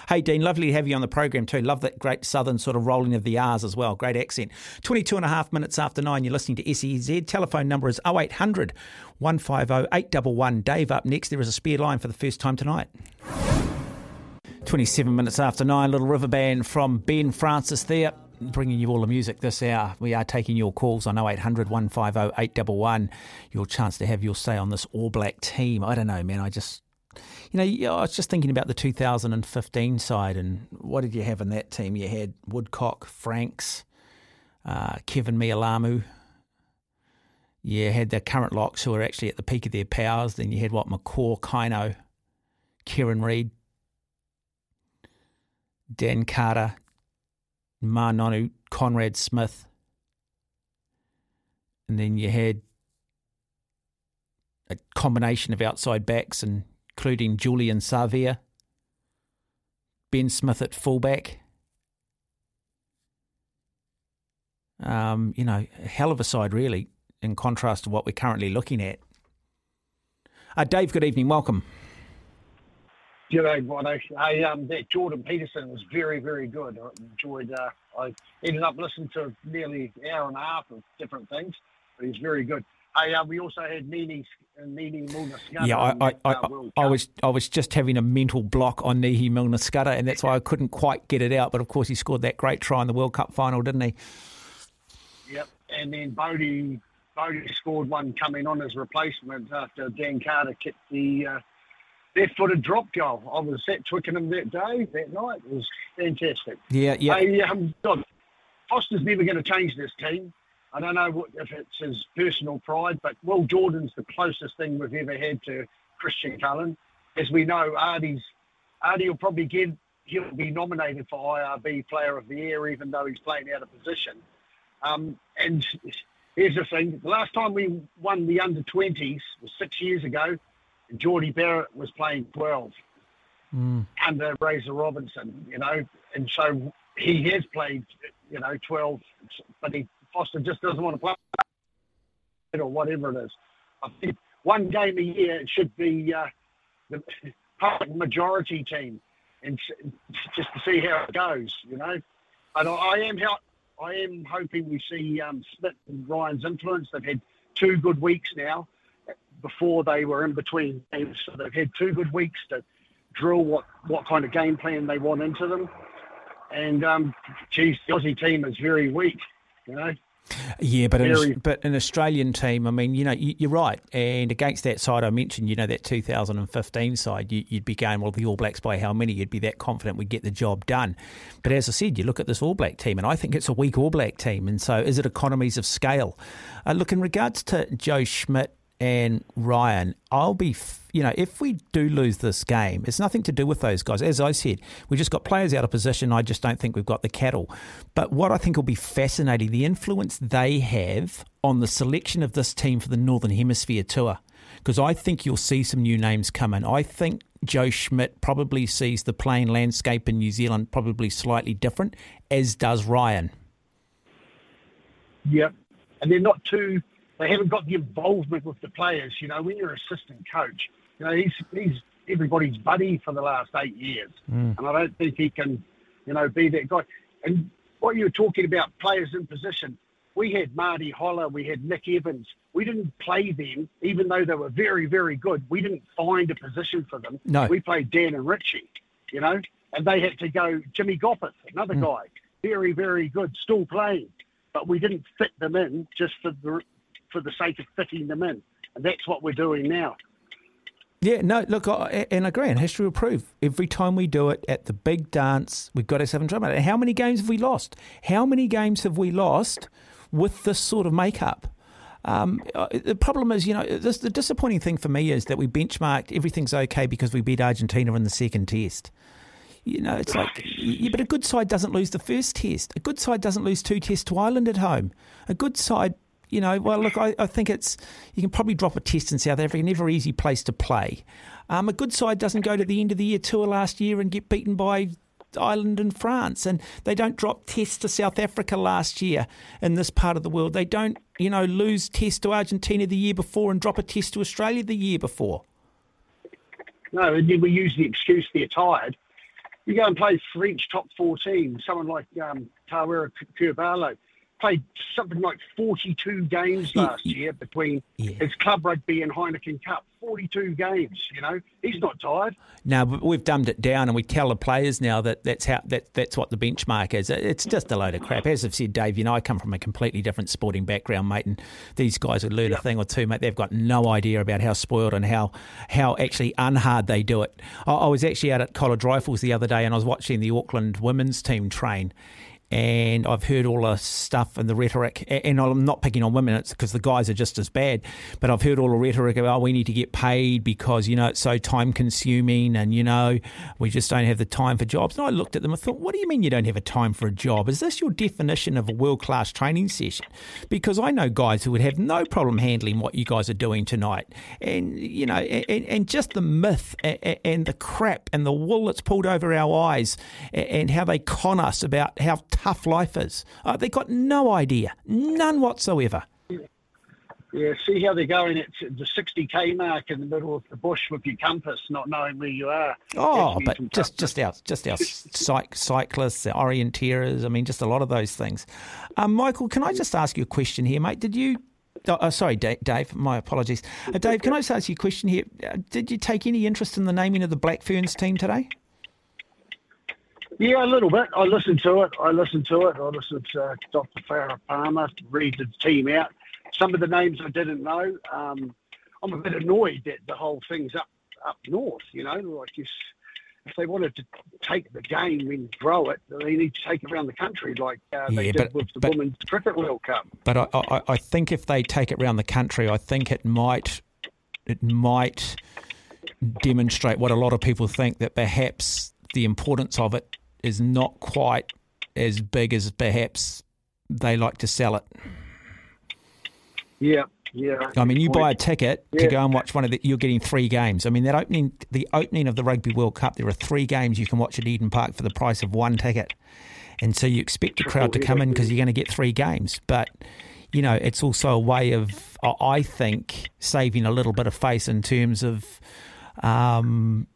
E: Hey, Dean, lovely to have you on the program too. Love that great southern sort of rolling of the R's as well. Great accent. 22 and a half minutes after nine, you're listening to SENZ. Telephone number is 0800 150 811. Dave up next. There is a spare line for the first time tonight. 27 minutes after nine, little river band from Ben Francis there. Bringing you all the music this hour. We are taking your calls on 0800 150 811. Your chance to have your say on this All Black team. I don't know, man. I just you know, I was just thinking about the 2015 side and what did you have in that team? You had Woodcock, Franks, uh, Keven Mealamu. You had the current locks who are actually at the peak of their powers. Then you had what McCaw, Kaino, Kieran Reid, Dan Carter, Ma'a Nonu, Conrad Smith. And then you had a combination of outside backs and including Julian Savea, Ben Smith at fullback. Um, you know, hell of a side, really, in contrast to what we're currently looking at. Uh, Dave, good evening. Welcome.
H: G'day, Bono. Hey, um, that Jordan Peterson was very, very good. I enjoyed. Uh, I ended up listening to nearly an hour and a half of different things, but he's very good. Hey, uh, we also had Nini Nini Mulna
E: Yeah, I, I, I, I was I was just having a mental block on Nehe Milner-Skudder, and that's why I couldn't quite get it out. But of course, he scored that great try in the World Cup final, didn't he?
H: Yep, and then Bodie Bodie scored one coming on as replacement after Dan Carter kicked the uh, left-footed drop goal. I was at Twickenham that day, that night. It was fantastic.
E: Yeah, yeah.
H: Hey, um, God, Foster's never going to change this team. I don't know what, if it's his personal pride, but Will Jordan's the closest thing we've ever had to Christian Cullen. As we know, Ardy's Ardy will probably get he'll be nominated for IRB Player of the Year, even though he's playing out of position. Um, and here's the thing: the last time we won the under 20s was six years ago, and Jordie Barrett was playing 12
E: Mm.
H: under Razor Robinson, you know, and so he has played, you know, 12, but he Foster just doesn't want to play it or whatever it is. I think one game a year it should be uh, the majority team, and just to see how it goes, you know. I, I am how I am hoping we see um, Smith and Ryan's influence. They've had two good weeks now. Before they were in between games, so they've had two good weeks to drill what, what kind of game plan they want into them. And um, geez, the Aussie team is very weak, you know.
E: Yeah, but an, but an Australian team, I mean, you know, you, you're right. And against that side I mentioned, you know, that 2015 side, you, you'd be going, well, the All Blacks by how many? You'd be that confident we'd get the job done. But as I said, you look at this All Black team, and I think it's a weak All Black team. And so is it economies of scale? Uh, look, in regards to Joe Schmidt and Ryan, I'll be, you know, if we do lose this game, it's nothing to do with those guys. As I said, we just got players out of position. I just don't think we've got the cattle. But what I think will be fascinating, the influence they have on the selection of this team for the Northern Hemisphere tour. Because I think you'll see some new names come in. I think Joe Schmidt probably sees the playing landscape in New Zealand probably slightly different, as does Ryan.
H: Yep. And they're not too, they haven't got the involvement with the players. You know, when you're assistant coach, you know, he's, he's everybody's buddy for the last eight years.
E: Mm.
H: And I don't think he can, you know, be that guy. And what you were talking about, players in position, we had Marty Holah, we had Nick Evans. We didn't play them, even though they were very, very good. We didn't find a position for them.
E: No.
H: We played Dan and Richie, you know, and they had to go Jimmy Gopperth, another
E: Mm.
H: guy, very, very good, still playing. But we didn't fit them in just for the for the sake of fitting them in. And that's what we're doing now.
E: Yeah, no, look, I, and I agree, and history will prove every time we do it at the big dance, we've got have seven drum. And how many games have we lost? How many games have we lost with this sort of makeup? Um, uh, the problem is, you know, this, the disappointing thing for me is that we benchmarked everything's okay because we beat Argentina in the second test. You know, it's like, yeah, but a good side doesn't lose the first test. A good side doesn't lose two tests to Ireland at home. A good side you know, well, look, I, I, think it's you can probably drop a test in South Africa, never easy place to play. Um, a good side doesn't go to the end of the year tour last year and get beaten by Ireland and France, and they don't drop tests to South Africa last year in this part of the world. They don't, you know, lose tests to Argentina the year before and drop a test to Australia the year before.
H: No, and then we use the excuse they're tired. You go and play for each top 14, someone like um, Tawera Kerr-Barlow played something like 42 games last year between
E: yeah.
H: his club rugby and Heineken Cup. 42 games, you know. He's not tired.
E: No, but we've dumbed it down and we tell the players now that that's how that that's what the benchmark is. It's just a load of crap. As I've said, Dave, you know, I come from a completely different sporting background, mate, and these guys would learn yeah. a thing or two, mate. They've got no idea about how spoiled and how how actually unhard they do it. I, I was actually out at College Rifles the other day and I was watching the Auckland women's team train and I've heard all the stuff and the rhetoric, and I'm not picking on women, it's because the guys are just as bad, but I've heard all the rhetoric about, oh, we need to get paid because, you know, it's so time consuming and, you know, we just don't have the time for jobs. And I looked at them and thought, what do you mean you don't have a time for a job? Is this your definition of a world class training session? Because I know guys who would have no problem handling what you guys are doing tonight. And, you know, and, and just the myth and the crap and the wool that's pulled over our eyes and how they con us about how tough life is. Uh, they got no idea, none whatsoever.
H: Yeah, see how they're going at the 60k mark in the middle of the bush with your compass, not knowing where you are.
E: Oh, but just just our just our cyc- cyclists, our orienteers. I mean, just a lot of those things. Um, Michael, can I just ask you a question here, mate? Did you? Oh, sorry, Dave. My apologies, uh, Dave. Can I just ask you a question here? Did you take any interest in the naming of the Black Ferns team today?
H: Yeah, a little bit. I listened to it. I listened to it. I listened to uh, Dr. Farah Palmer read the team out. Some of the names I didn't know. Um, I'm a bit annoyed that the whole thing's up up north. You know, like if, if they wanted to take the game and grow it, they need to take it around the country like uh, they yeah, did but, with the but, Women's Cricket World Cup.
E: But I, I, I think if they take it around the country, I think it might it might demonstrate what a lot of people think that perhaps the importance of it is not quite as big as perhaps they like to sell it.
H: Yeah, yeah.
E: I mean, you buy a ticket yeah. to go and watch one of the. You're getting three games. I mean, that opening, the opening of the Rugby World Cup, there are three games you can watch at Eden Park for the price of one ticket, and so you expect the crowd to come in because you're going to get three games. But you know, it's also a way of, I think, saving a little bit of face in terms of, um,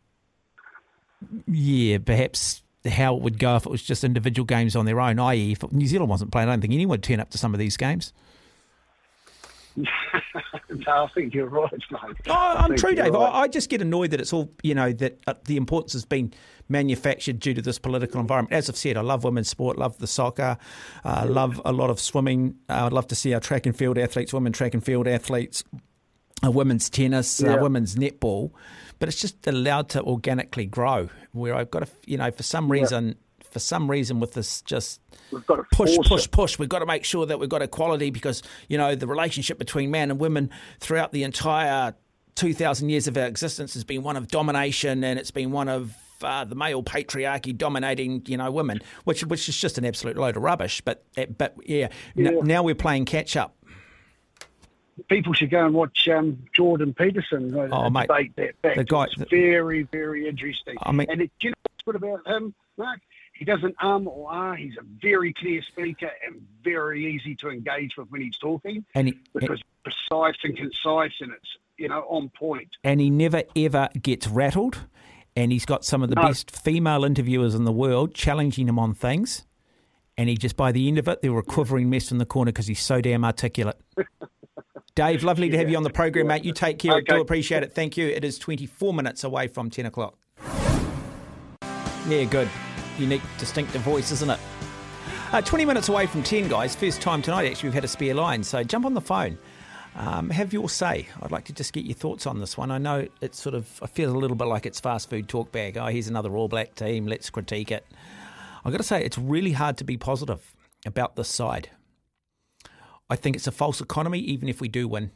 E: yeah, perhaps how it would go if it was just individual games on their own. I.e., if New Zealand wasn't playing, I don't think anyone would turn up to some of these games.
H: no, I think you're right, mate. Oh,
E: I'm true, Dave. Right. I, I, just get annoyed that it's all, you know, that uh, the importance has been manufactured due to this political environment. As I've said, I love women's sport, love the soccer, uh, love a lot of swimming. Uh, I'd love to see our track and field athletes, women track and field athletes, uh, women's tennis, uh, yeah. women's netball but it's just allowed to organically grow. Where I've got to, you know, for some reason, yeah. for some reason, with this just push, push, it. push, we've got to make sure that we've got equality because you know the relationship between man and women throughout the entire two thousand years of our existence has been one of domination, and it's been one of uh, the male patriarchy dominating, you know, women, which which is just an absolute load of rubbish. But but yeah, yeah. N- now we're playing catch up
H: people should go and watch um, Jordan Peterson uh, oh, debate that back. The guy, it's very, very interesting. I mean, and it, you know what's good about him, Mark? He doesn't um or ah. He's a very clear speaker and very easy to engage with when he's talking.
E: And he,
H: precise and concise, and it's you know on point.
E: And he never ever gets rattled. And he's got some of the no. best female interviewers in the world challenging him on things. And he just by the end of it, they were a quivering mess in the corner because he's so damn articulate. Dave, lovely to have you on the program, mate. You take care. Okay. I do appreciate it. Thank you. It is 24 minutes away from 10 o'clock. Yeah, good. Unique, distinctive voice, isn't it? Uh, 20 minutes away from 10, guys. First time tonight, actually, we've had a spare line. So jump on the phone. Um, have your say. I'd like to just get your thoughts on this one. I know it's sort of, I feel a little bit like it's fast food talk bag. Oh, here's another All Black team. Let's critique it. I've got to say, it's really hard to be positive about this side. I think it's a false economy, even if we do win.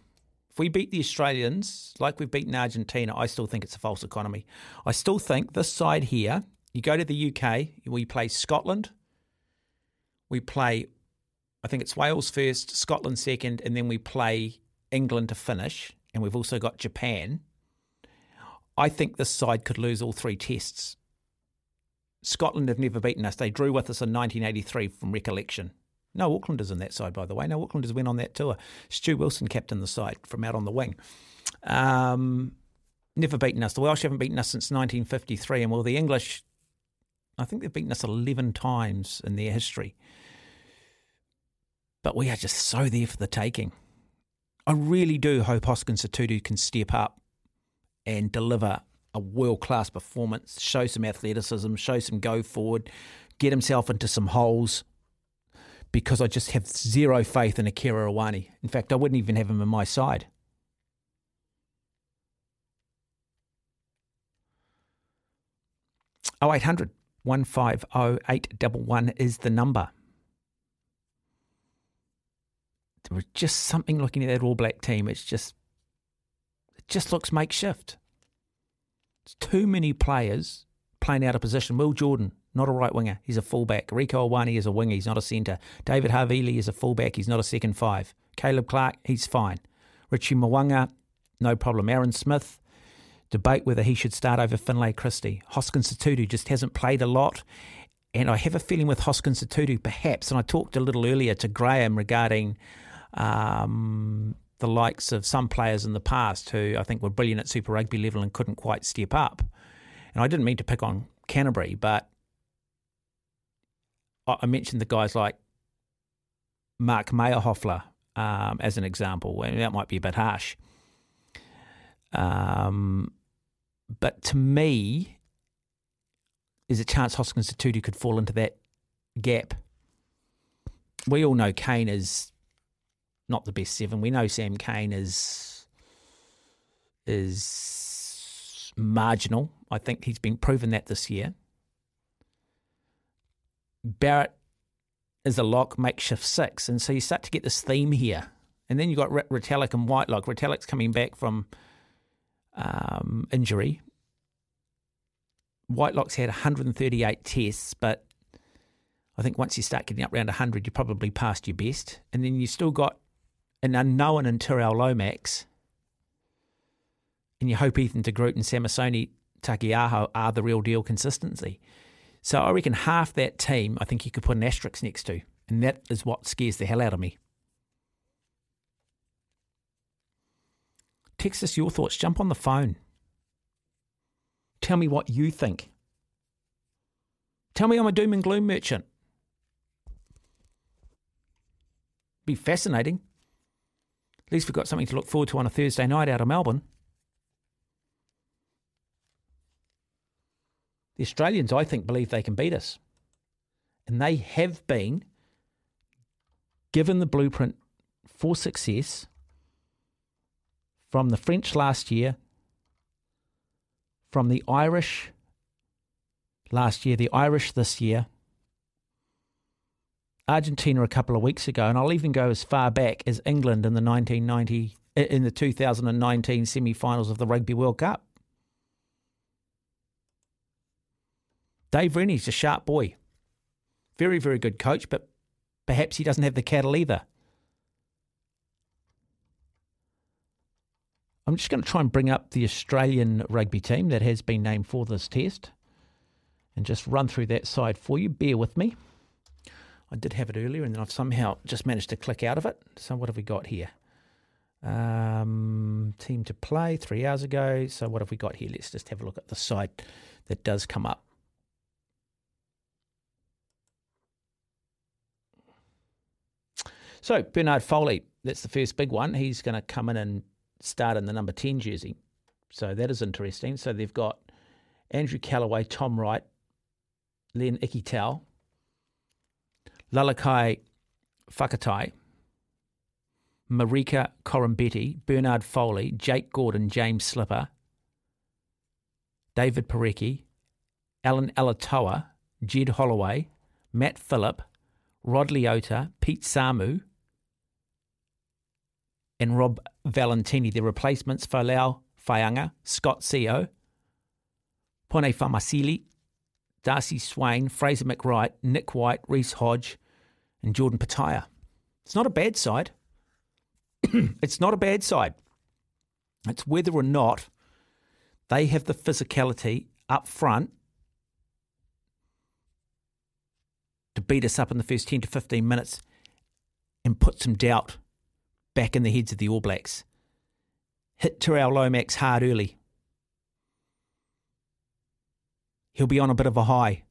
E: If we beat the Australians like we've beaten Argentina, I still think it's a false economy. I still think this side here, you go to the UK, we play Scotland, we play, I think it's Wales first, Scotland second, and then we play England to finish, and we've also got Japan. I think this side could lose all three tests. Scotland have never beaten us. They drew with us in 1983 from recollection. No Aucklanders in that side, by the way. No Aucklanders went on that tour. Stu Wilson captained the side from out on the wing. Um, never beaten us. The Welsh haven't beaten us since 1953, and well, the English, I think they've beaten us 11 times in their history. But we are just so there for the taking. I really do hope Hoskins Sotutu can step up and deliver a world class performance, show some athleticism, show some go forward, get himself into some holes. Because I just have zero faith in Akira Ioane. In fact, I wouldn't even have him in my side. Oh eight hundred one five oh eight double one is the number. There was just something looking at that All Black team. It's just, it just looks makeshift. It's too many players playing out of position. Will Jordan, not a right winger, he's a fullback. Rieko Ioane is a winger, he's not a centre. David Havili is a fullback, he's not a second five. Caleb Clarke, he's fine. Richie Mo'unga, no problem. Aaron Smith, debate whether he should start over Finlay Christie. Hoskins Sotutu just hasn't played a lot. And I have a feeling with Hoskins Sotutu, perhaps, and I talked a little earlier to Graham regarding um, the likes of some players in the past who I think were brilliant at Super Rugby level and couldn't quite step up. And I didn't mean to pick on Canterbury, but I mentioned the guys like Mark Mayerhofler um, as an example. And that might be a bit harsh. Um, but to me, there's a chance Hoskins Sotutu could fall into that gap. We all know Cane is not the best seven. We know Sam Cane is is marginal. I think he's been proven that this year. Barrett is a lock, makeshift six, and so you start to get this theme here. And then you've got Retallick and Whitelock. Retallick's coming back from um, injury. Whitelock's had 138 tests, but I think once you start getting up around 100, you're probably past your best. And then you've still got an unknown in Tyrel Lomax. And you hope Ethan de Groot and Samisoni Taukei'aho are the real deal consistency. So I reckon half that team, I think you could put an asterisk next to. And that is what scares the hell out of me. Text us your thoughts. Jump on the phone. Tell me what you think. Tell me I'm a doom and gloom merchant. Be fascinating. At least we've got something to look forward to on a Thursday night out of Melbourne. The Australians, I think, believe they can beat us. And they have been given the blueprint for success from the French last year, from the Irish last year, the Irish this year, Argentina a couple of weeks ago, and I'll even go as far back as England in the 1990 in the 2019 semi-finals of the Rugby World Cup. Dave Rennie's a sharp boy. Very, very good coach, but perhaps he doesn't have the cattle either. I'm just going to try and bring up the Australian rugby team that has been named for this test and just run through that side for you. Bear with me. I did have it earlier and then I've somehow just managed to click out of it. So, what have we got here? Um, team to play three hours ago. So, what have we got here? Let's just have a look at the side that does come up. So, Bernard Foley, that's the first big one. He's going to come in and start in the number 10 jersey. So, that is interesting. So, they've got Andrew Kellaway, Tom Wright, Len Ikitau, Lalakai Foketi, Marika Koroibete, Bernard Foley, Jake Gordon, James Slipper, David Porecki, Allan Alaalatoa, Jed Holloway, Matt Phillip, Rob Leota, Pete Samu, and Rob Valetini. The replacements Folau Fainga'a, Scott Sio, Pone Fa'amausili, Darcy Swain, Fraser McReight, Nick White, Reece Hodge, and Jordan Petaia. It's not a bad side. it's not a bad side. It's whether or not they have the physicality up front to beat us up in the first 10 to 15 minutes and put some doubt back in the heads of the All Blacks. Hit Tyrel Lomax hard early. He'll be on a bit of a high.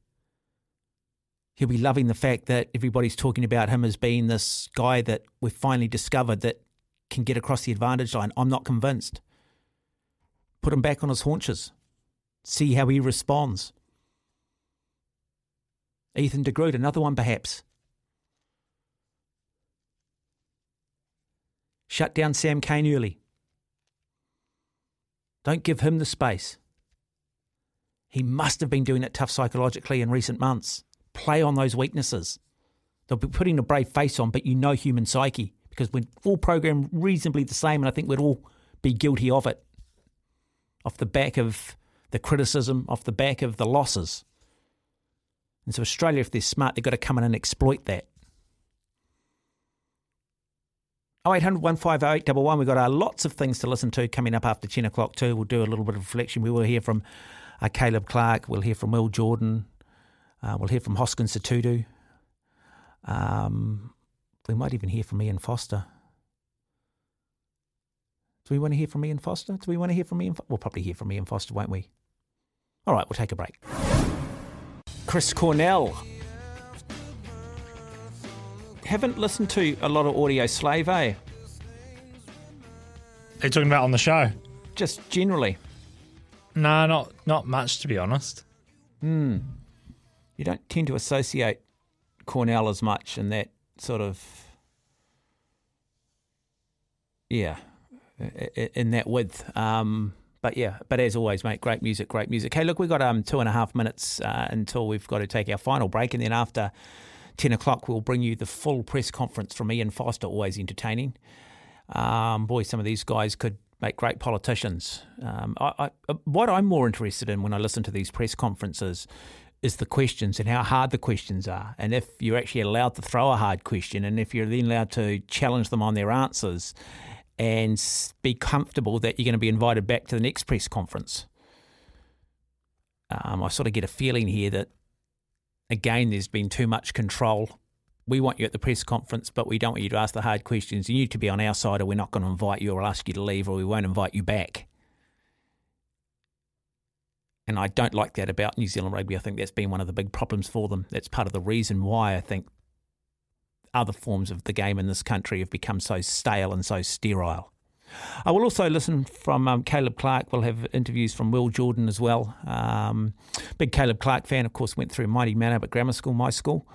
E: He'll be loving the fact that everybody's talking about him as being this guy that we've finally discovered that can get across the advantage line. I'm not convinced. Put him back on his haunches. See how he responds. Ethan de Groot, another one perhaps. Shut down Sam Cane early. Don't give him the space. He must have been doing it tough psychologically in recent months. Play on those weaknesses. They'll be putting a brave face on, but you know human psyche because we're all programmed reasonably the same, and I think we'd all be guilty of it. Off the back of the criticism, off the back of the losses. And so, Australia, if they're smart, they've got to come in and exploit that. 0800 150 We've got uh, lots of things to listen to coming up after 10 o'clock, too. We'll do a little bit of reflection. We will hear from uh, Caleb Clarke. We'll hear from Will Jordan. Uh, we'll hear from Hoskins Sotutu. Um, we might even hear from Ian Foster. Do we want to hear from Ian Foster? Do we want to hear from Ian? We'll probably hear from Ian Foster, won't we? All right, we'll take a break. Chris Cornell. Haven't listened to a lot of Audioslave, eh?
F: Are you talking about on the show?
E: Just generally.
F: No, not not much to be honest.
E: Hmm. You don't tend to associate Cornell as much in that sort of, yeah, in that width. Um, but yeah, but as always, mate, great music, great music. Hey, look, we've got um, two and a half minutes uh, until we've got to take our final break, and then after 10 o'clock, we'll bring you the full press conference from Ian Foster, always entertaining. Um, boy, some of these guys could make great politicians. Um, I, I, what I'm more interested in when I listen to these press conferences is the questions and how hard the questions are, and if you're actually allowed to throw a hard question, and if you're then allowed to challenge them on their answers, and be comfortable that you're going to be invited back to the next press conference. Um, I sort of get a feeling here that, again, there's been too much control. We want you at the press conference, but we don't want you to ask the hard questions. You need to be on our side, or we're not going to invite you or ask you to leave, or we won't invite you back. And I don't like that about New Zealand rugby. I think that's been one of the big problems for them. That's part of the reason why I think other forms of the game in this country have become so stale and so sterile. I will also listen from um, Caleb Clarke. We'll have interviews from Will Jordan as well. Um, big Caleb Clarke fan, of course, went through Mighty Manor at grammar school, my school.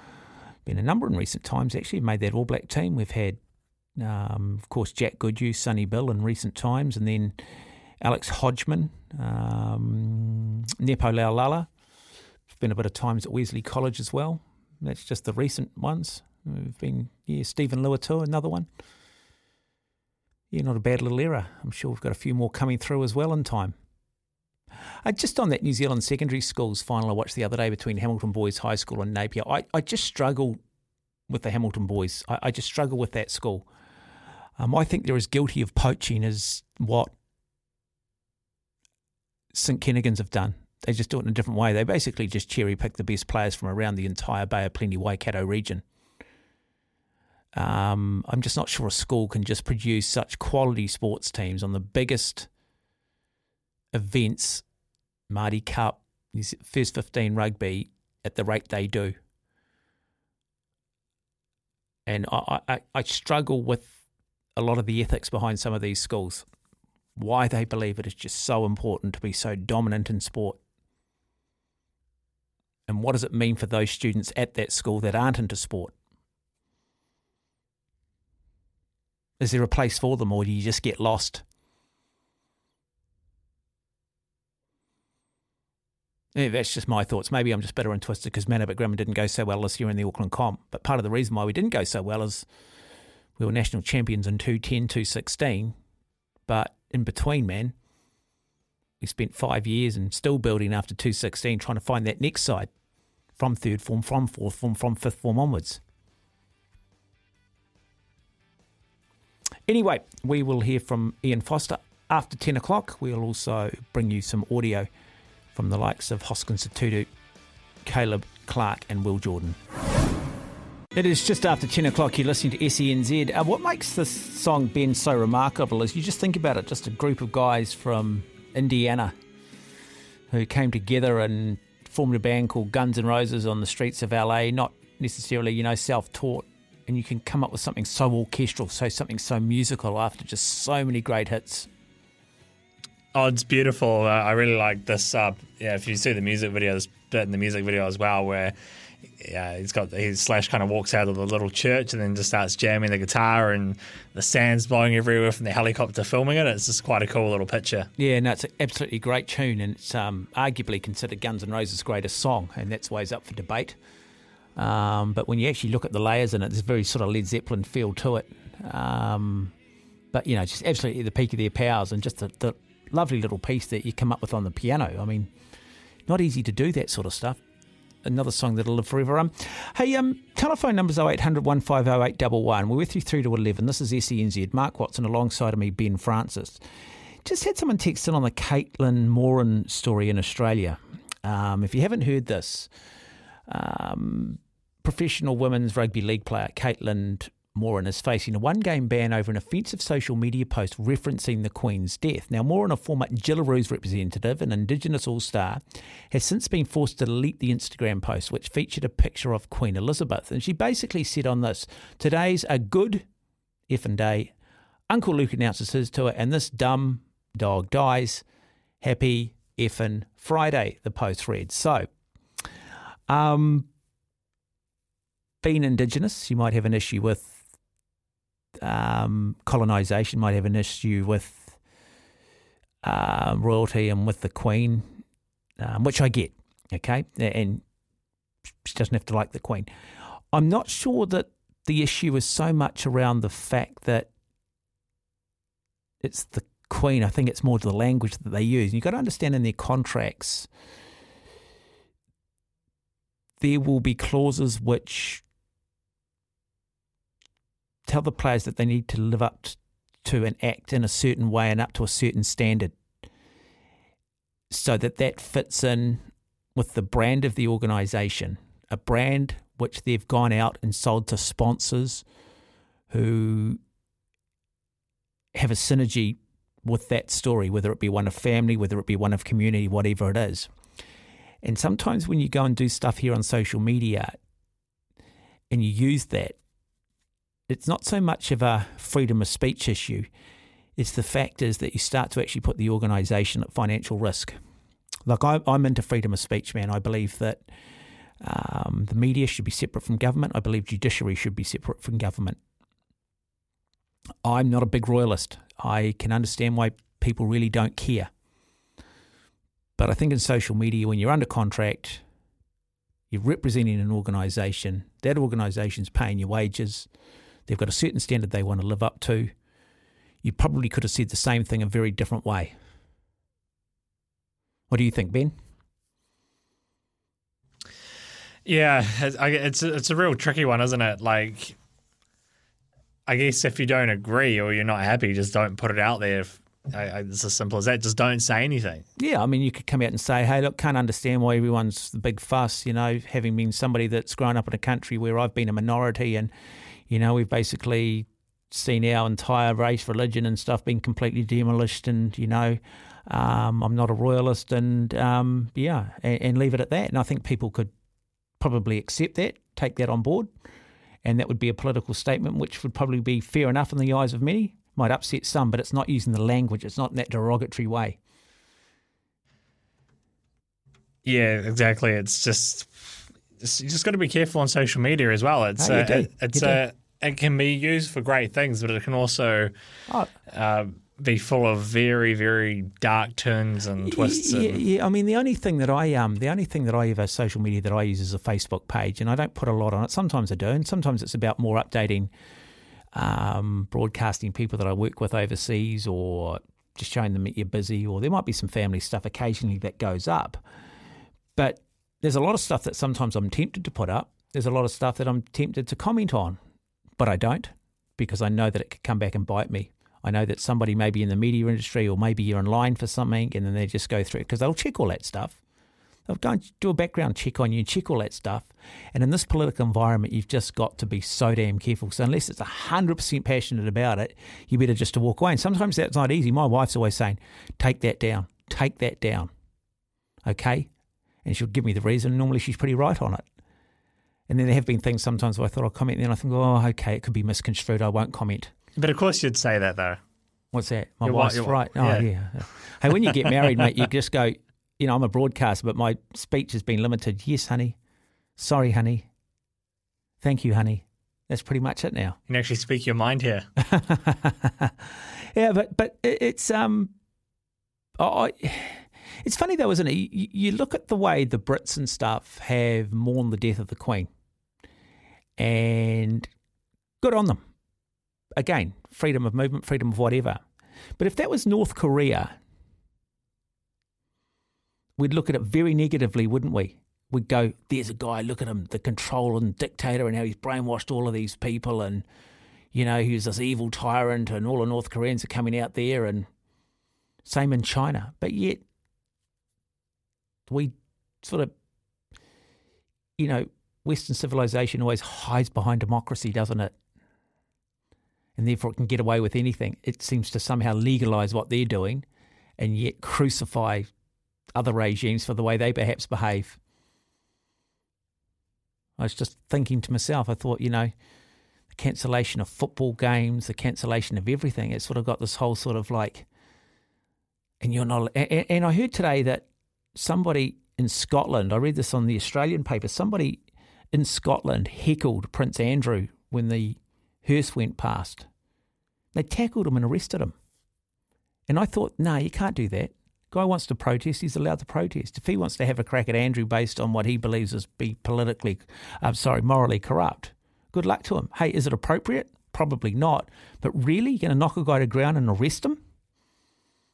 E: Been a number in recent times, actually, made that All Black team. We've had, um, of course, Jack Goodhue, Sonny Bill in recent times, and then Alex Hodgman, um, Nepo Laulala. Been a bit of times at Wesley College as well. That's just the recent ones. We've been, yeah, Steven Luatua, another one. Yeah, not a bad little error. I'm sure we've got a few more coming through as well in time. Uh, just on that New Zealand secondary schools final I watched the other day between Hamilton Boys High School and Napier, I, I just struggle with the Hamilton Boys. I, I just struggle with that school. Um, I think they're as guilty of poaching as what St Kentigern's have done. They just do it in a different way. They basically just cherry pick the best players from around the entire Bay of Plenty Waikato region. Um, I'm just not sure a school can just produce such quality sports teams on the biggest events, Marty Cup, first 15 rugby, at the rate they do. And I, I, I struggle with a lot of the ethics behind some of these schools. Why they believe it is just so important to be so dominant in sport. And what does it mean for those students at that school that aren't into sport? Is there a place for them, or do you just get lost? Yeah, that's just my thoughts. Maybe I'm just bitter and twisted because Manabit Grammar didn't go so well this year in the Auckland comp. But part of the reason why we didn't go so well is we were national champions in 210, 216. But in between, man, we spent five years and still building after 216, trying to find that next side from third form, from fourth form, from fifth form onwards. Anyway, we will hear from Ian Foster after 10 o'clock. We'll also bring you some audio from the likes of Hoskins Sotutu, Caleb Clarke, and Will Jordan. It is just after 10 o'clock. You're listening to SENZ. Uh, what makes this song, Ben, so remarkable is you just think about it just a group of guys from Indiana who came together and formed a band called Guns N' Roses on the streets of LA, not necessarily, you know, self taught. And you can come up with something so orchestral, so something so musical after just so many great hits.
F: Oh, it's beautiful. Uh, I really like this. Uh, yeah, if you see the music video, there's bit in the music video as well where yeah, he's got he slash kind of walks out of the little church and then just starts jamming the guitar and the sand's blowing everywhere from the helicopter filming it. It's just quite a cool little picture.
E: Yeah, no, it's an absolutely great tune, and it's um, arguably considered Guns N' Roses' greatest song, and that's why it's up for debate. Um, but when you actually look at the layers in it, there's a very sort of Led Zeppelin feel to it. Um, but you know, just absolutely the peak of their powers, and just the, the lovely little piece that you come up with on the piano. I mean, not easy to do that sort of stuff. Another song that'll live forever. Um, hey, um, telephone numbers 0800 150 We're with you through to 11. This is SENZ. Mark Watson alongside of me, Ben Francis. Just had someone text in on the Caitlin Moran story in Australia. Um, if you haven't heard this, um, professional women's rugby league player Caitlin Moran is facing a one game ban over an offensive social media post referencing the Queen's death. Now, Moran, a former Jillaroos representative and Indigenous All Star, has since been forced to delete the Instagram post, which featured a picture of Queen Elizabeth. And she basically said on this Today's a good effing day. Uncle Luke announces his tour, and this dumb dog dies. Happy effing Friday, the post read. So, um, being Indigenous, you might have an issue with um, colonisation, might have an issue with uh, royalty and with the Queen, um, which I get, okay? And she doesn't have to like the Queen. I'm not sure that the issue is so much around the fact that it's the Queen. I think it's more to the language that they use. You've got to understand in their contracts, there will be clauses which tell the players that they need to live up to and act in a certain way and up to a certain standard so that that fits in with the brand of the organization a brand which they've gone out and sold to sponsors who have a synergy with that story whether it be one of family whether it be one of community whatever it is. And sometimes when you go and do stuff here on social media and you use that it's not so much of a freedom of speech issue. It's the fact is that you start to actually put the organisation at financial risk. Like I, I'm into freedom of speech, man. I believe that um, the media should be separate from government. I believe judiciary should be separate from government. I'm not a big royalist. I can understand why people really don't care. But I think in social media, when you're under contract, you're representing an organisation, that organisation's paying your wages, They've got a certain standard they want to live up to. You probably could have said the same thing a very different way. What do you think, Ben?
F: Yeah, it's a, it's a real tricky one, isn't it? Like, I guess if you don't agree or you're not happy, just don't put it out there. If, I, I, it's as simple as that. Just don't say anything.
E: Yeah, I mean, you could come out and say, "Hey, look, can't understand why everyone's the big fuss." You know, having been somebody that's grown up in a country where I've been a minority and you know, we've basically seen our entire race, religion, and stuff being completely demolished. And you know, um, I'm not a royalist, and um, yeah, and, and, leave it at that. And I think people could probably accept that, take that on board, and that would be a political statement, which would probably be fair enough in the eyes of many. Might upset some, but it's not using the language. It's not in that derogatory way.
F: Yeah, exactly. It's just you just got to be careful on social media as well. It's
E: no,
F: uh, it's a it can be used for great things, but it can also
E: Oh.
F: uh, be full of very, very dark turns and twists.
E: Yeah,
F: and,
E: yeah. I mean, the only thing that I um, the only thing that I ever social media that I use is a Facebook page, and I don't put a lot on it. Sometimes I do, and sometimes it's about more updating, um, broadcasting people that I work with overseas, or just showing them that you're busy, or there might be some family stuff occasionally that goes up. But there's a lot of stuff that sometimes I'm tempted to put up. There's a lot of stuff that I'm tempted to comment on, but I don't because I know that it could come back and bite me. I know that somebody maybe in the media industry or maybe you're in line for something and then they just go through it because they'll check all that stuff. They'll go and do a background check on you and check all that stuff. And in this political environment, you've just got to be so damn careful. So unless it's 100% passionate about it, you better just to walk away. And sometimes that's not easy. My wife's always saying, take that down, take that down. Okay? And she'll give me the reason. Normally she's pretty right on it. And then there have been things sometimes where I thought I'll comment, and then I think, oh, okay, it could be misconstrued. I won't comment.
F: but of course, you'd say that though.
E: What's that? My
F: Your
E: wife's
F: your-
E: right. Oh,
F: yeah.
E: yeah. Hey, when you get married, mate, you just go, you know, I'm a broadcaster, but my speech has been limited. Yes, honey. Sorry, honey. Thank you, honey. That's pretty much it now.
F: You can actually speak your mind here.
E: Yeah, but but it- it's um, I, it's funny though, isn't it? You, look at the way the Brits and stuff have mourned the death of the Queen, and good on them. Again, freedom of movement, freedom of whatever. But if that was North Korea, we'd look at it very negatively, wouldn't we? We'd go, "There's a guy. Look at him, the controlling dictator, and how he's brainwashed all of these people, and." you know, he's this evil tyrant, and all the North Koreans are coming out there, and same in China. But yet, we sort of, you know, Western civilization always hides behind democracy, doesn't it? And therefore, it can get away with anything. It seems to somehow legalize what they're doing, and yet crucify other regimes for the way they perhaps behave. I was just thinking to myself, I thought, you know, the cancellation of football games, the cancellation of everything. It's sort of got this whole sort of like, and you're not. And, and I heard today that somebody in Scotland, I read this on the Australian paper, somebody in Scotland heckled Prince Andrew when the hearse went past. They tackled him and arrested him. And I thought, no, you can't do that. Guy wants to protest, he's allowed to protest. If he wants to have a crack at Andrew based on what he believes is be politically, I'm sorry, morally corrupt, good luck to him. Hey, is it appropriate? Probably not. But really, you're going to knock a guy to ground and arrest him?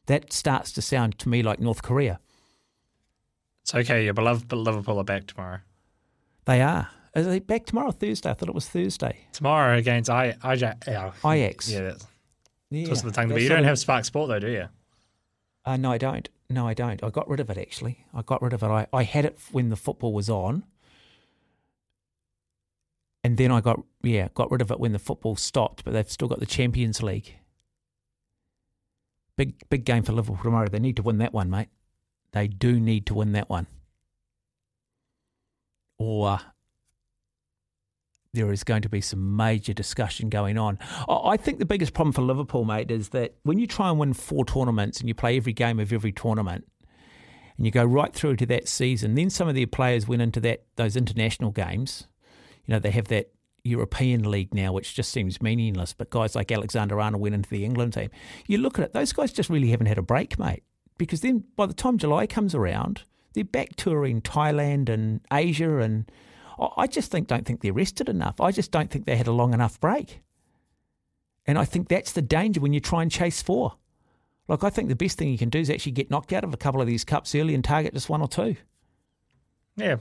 E: That starts to sound to me like North Korea.
F: It's okay. Your beloved Liverpool are back tomorrow.
E: They are. Are they back tomorrow or Thursday? I thought it was Thursday.
F: Tomorrow against I, IJ, yeah,
E: Ajax.
F: Yeah, that's
E: Yeah,
F: twist of the tongue. But you don't
E: of-
F: have Spark Sport though, do you?
E: Uh, no, I don't. No, I don't. I got rid of it actually. I got rid of it. I, I had it when the football was on. And then I got yeah, got rid of it when the football stopped, but they've still got the Champions League. Big big game for Liverpool tomorrow. They need to win that one, mate. They do need to win that one. Or there is going to be some major discussion going on. I think the biggest problem for Liverpool, mate, is that when you try and win four tournaments and you play every game of every tournament, and you go right through to that season, then some of their players went into that those international games. You know, they have that European league now, which just seems meaningless. But guys like Alexander Arnold went into the England team. You look at it; those guys just really haven't had a break, mate. Because then, by the time July comes around, they're back touring Thailand and Asia, and I- just think don't think they're rested enough. I just don't think they had a long enough break. And I think that's the danger when you try and chase four. Like I think the best thing you can do is actually get knocked out of a couple of these cups early and target just one or two.
F: Yeah,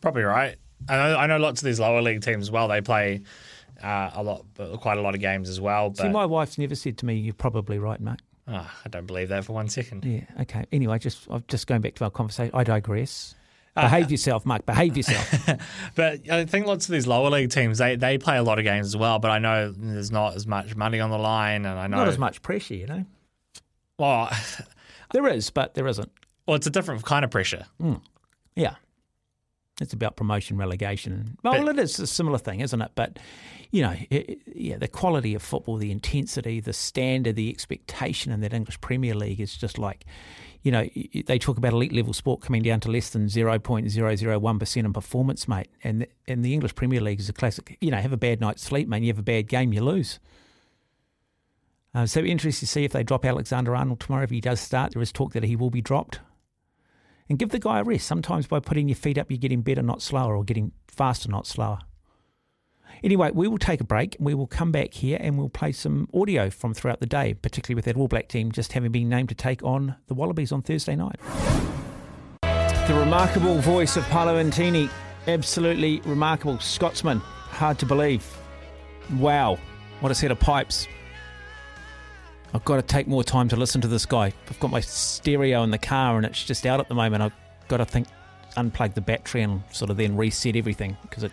F: probably right. I know, I know lots of these lower league teams as well. They play uh, a lot, quite a lot of games as well. But
E: See, my wife's never said to me, "You're probably right, Mark."
F: Ah, I don't believe that for one second.
E: Yeah. Okay. Anyway, just I'm just going back to our conversation. I digress.
F: Uh,
E: Behave yourself, Mark. Behave yourself.
F: But I think lots of these lower league teams they, they play a lot of games as well. But I know there's not as much money on the line, and I know
E: Not as much pressure, you know.
F: Well,
E: there is, but there isn't.
F: Well, it's a different kind of pressure.
E: Mm. Yeah. It's about promotion, relegation. Well, it is a similar thing, isn't it? But you know, it, yeah, the quality of football, the intensity, the standard, the expectation in that English Premier League is just like, you know, they talk about elite level sport coming down to less than zero point zero zero one percent in performance, mate. And and the English Premier League is a classic. You know, have a bad night's sleep, man. You have a bad game, you lose. Uh, so interesting to see if they drop Alexander Arnold tomorrow. If he does start, there is talk that he will be dropped. And give the guy a rest. Sometimes by putting your feet up, you're getting better, not slower, or getting faster, not slower. Anyway, we will take a break. We will come back here and we'll play some audio from throughout the day, particularly with that All Black team just having been named to take on the Wallabies on Thursday night. The remarkable voice of Paolo Nutini. Absolutely remarkable. Scotsman. Hard to believe. Wow. What a set of pipes. I've got to take more time to listen to this guy. I've got my stereo in the car and it's just out at the moment. I've got to think, unplug the battery and sort of then reset everything because it,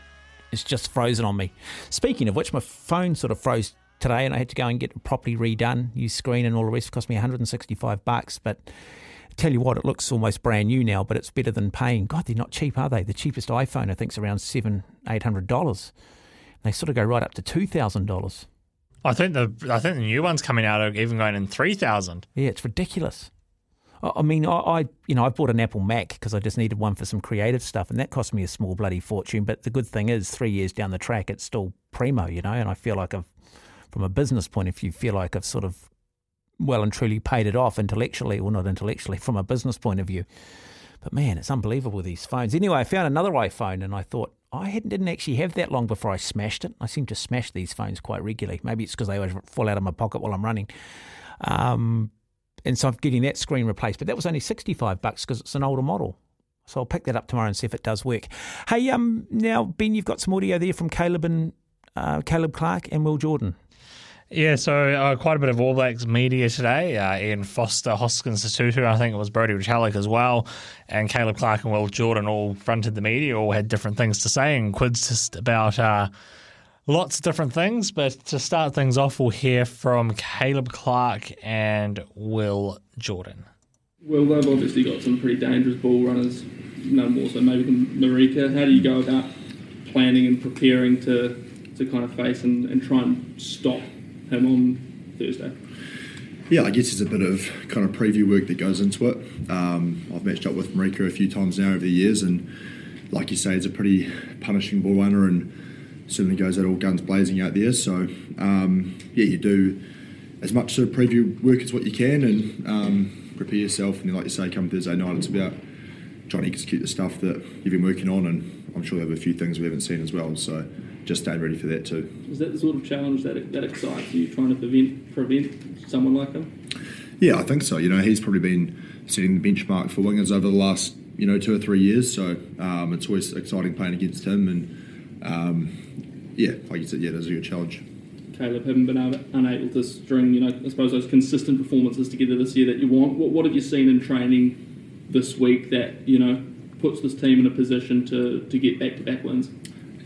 E: it's just frozen on me. Speaking of which, my phone sort of froze today and I had to go and get it properly redone. New screen and all the rest it cost me 165 bucks, but I tell you what, it looks almost brand new now, but it's better than paying. God, they're not cheap, are they? The cheapest iPhone I think is around seven, eight hundred dollars. They sort of go right up to two thousand dollars.
F: I think the I think the new one's coming out are even going in three thousand.
E: Yeah, it's ridiculous. I mean, I, I you know I bought an Apple Mac because I just needed one for some creative stuff, and that cost me a small bloody fortune. But the good thing is, three years down the track, it's still primo, you know. And I feel like I've, from a business point of view, feel like I've sort of well and truly paid it off intellectually, well not intellectually, from a business point of view. But man, it's unbelievable these phones. Anyway, I found another iPhone, and I thought I hadn't, didn't actually have that long before I smashed it. I seem to smash these phones quite regularly. Maybe it's because they always fall out of my pocket while I'm running. Um, and so I'm getting that screen replaced. But that was only 65 bucks because it's an older model. So I'll pick that up tomorrow and see if it does work. Hey, um, now Ben, you've got some audio there from Caleb and uh, Caleb Clarke and Will Jordan.
F: Yeah, so uh, quite a bit of All Blacks media today. Uh, Ian Foster, Hoskins Sotutu, I think it was Brodie Retallick as well, and Caleb Clarke and Will Jordan all fronted the media, all had different things to say and quizzed just about uh, lots of different things. But to start things off, we'll hear from Caleb Clarke and Will Jordan.
K: Well, they've obviously got some pretty dangerous ball runners, none more so maybe than Marika. How do you go about planning and preparing to, to kind of face and, and try and stop him on Thursday?
L: Yeah, I guess there's a bit of kind of preview work that goes into it. Um, I've matched up with Marika a few times now over the years, and like you say, it's a pretty punishing ball runner and certainly goes out all guns blazing out there. So, um, yeah, you do as much sort of preview work as what you can and um, prepare yourself. And then, like you say, come Thursday night, it's about trying to execute the stuff that you've been working on, and I'm sure there have a few things we haven't seen as well. So, just staying ready for that too.
K: Is that the sort of challenge that, that excites you, trying to prevent, prevent someone like him?
L: Yeah, I think so. You know, he's probably been setting the benchmark for wingers over the last, you know, two or three years. So um, it's always exciting playing against him. And um, yeah, like you said, yeah, it is a good challenge.
K: Caleb, haven't been able, unable to string, you know, I suppose those consistent performances together this year that you want. What, what have you seen in training this week that, you know, puts this team in a position to, to get back to back wins?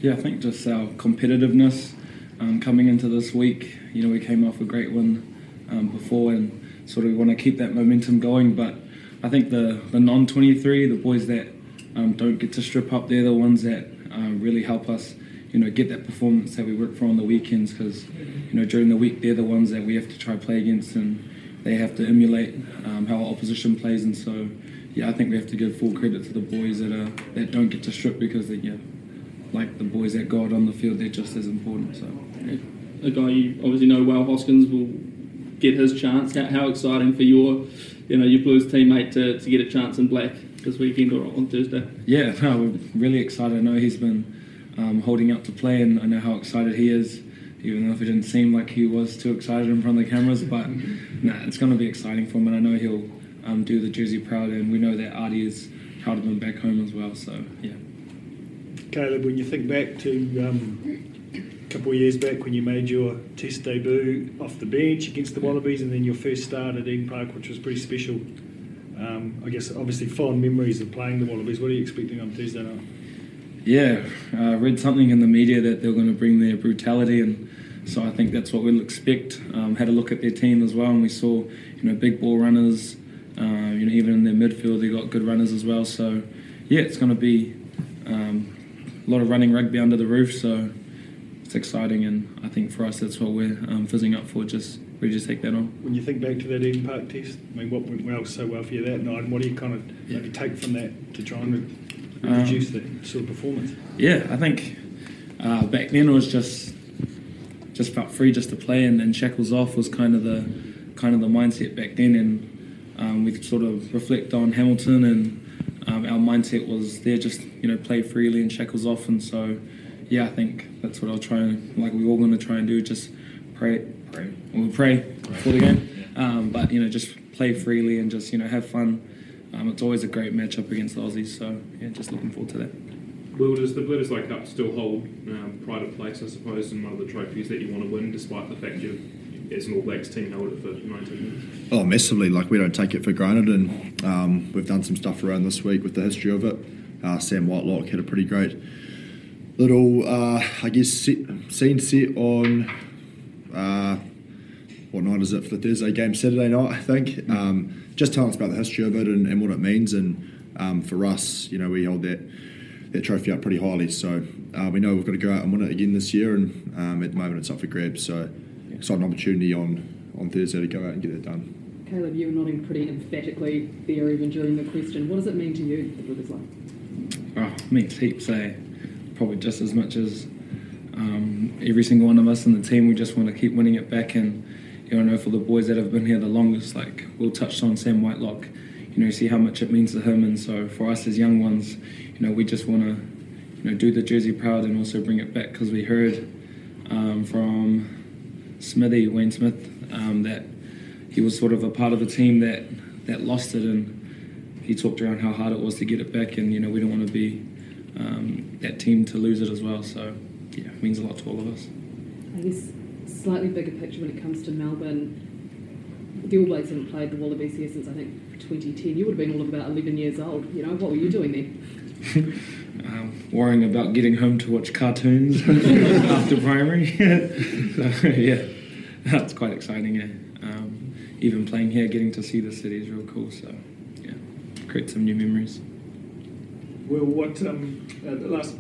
M: Yeah, I think just our competitiveness um, coming into this week. You know, we came off a great win um, before, and sort of want to keep that momentum going. But I think the the non twenty three, the boys that um, don't get to strip up, they're the ones that uh, really help us. You know, get that performance that we work for on the weekends because you know during the week they're the ones that we have to try play against, and they have to emulate um, how our opposition plays. And so, yeah, I think we have to give full credit to the boys that are that don't get to strip because they yeah like the boys that go out on the field, they're just as important. So,
K: A guy you obviously know well, Hoskins, will get his chance. How, how exciting for your, you know, your Blues teammate to, to get a chance in black this weekend or on Thursday?
M: yeah, no, we're really excited. I know he's been um, holding out to play, and I know how excited he is. Even though it didn't seem like he was too excited in front of the cameras, but nah, it's going to be exciting for him, and I know he'll um, do the jersey proud, and we know that Ardie is proud of him back home as well. So yeah.
N: Caleb, when you think back to um, a couple of years back when you made your test debut off the bench against the Wallabies and then your first start at Eden Park, which was pretty special. Um, I guess obviously fond memories of playing the Wallabies. What are you expecting on Tuesday night?
M: Yeah, I uh, read something in the media that they're going to bring their brutality, and so I think that's what we'll expect. Um, had a look at their team as well, and we saw you know big ball runners. Uh, you know, even in their midfield, they got good runners as well. So yeah, it's going to be Um, a lot of running rugby under the roof, so it's exciting, and I think for us that's what we're um, fizzing up for. Just we just take that on.
N: When you think back to that Eden Park test, I mean, what went well so well for you that night, and what do you kind of maybe take from that to try and reduce
M: Um,
N: that sort of performance?
M: Yeah, I think uh, back then it was just just felt free just to play, and, and shackles off was kind of the kind of the mindset back then, and um, we sort of reflect on Hamilton, and um, our mindset was there just you know play freely and shackles off, and so yeah, I think that's what I'll try and like we're all going to try and do, just pray, pray, we'll pray before the game, um, but you know just play freely and just you know have fun. Um, it's always a great matchup against the Aussies, so yeah, just looking forward to that.
O: Will, does the Bledisloe Cup still hold um, pride of place, I suppose, in one of the trophies that you want to win, despite the fact you're as an All Blacks team, held it for 19 years?
L: Oh, massively. Like, we don't take it for granted, and um, we've done some stuff around this week with the history of it. Uh, Sam Whitelock had a pretty great little, uh, I guess, set, scene set on. Uh, what night is it for the Thursday game? Saturday night, I think. Um, just telling us about the history of it and, and what it means. And um, for us, you know, we hold that that trophy up pretty highly. So uh, we know we've got to go out and win it again this year. And um, at the moment, it's up for grabs. So exciting opportunity on on Thursday to go out and get it done.
P: Caleb, you were nodding pretty emphatically there even during the question. What does it mean to you, the Bledisloe?
M: Oh, means heaps, eh? Probably just as much as um, every single one of us in the team. We just want to keep winning it back. And, you know, for the boys that have been here the longest, like Will touched on Sam Whitelock, you know, see how much it means to him. And so for us as young ones, you know, we just want to, you know, do the jersey proud and also bring it back because we heard um, from Smithy, Wayne Smith, um, that he was sort of a part of the team that, that lost it. And he talked around how hard it was to get it back. And, you know, we don't want to be um, that team to lose it as well. So, yeah, it means a lot to all of us.
P: I guess slightly bigger picture when it comes to Melbourne. The All Blacks haven't played the Wallabies here since I think 2010. You would have been all of about 11 years old. You know, what were you doing then?
M: um, worrying about getting home to watch cartoons after primary. so, yeah, that's quite exciting. Yeah. Um, even playing here, getting to see the city is real cool. So, yeah, create some new memories.
N: Well, what um, uh, the last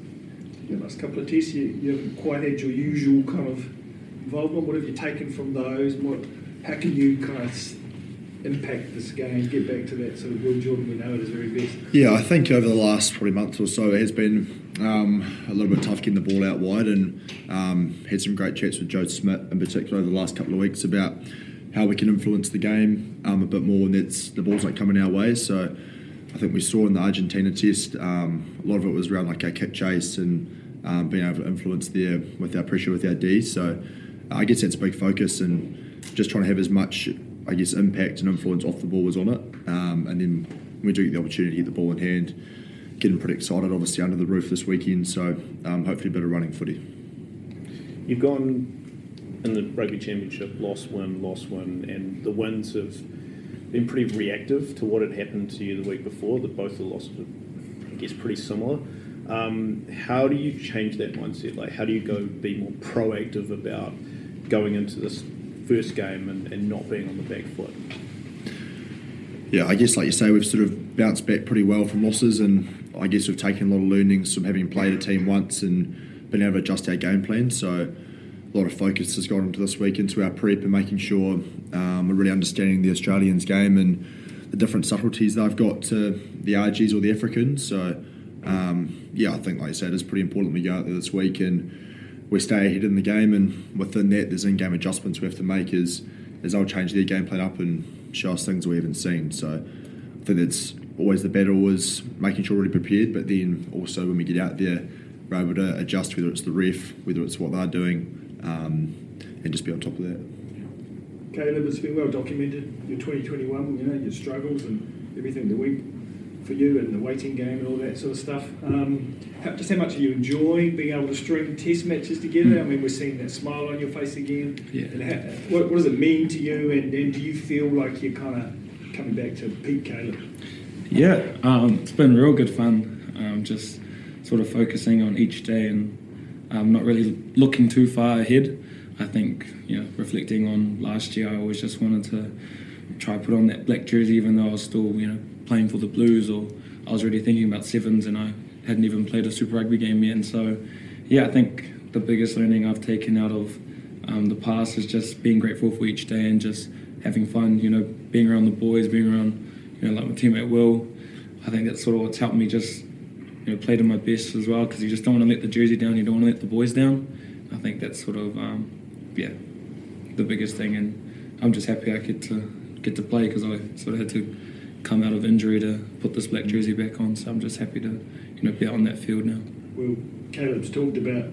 N: the last couple of tests, you, you haven't quite had your usual kind of involvement. What have you taken from those? What, how can you kind of impact this game? Get back to that sort of Will Jordan we know at his very best.
L: Yeah, I think over the last probably month or so, it has been um, a little bit tough getting the ball out wide, and um, had some great chats with Joe Schmidt in particular over the last couple of weeks about how we can influence the game um, a bit more when it's the ball's not coming our way. So I think we saw in the Argentina test um, a lot of it was around like our kick chase and um, being able to influence there with our pressure with our D. So I guess that's a big focus and just trying to have as much I guess impact and influence off the ball as on it, um, and then when we do get the opportunity to get the ball in hand, getting pretty excited. Obviously under the roof this weekend, so um, hopefully a bit of running footy.
Q: You've gone in the rugby championship, lost win, lost win, and the wins have been pretty reactive to what had happened to you the week before. That both the losses I guess, pretty similar. Um, how do you change that mindset? Like, how do you go be more proactive about going into this first game and, and not being on the back foot?
L: Yeah, I guess like you say, we've sort of bounced back pretty well from losses, and I guess we've taken a lot of learnings from having played a team once and been able to adjust our game plan. So a lot of focus has gone into this week into our prep and making sure um, we're really understanding the Australians' game and the different subtleties they've got to the Argies or the Africans. So um, yeah, I think like I said, it's pretty important we go out there this week and we stay ahead in the game. And within that, there's in-game adjustments we have to make as as they'll change their game plan up and show us things we haven't seen. So I think that's always the battle is making sure we're prepared, but then also when we get out there, we're able to adjust whether it's the ref, whether it's what they're doing, um, and just be on top of that.
N: Caleb, it's been well documented, your 2021, you know, your struggles and everything the week for you and the waiting game and all that sort of stuff. Um, how, just how much are you enjoying being able to string test matches together? I mean, we're seeing that smile on your face again.
M: Yeah.
N: And how, what, what does it mean to you? And, and do you feel like you're kind of coming back to peak Caleb?
M: Yeah, um, it's been real good fun. Um, just sort of focusing on each day and um, not really looking too far ahead. I think, you know, reflecting on last year, I always just wanted to try put on that black jersey, even though I was still, you know, playing for the Blues, or I was already thinking about sevens, and I hadn't even played a Super Rugby game yet. And so, yeah, I think the biggest learning I've taken out of um, the past is just being grateful for each day and just having fun. You know, being around the boys, being around, you know, like my teammate Will. I think that's sort of what's helped me just, you know, play to my best as well because you just don't want to let the jersey down. You don't want to let the boys down. I think that's sort of, um, yeah, the biggest thing. And I'm just happy I get to get to play because I sort of had to come out of injury to put this black jersey back on. So I'm just happy to, you know, be out on that field now.
N: Well, Caleb's talked about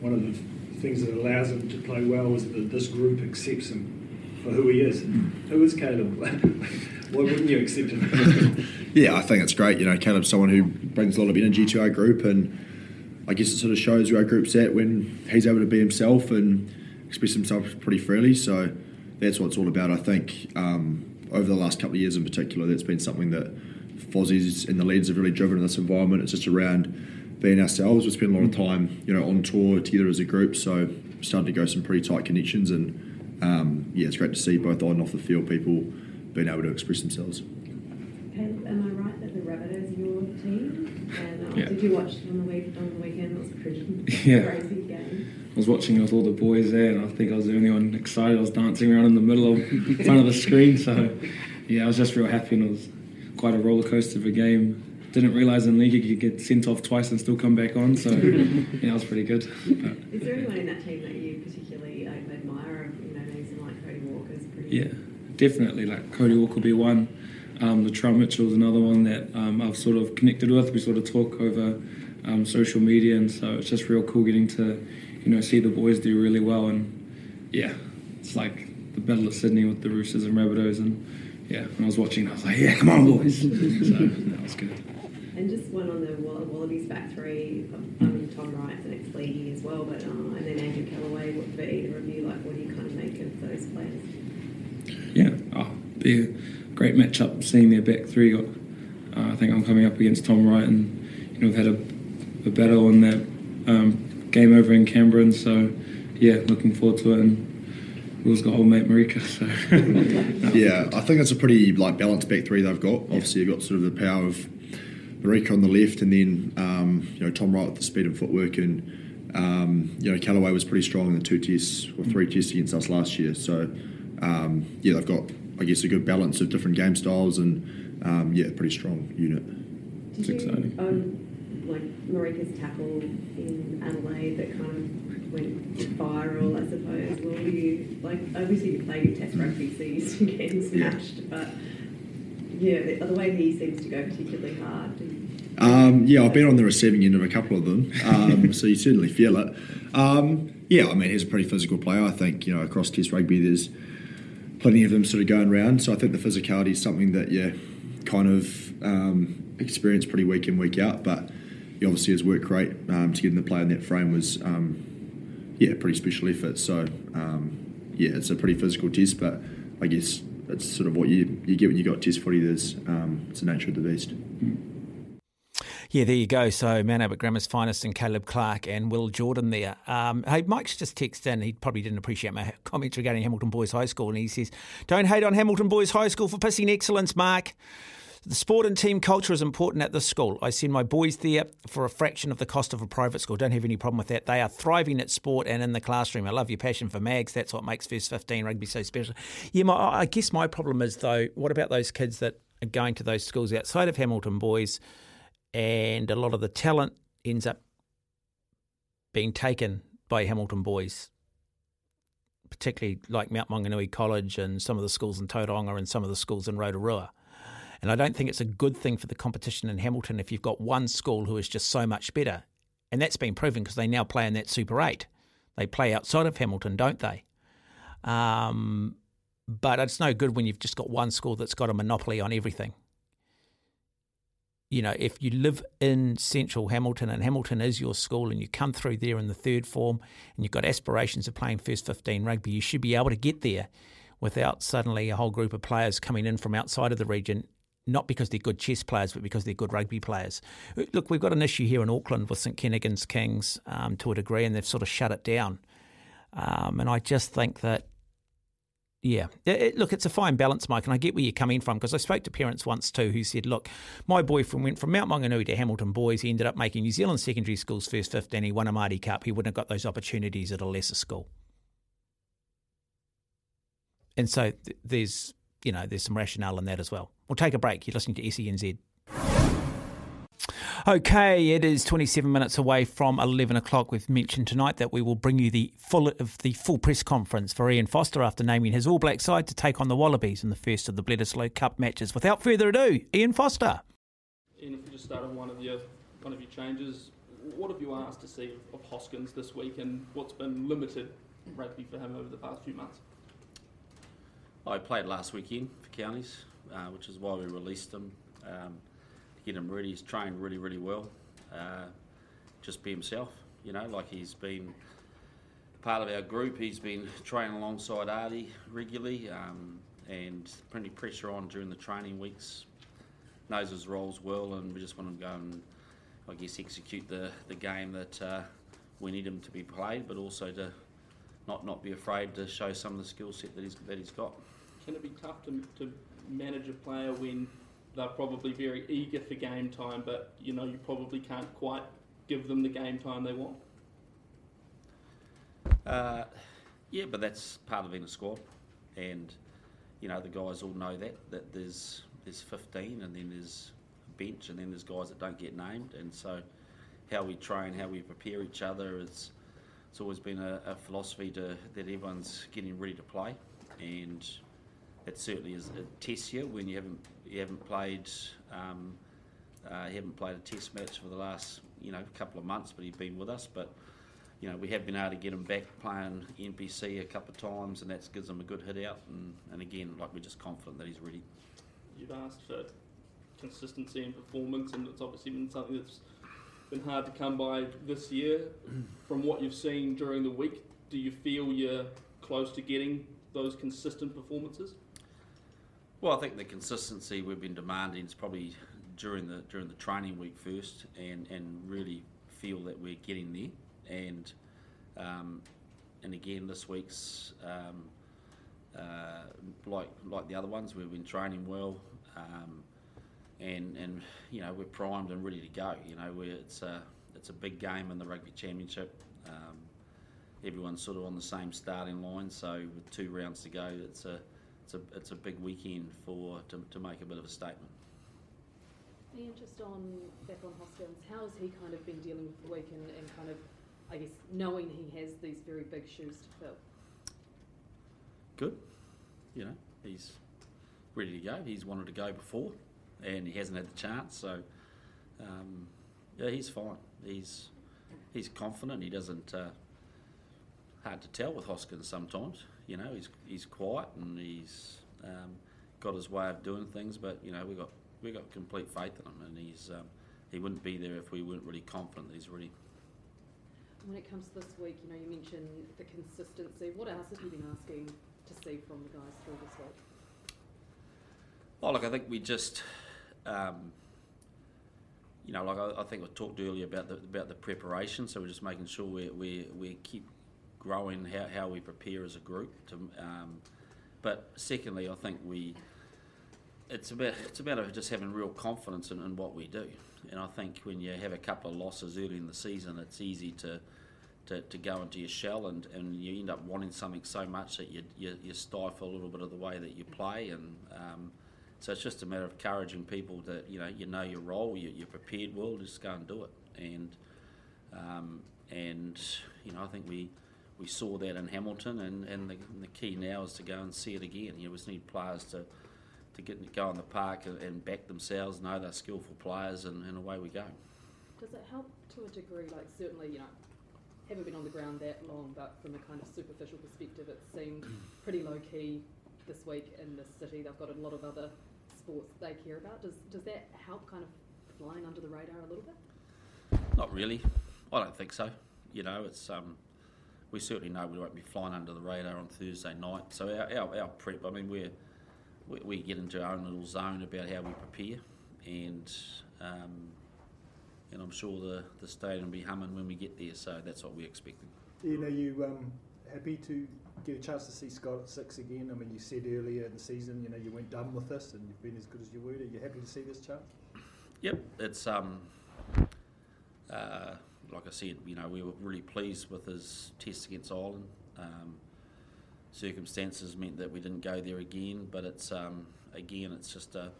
N: one of the things that allows him to play well is that this group accepts him for who he is. Who is Caleb? Why wouldn't you accept him?
L: Yeah, I think it's great. You know, Caleb's someone who brings a lot of energy to our group, and I guess it sort of shows where our group's at when he's able to be himself and express himself pretty freely. So that's what it's all about. I think um, over the last couple of years in particular, that's been something that Fozzie's and the leads have really driven in this environment. It's just around being ourselves. We spend a lot of time, you know, on tour together as a group, so starting to go some pretty tight connections. And um, yeah, it's great to see both on and off the field people being able to express themselves.
R: Caleb, am I right that the Rabbitohs are your team? And uh,
M: Yeah.
R: did you watch it on the week on the weekend? It was a pretty
M: Yeah.
R: crazy game.
M: I was watching it with all the boys there, and I think I was the only one excited. I was dancing around in the middle of in front of the screen. So, yeah, I was just real happy, and it was quite a roller coaster of a game. Didn't realise in league you could get sent off twice and still come back on. So, yeah, it was pretty good. But,
R: Is there anyone in that team that you particularly admire? You know, names like Cody Walker's pretty.
M: yeah, definitely. Like Cody Walker will be one. Um, Latrell Mitchell's another one that um, I've sort of connected with. We sort of talk over um, social media, and so it's just real cool getting to, you know, see the boys do really well. And yeah, it's like the Battle of Sydney with the Roosters and Rabbitohs, and yeah, when I was watching, I was like, yeah, come on, boys. so that was good.
R: And just one on the Wall- Wallabies back three. I mean, Tom Wright's an ex-leaguey as well, but uh, and then Andrew Kellaway would be the review. Like, what do you kind of make of those players?
M: Yeah, oh, be a great matchup seeing their back three. Got, uh, I think I'm coming up against Tom Wright, and you know we've had a, a battle in that um, game over in Canberra, and so yeah, looking forward to it. And Will's got old mate Marika, so
L: yeah, I think it's a pretty like balanced back three they've got. Obviously, you've got sort of the power of Marika on the left, and then um, you know Tom Wright with the speed and footwork, and um, you know Kellaway was pretty strong in the two tests or three tests against us last year. So um, yeah, they've got I guess a good balance of different game styles, and um, yeah, pretty strong unit.
R: Did you, Um, like Marika's tackle in Adelaide that kind of went viral, I suppose. Will you like? Obviously, you play Test rugby, so you're used to getting smashed, but yeah, the, the way he seems to go particularly hard. do
L: Um, yeah, I've been on the receiving end of a couple of them, um, so you certainly feel it. Um, yeah, I mean, he's a pretty physical player. I think you know across Test rugby, there's plenty of them sort of going around. So I think the physicality is something that yeah, kind of um, experience pretty week in week out. But he obviously has worked great um, to get in the play in that frame was um, yeah, pretty special effort. So um, yeah, it's a pretty physical test, but I guess it's sort of what you you get when you got test footy. There's um, it's the nature of the beast.
E: Yeah, there you go. So, Man Albert Grammar's finest and Caleb Clarke and Will Jordan there. Um, hey, Mike's just texted in. He probably didn't appreciate my comments regarding Hamilton Boys High School. And he says, Don't hate on Hamilton Boys High School for pissing excellence, Mark. The sport and team culture is important at this school. I send my boys there for a fraction of the cost of a private school. Don't have any problem with that. They are thriving at sport and in the classroom. I love your passion for mags. That's what makes First 15 rugby so special. Yeah, my, I guess my problem is, though, what about those kids that are going to those schools outside of Hamilton Boys and a lot of the talent ends up being taken by Hamilton Boys? particularly like Mount Maunganui College and some of the schools in Tauranga and some of the schools in Rotorua. And I don't think it's a good thing for the competition in Hamilton if you've got one school who is just so much better. And that's been proven because they now play in that Super 8. They play outside of Hamilton, don't they? Um, but it's no good when you've just got one school that's got a monopoly on everything. You know, if you live in central Hamilton and Hamilton is your school and you come through there in the third form and you've got aspirations of playing first 15 rugby, you should be able to get there without suddenly a whole group of players coming in from outside of the region not because they're good chess players, but because they're good rugby players. Look, we've got an issue here in Auckland with St Kentigern's Kings um, to a degree, and they've sort of shut it down. Um, and I just think that Yeah. It- look, it's a fine balance, Mike, and I get where you're coming from because I spoke to parents once too who said, look, my boyfriend went from Mount Maunganui to Hamilton Boys. He ended up making New Zealand secondary school's first 15. He won a Māori Cup. He wouldn't have got those opportunities at a lesser school. And so th- there's, you know, there's some rationale in that as well. We'll take a break. You're listening to SENZ. Okay, it is 27 minutes away from 11 o'clock. We've mentioned tonight that we will bring you the full of the full press conference for Ian Foster after naming his All Black side to take on the Wallabies in the first of the Bledisloe Cup matches. Without further ado, Ian Foster.
K: Ian, if we just start on one of your one of your changes, what have you asked to see of Hoskins this week, and what's been limited rugby for him over the past few months?
S: I played last weekend for Counties, uh, which is why we released him um, to get him ready. He's trained really, really well. Uh, just be himself, you know, like he's been part of our group. He's been training alongside Ardie regularly um, and putting pressure on during the training weeks. Knows his roles well, and we just want him to go and, I guess, execute the, the game that uh, we need him to be played, but also to not not be afraid to show some of the skill set that he's that he's got.
K: Can it be tough to, to manage a player when they're probably very eager for game time, but you know you probably can't quite give them the game time they want?
S: Uh, yeah, but that's part of being a squad, and you know the guys all know that that there's there's 15, and then there's a bench, and then there's guys that don't get named, and so how we train, how we prepare each other, it's it's always been a, a philosophy to that everyone's getting ready to play, and it certainly is a test year when you haven't you haven't played um, uh, haven't played a test match for the last you know couple of months, but he's been with us, but you know, we have been able to get him back playing NPC a couple of times, and that gives him a good hit out. And, and again, like we're just confident that he's ready.
K: You've asked for consistency and performance, and it's obviously been something that's been hard to come by this year. From what you've seen during the week, do you feel you're close to getting those consistent performances?
S: Well, I think the consistency we've been demanding is probably during the during the training week first, and, and really feel that we're getting there. And um, and again, this week's um, uh, like like the other ones, we've been training well, um, and and you know we're primed and ready to go. You know, we're, it's a it's a big game in the rugby championship. Um, everyone's sort of on the same starting line, so with two rounds to go, it's a it's a it's a big weekend for to, to make a bit of a statement.
P: Ian, just on back on Hoskins, how has he kind of been dealing with the week and, and kind of, I guess, knowing he has these very big shoes to fill?
S: Good, you know, he's ready to go. He's wanted to go before, and he hasn't had the chance. So, um, yeah, he's fine. He's he's confident. He doesn't. Uh, hard to tell with Hoskins sometimes. You know, he's he's quiet and he's um, got his way of doing things. But you know, we got we got complete faith in him, and he's um, he wouldn't be there if we weren't really confident that he's ready.
P: When it comes to this week, you know, you mentioned the consistency. What else have you been asking to see from the guys through this week?
S: Well, look, I think we just, um, you know, like I, I think we talked earlier about the about the preparation. So we're just making sure we we we keep growing how, how we prepare as a group. To, um, but secondly, I think we it's about it's about just having real confidence in, in what we do. And I think when you have a couple of losses early in the season, it's easy to to, to go into your shell and, and you end up wanting something so much that you, you, you stifle a little bit of the way that you play and um, so it's just a matter of encouraging people that you know you know your role you, you're prepared well just go and do it and um, and you know I think we we saw that in Hamilton and, and, the, and the key now is to go and see it again you know, we just need players to to get go in the park and, and back themselves know they're skillful players and, and away we go
P: Does it help to a degree? Like, certainly, you know, haven't been on the ground that long, but from a kind of superficial perspective, it seemed pretty low key this week in the city. They've got a lot of other sports they care about. Does does that help kind of flying under the radar a little bit?
S: Not really. I don't think so. You know, it's um, we certainly know we won't be flying under the radar on Thursday night. So our, our, our prep, I mean, we're, we we get into our own little zone about how we prepare, and um, and I'm sure the the stadium will be humming when we get there. So that's what we're expecting.
N: Ian, are you um, happy to get a chance to see Scott at six again? I mean, you said earlier in the season, you know, you weren't done with this, and you've been as good as you were. Are you happy to see this chance?
S: Yep, it's um, uh, like I said, you know, we were really pleased with his test against Ireland. Um, circumstances meant that we didn't go there again, but it's um, again, it's just a,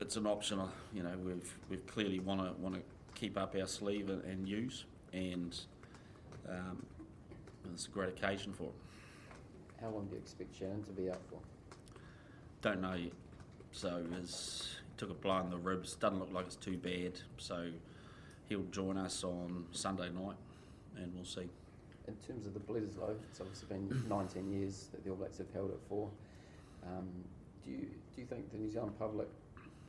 S: it's an option. uh, You know, we've we've clearly want to want to keep up our sleeve and, and use, and um, it's a great occasion for it.
T: How long do you expect Shannon to be out for?
S: Don't know yet. So he took a blow in the ribs. Doesn't look like it's too bad. So he'll join us on Sunday night, and we'll see.
T: In terms of the Bledisloe, it's obviously been 19 years that the All Blacks have held it for. Um, do you do you think the New Zealand public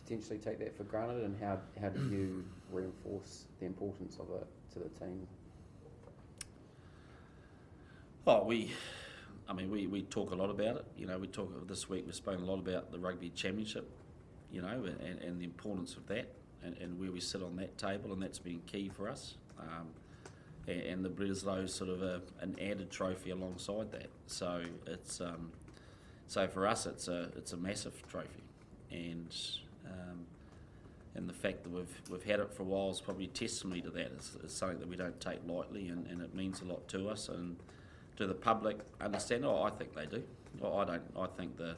T: potentially take that for granted, and how how do you reinforce the importance of it to the team?
S: Oh, we, I mean, we, we talk a lot about it. You know, we talk this week. We've spoken a lot about the rugby championship. You know, and, and the importance of that, and, and where we sit on that table, and that's been key for us. Um, and, and the Bledisloe is sort of a, an added trophy alongside that. So it's um, so for us, it's a it's a massive trophy, and um, and the fact that we've we've had it for a while is probably testimony to that. It's, it's something that we don't take lightly, and, and it means a lot to us. And do the public understand? Oh, I think they do. I don't. I think the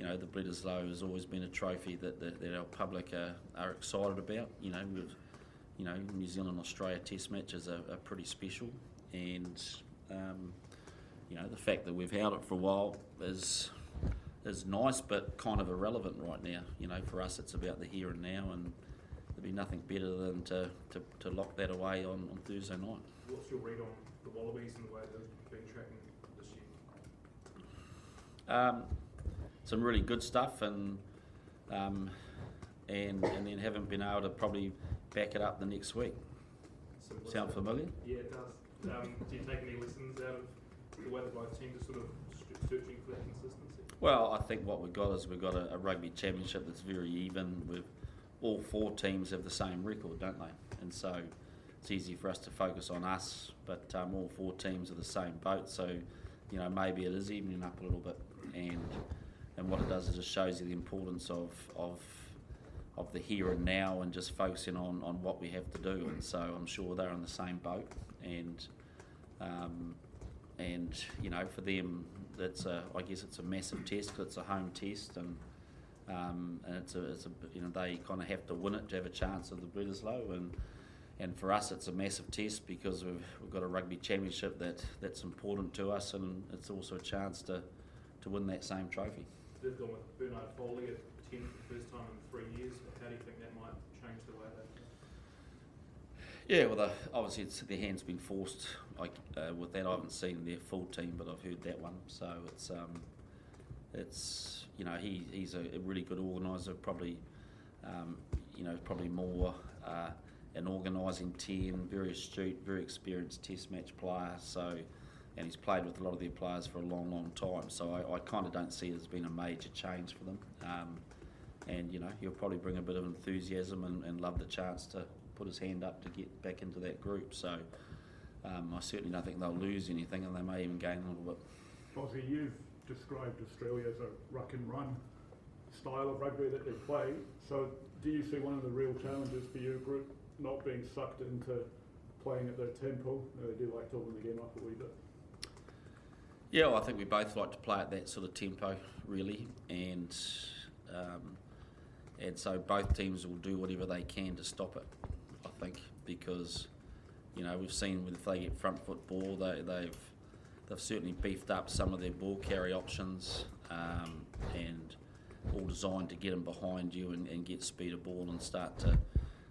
S: you know the Bledisloe has always been a trophy that, that, that our public are, are excited about. You know, we've you know New Zealand Australia Test matches are, are pretty special, and um, you know the fact that we've held it for a while is is nice, but kind of irrelevant right now. You know, for us, it's about the here and now, and there'd be nothing better than to, to, to lock that away on, on Thursday night.
O: What's your read on the Wallabies and the way they've been tracking this year?
S: Um, some really good stuff, and um, and and then haven't been able to probably back it up the next week. Sound familiar?
O: Yeah, it does. Um, do you take any lessons out of the way the both teams are sort of searching for that consistency?
S: Well, I think what we've got is we've got a, a rugby championship that's very even. With all four teams have the same record, don't they? And so it's easy for us to focus on us, but um, all four teams are the same boat. So you know maybe it is evening up a little bit, and and what it does is it shows you the importance of of of the here and now and just focusing on, on what we have to do. And so I'm sure they're in the same boat. And um, and you know for them that's a I guess it's a massive test 'cause it's a home test and um, and it's a, it's a you know they kind of have to win it to have a chance of the Bledisloe and and for us it's a massive test because we've, we've got a rugby championship that that's important to us and it's also a chance to to win that same trophy.
O: They've gone with Bernard Foley at 10 for the first time in three years. How do you think that might change the way they
S: Yeah, well, the, obviously it's, their hand's been forced. Like uh, with that, I haven't seen their full team, but I've heard that one. So it's um, it's you know he he's a, a really good organiser. Probably um, you know probably more uh, an organising ten, very astute, very experienced Test match player. So and he's played with a lot of their players for a long, long time. So I, I kind of don't see it as being a major change for them. Um, and you know he'll probably bring a bit of enthusiasm and, and love the chance to put his hand up to get back into that group. So um, I certainly don't think they'll lose anything, and they may even gain a little bit.
U: Ozzy, you've described Australia as a ruck and run style of rugby that they play. So do you see one of the real challenges for your group not being sucked into playing at their tempo? They do like open the game up a wee bit.
S: Yeah, well, I think we both like to play at that sort of tempo, really, and um, and so both teams will do whatever they can to stop it. I think because you know we've seen if they get front foot ball, they, they've they've certainly beefed up some of their ball carry options, um, and all designed to get them behind you and, and get speed of ball and start to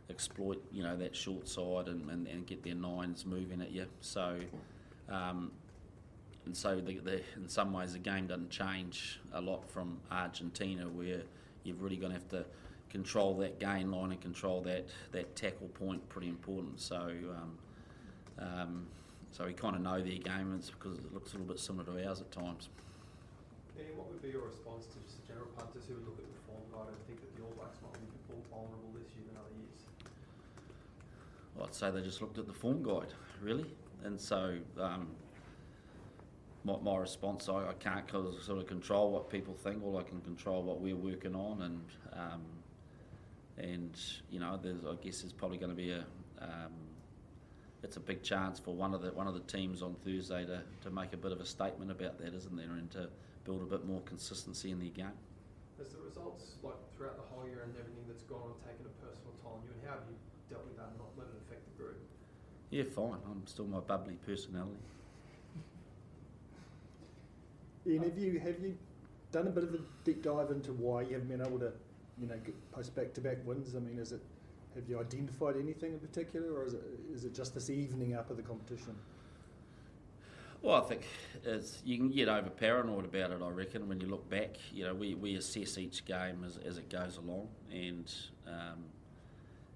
S: exploit you know that short side and, and, and get their nines moving at you. So. Um, and so the, the, in some ways the game doesn't change a lot from Argentina where you've really going to have to control that gain line and control that, that tackle point pretty important. So um, um, so we kind of know their game it's because it looks a little bit similar to ours at times.
V: Ian, what would be your response to just the general punters who would look at the form guide and think that the All Blacks might be more vulnerable this year than other years?
S: I'd say they just looked at the form guide really. And so um, my, my response, I, I can't sort of control what people think. All I can control what we're working on, and um, and you know, there's, I guess there's probably going to be a um, it's a big chance for one of the one of the teams on Thursday to, to make a bit of a statement about that, isn't there, and to build a bit more consistency in their game.
V: Has the results, like throughout the whole year and everything that's gone on, taken a personal toll on you, and how have you dealt with that and not let it affect the group?
S: Yeah, fine. I'm still my bubbly personality.
N: Ian, have you have you done a bit of a deep dive into why you haven't been able to, you know, get, post back-to-back wins? I mean, is it have you identified anything in particular, or is it is it just this evening up of the competition?
S: Well, I think it's, you can get over paranoid about it. I reckon when you look back, you know, we, we assess each game as, as it goes along, and um,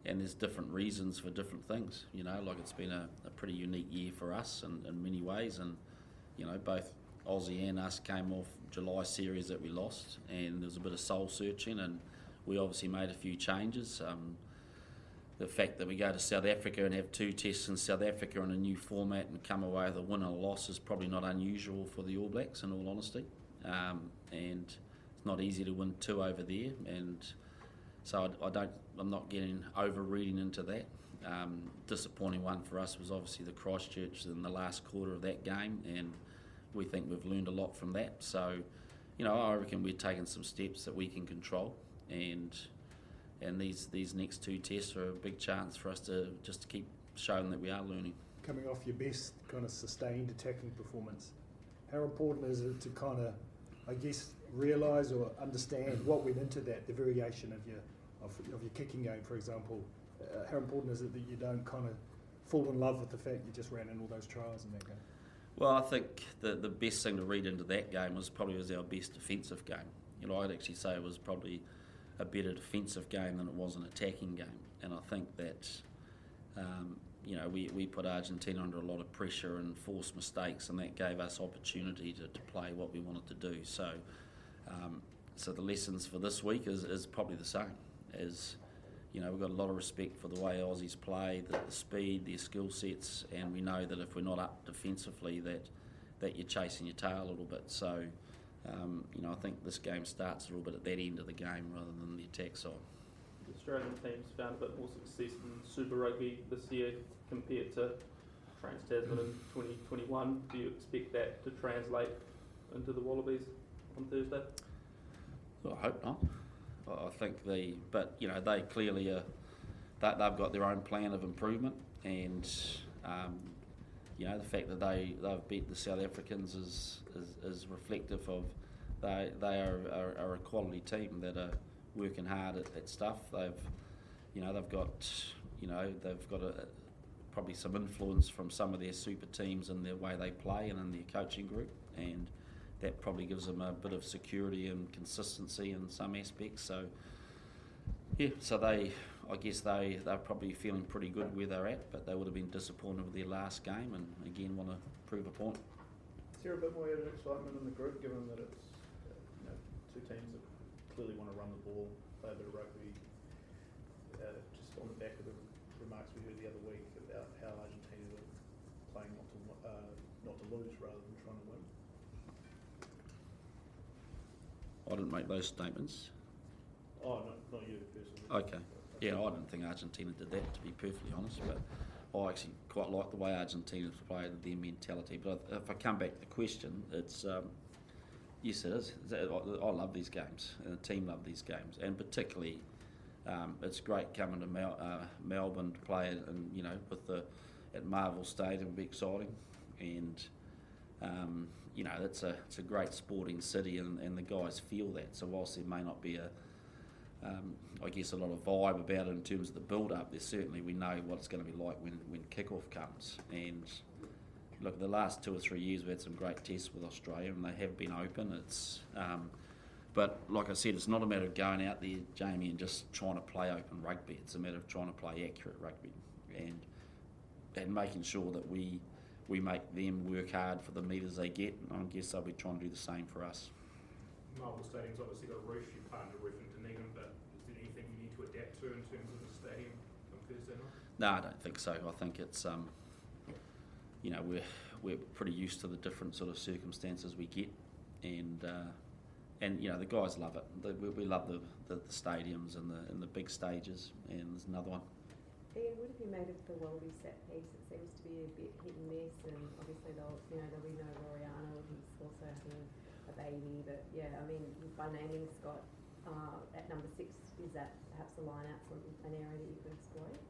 S: and there's different reasons for different things. You know, like it's been a, a pretty unique year for us in, in many ways, and you know, both Aussie and us came off July series that we lost, and there was a bit of soul searching, and we obviously made a few changes. Um, the fact that we go to South Africa and have two tests in South Africa in a new format and come away with a win and a loss is probably not unusual for the All Blacks, in all honesty. Um, and it's not easy to win two over there, and so I, I don't. I'm not getting over reading into that. Um, disappointing one for us was obviously the Christchurch in the last quarter of that game, and we think we've learned a lot from that. So, you know, I reckon we're taking some steps that we can control, and and these these next two tests are a big chance for us to just to keep showing that we are learning.
N: Coming off your best kind of sustained attacking performance, how important is it to kind of, I guess, realise or understand what went into that, the variation of your of, of your kicking game, for example? Uh, how important is it that you don't kind of fall in love with the fact you just ran in all those trials in that game?
S: Well, I think the the best thing to read into that game was probably was our best defensive game. You know, I'd actually say it was probably a better defensive game than it was an attacking game, and I think that. Um, you know, we, we put Argentina under a lot of pressure and forced mistakes, and that gave us opportunity to, to play what we wanted to do. So, um, so the lessons for this week is, is probably the same. As you know, we've got a lot of respect for the way Aussies play, the, the speed, their skill sets, and we know that if we're not up defensively, that that you're chasing your tail a little bit. So, um, you know, I think this game starts a little bit at that end of the game rather than the attack side.
W: The Australian team's found a bit more success in Super Rugby this year compared to Trans Tasman in 2021. Do you expect that to translate into the Wallabies on Thursday?
S: Well, I hope not. I think the, but you know, they clearly are. They, they've got their own plan of improvement, and um, you know, the fact that they they've beat the South Africans is is, is reflective of they they are, are, are a quality team that are working hard at, at stuff. They've you know they've got you know they've got a, probably some influence from some of their super teams in their way they play and in their coaching group, and that probably gives them a bit of security and consistency in some aspects. So yeah, so they, I guess they they're probably feeling pretty good where they're at, but they would have been disappointed with their last game, and again want to prove a point.
Q: Is there a bit more excitement in the group, given that it's two teams that clearly want to run the ball, play a bit of rugby? Uh, just on the back of the remarks we heard the other week about how Argentina were playing not to w- uh, not to lose rather than trying to win.
S: I didn't make those statements.
Q: Oh, not, not you personally.
S: Okay. Yeah, I didn't think Argentina did that, to be perfectly honest. But I actually quite like the way Argentina played, their mentality. But if I come back to the question, it's um, yes, it is. I love these games, and the team love these games, and particularly um, it's great coming to Mel- uh, Melbourne to play, it and you know, with the at Marvel Stadium, will be exciting, and um, you know, it's a it's a great sporting city, and, and the guys feel that. So whilst there may not be a um, I guess a lot of vibe about it in terms of the build up. There's certainly we know what it's going to be like when when kickoff comes. And look, the last two or three years we had some great tests with Australia, and they have been open. It's um, but like I said, it's not a matter of going out there, Jamie, and just trying to play open rugby. It's a matter of trying to play accurate rugby, and and making sure that we we make them work hard for the metres they get. And I guess they'll be trying to do the same for us.
O: Marvel Stadium's obviously got a roof. You partner roof in Dunedin, but is there anything you need to adapt to in terms of the stadium on Thursday night?
S: No, I don't think so. I think it's um, you know we're we're pretty used to the different sort of circumstances we get, and uh, and you know the guys love it. The, we, we love the, the, the stadiums and the and the big stages. And there's another one.
R: Ian, what have you made of the Wallaby set piece? It seems to be a bit hit and miss, and obviously they'll, you know, there'll be no Rory Arnold, who's also having a baby. But yeah, I mean, by naming Scott uh, at number six, is that perhaps a line out from an area that you could exploit?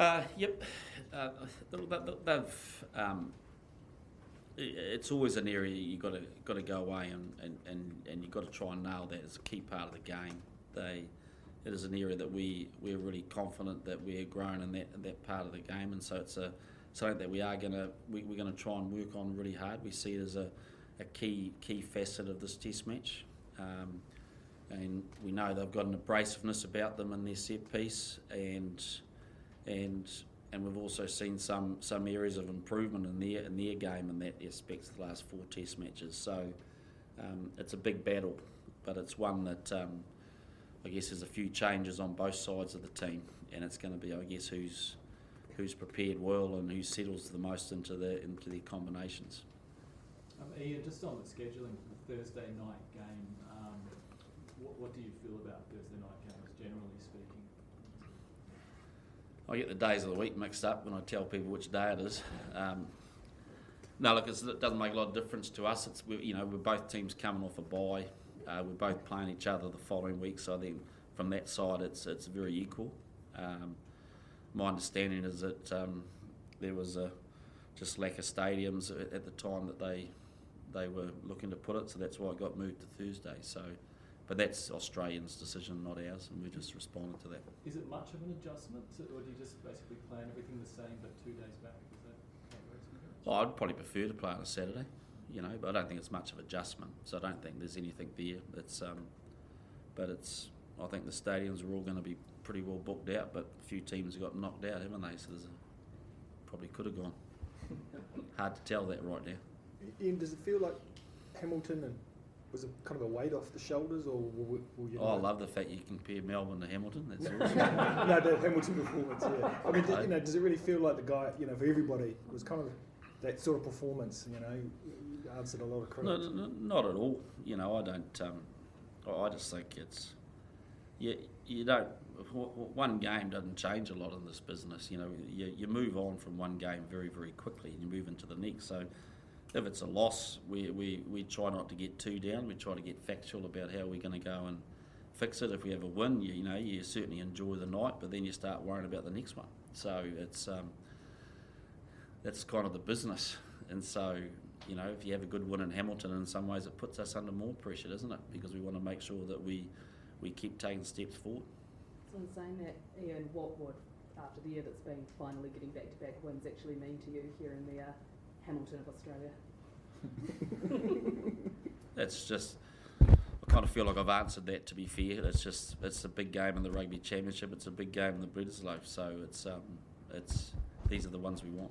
S: Uh, yep, uh, they- they've. Um, it's always an area you got to got to go away and, and, and, and you've got to try and nail that as a key part of the game. They, it is an area that we we're really confident that we're growing in that that part of the game, and so it's a something that we are going to we, we're going to try and work on really hard. We see it as a, a key key facet of this Test match. Um, and we know they've got an abrasiveness about them in their set piece, and and and we've also seen some some areas of improvement in their in their game in that aspect of the last four Test matches. So um, it's a big battle, but it's one that um, I guess there's a few changes on both sides of the team, and it's going to be I guess who's who's prepared well and who settles the most into the into their combinations.
X: Um, Ian, just on the scheduling for the Thursday night game, um, what, what do you feel about Thursday night games, generally speaking?
S: I get the days of the week mixed up when I tell people which day it is. Um, no, look, it's, it doesn't make a lot of difference to us. It's we, you know we're both teams coming off a bye. Uh, we're both playing each other the following week, so I think from that side it's it's very equal. Um, my understanding is that um, there was a just lack of stadiums at, at the time that they they were looking to put it, so that's why it got moved to Thursday. So, but that's Australians' decision, not ours, and we just responded to that.
X: Is it much of an adjustment, or do you just basically plan everything the same but two days back? Is that how it works? for you?
S: Well, I'd probably prefer to play on a Saturday, you know, but I don't think it's much of adjustment. So I don't think there's anything there. It's, um, but it's. I think the stadiums are all going to be pretty well booked out, but a few teams have got knocked out, haven't they? So there's a, probably could have gone. Hard to tell that right now.
Y: Ian, does it feel like Hamilton and was it kind of a weight off the shoulders, or will, we- will you?
S: Oh, I love the fact you compare Melbourne to Hamilton. That's
Y: no, the Hamilton performance. Yeah, I mean, you know, does it really feel like the guy? You know, for everybody, it was kind of that sort of performance. You know, answered a lot of critics.
S: no, no, not at all. You know, I don't. Um, I just think it's. You, you don't. One game doesn't change a lot in this business. You know, you, you move on from one game very, very quickly, and you move into the next. So, if it's a loss, we, we, we try not to get too down. We try to get factual about how we're going to go and fix it. If we have a win, you, you know, you certainly enjoy the night, but then you start worrying about the next one. So it's um, that's kind of the business. And so, you know, if you have a good win in Hamilton, in some ways it puts us under more pressure, doesn't it? Because we want to make sure that we, we keep taking steps forward.
P: So in saying that, Ian, what would, after the year that's been finally getting back-to-back wins, actually mean to you here in the uh, Hamilton of Australia?
S: That's just, I kind of feel like I've answered that. To be fair, it's just it's a big game in the rugby championship. It's a big game in the Bledisloe. So it's um, it's these are the ones we want.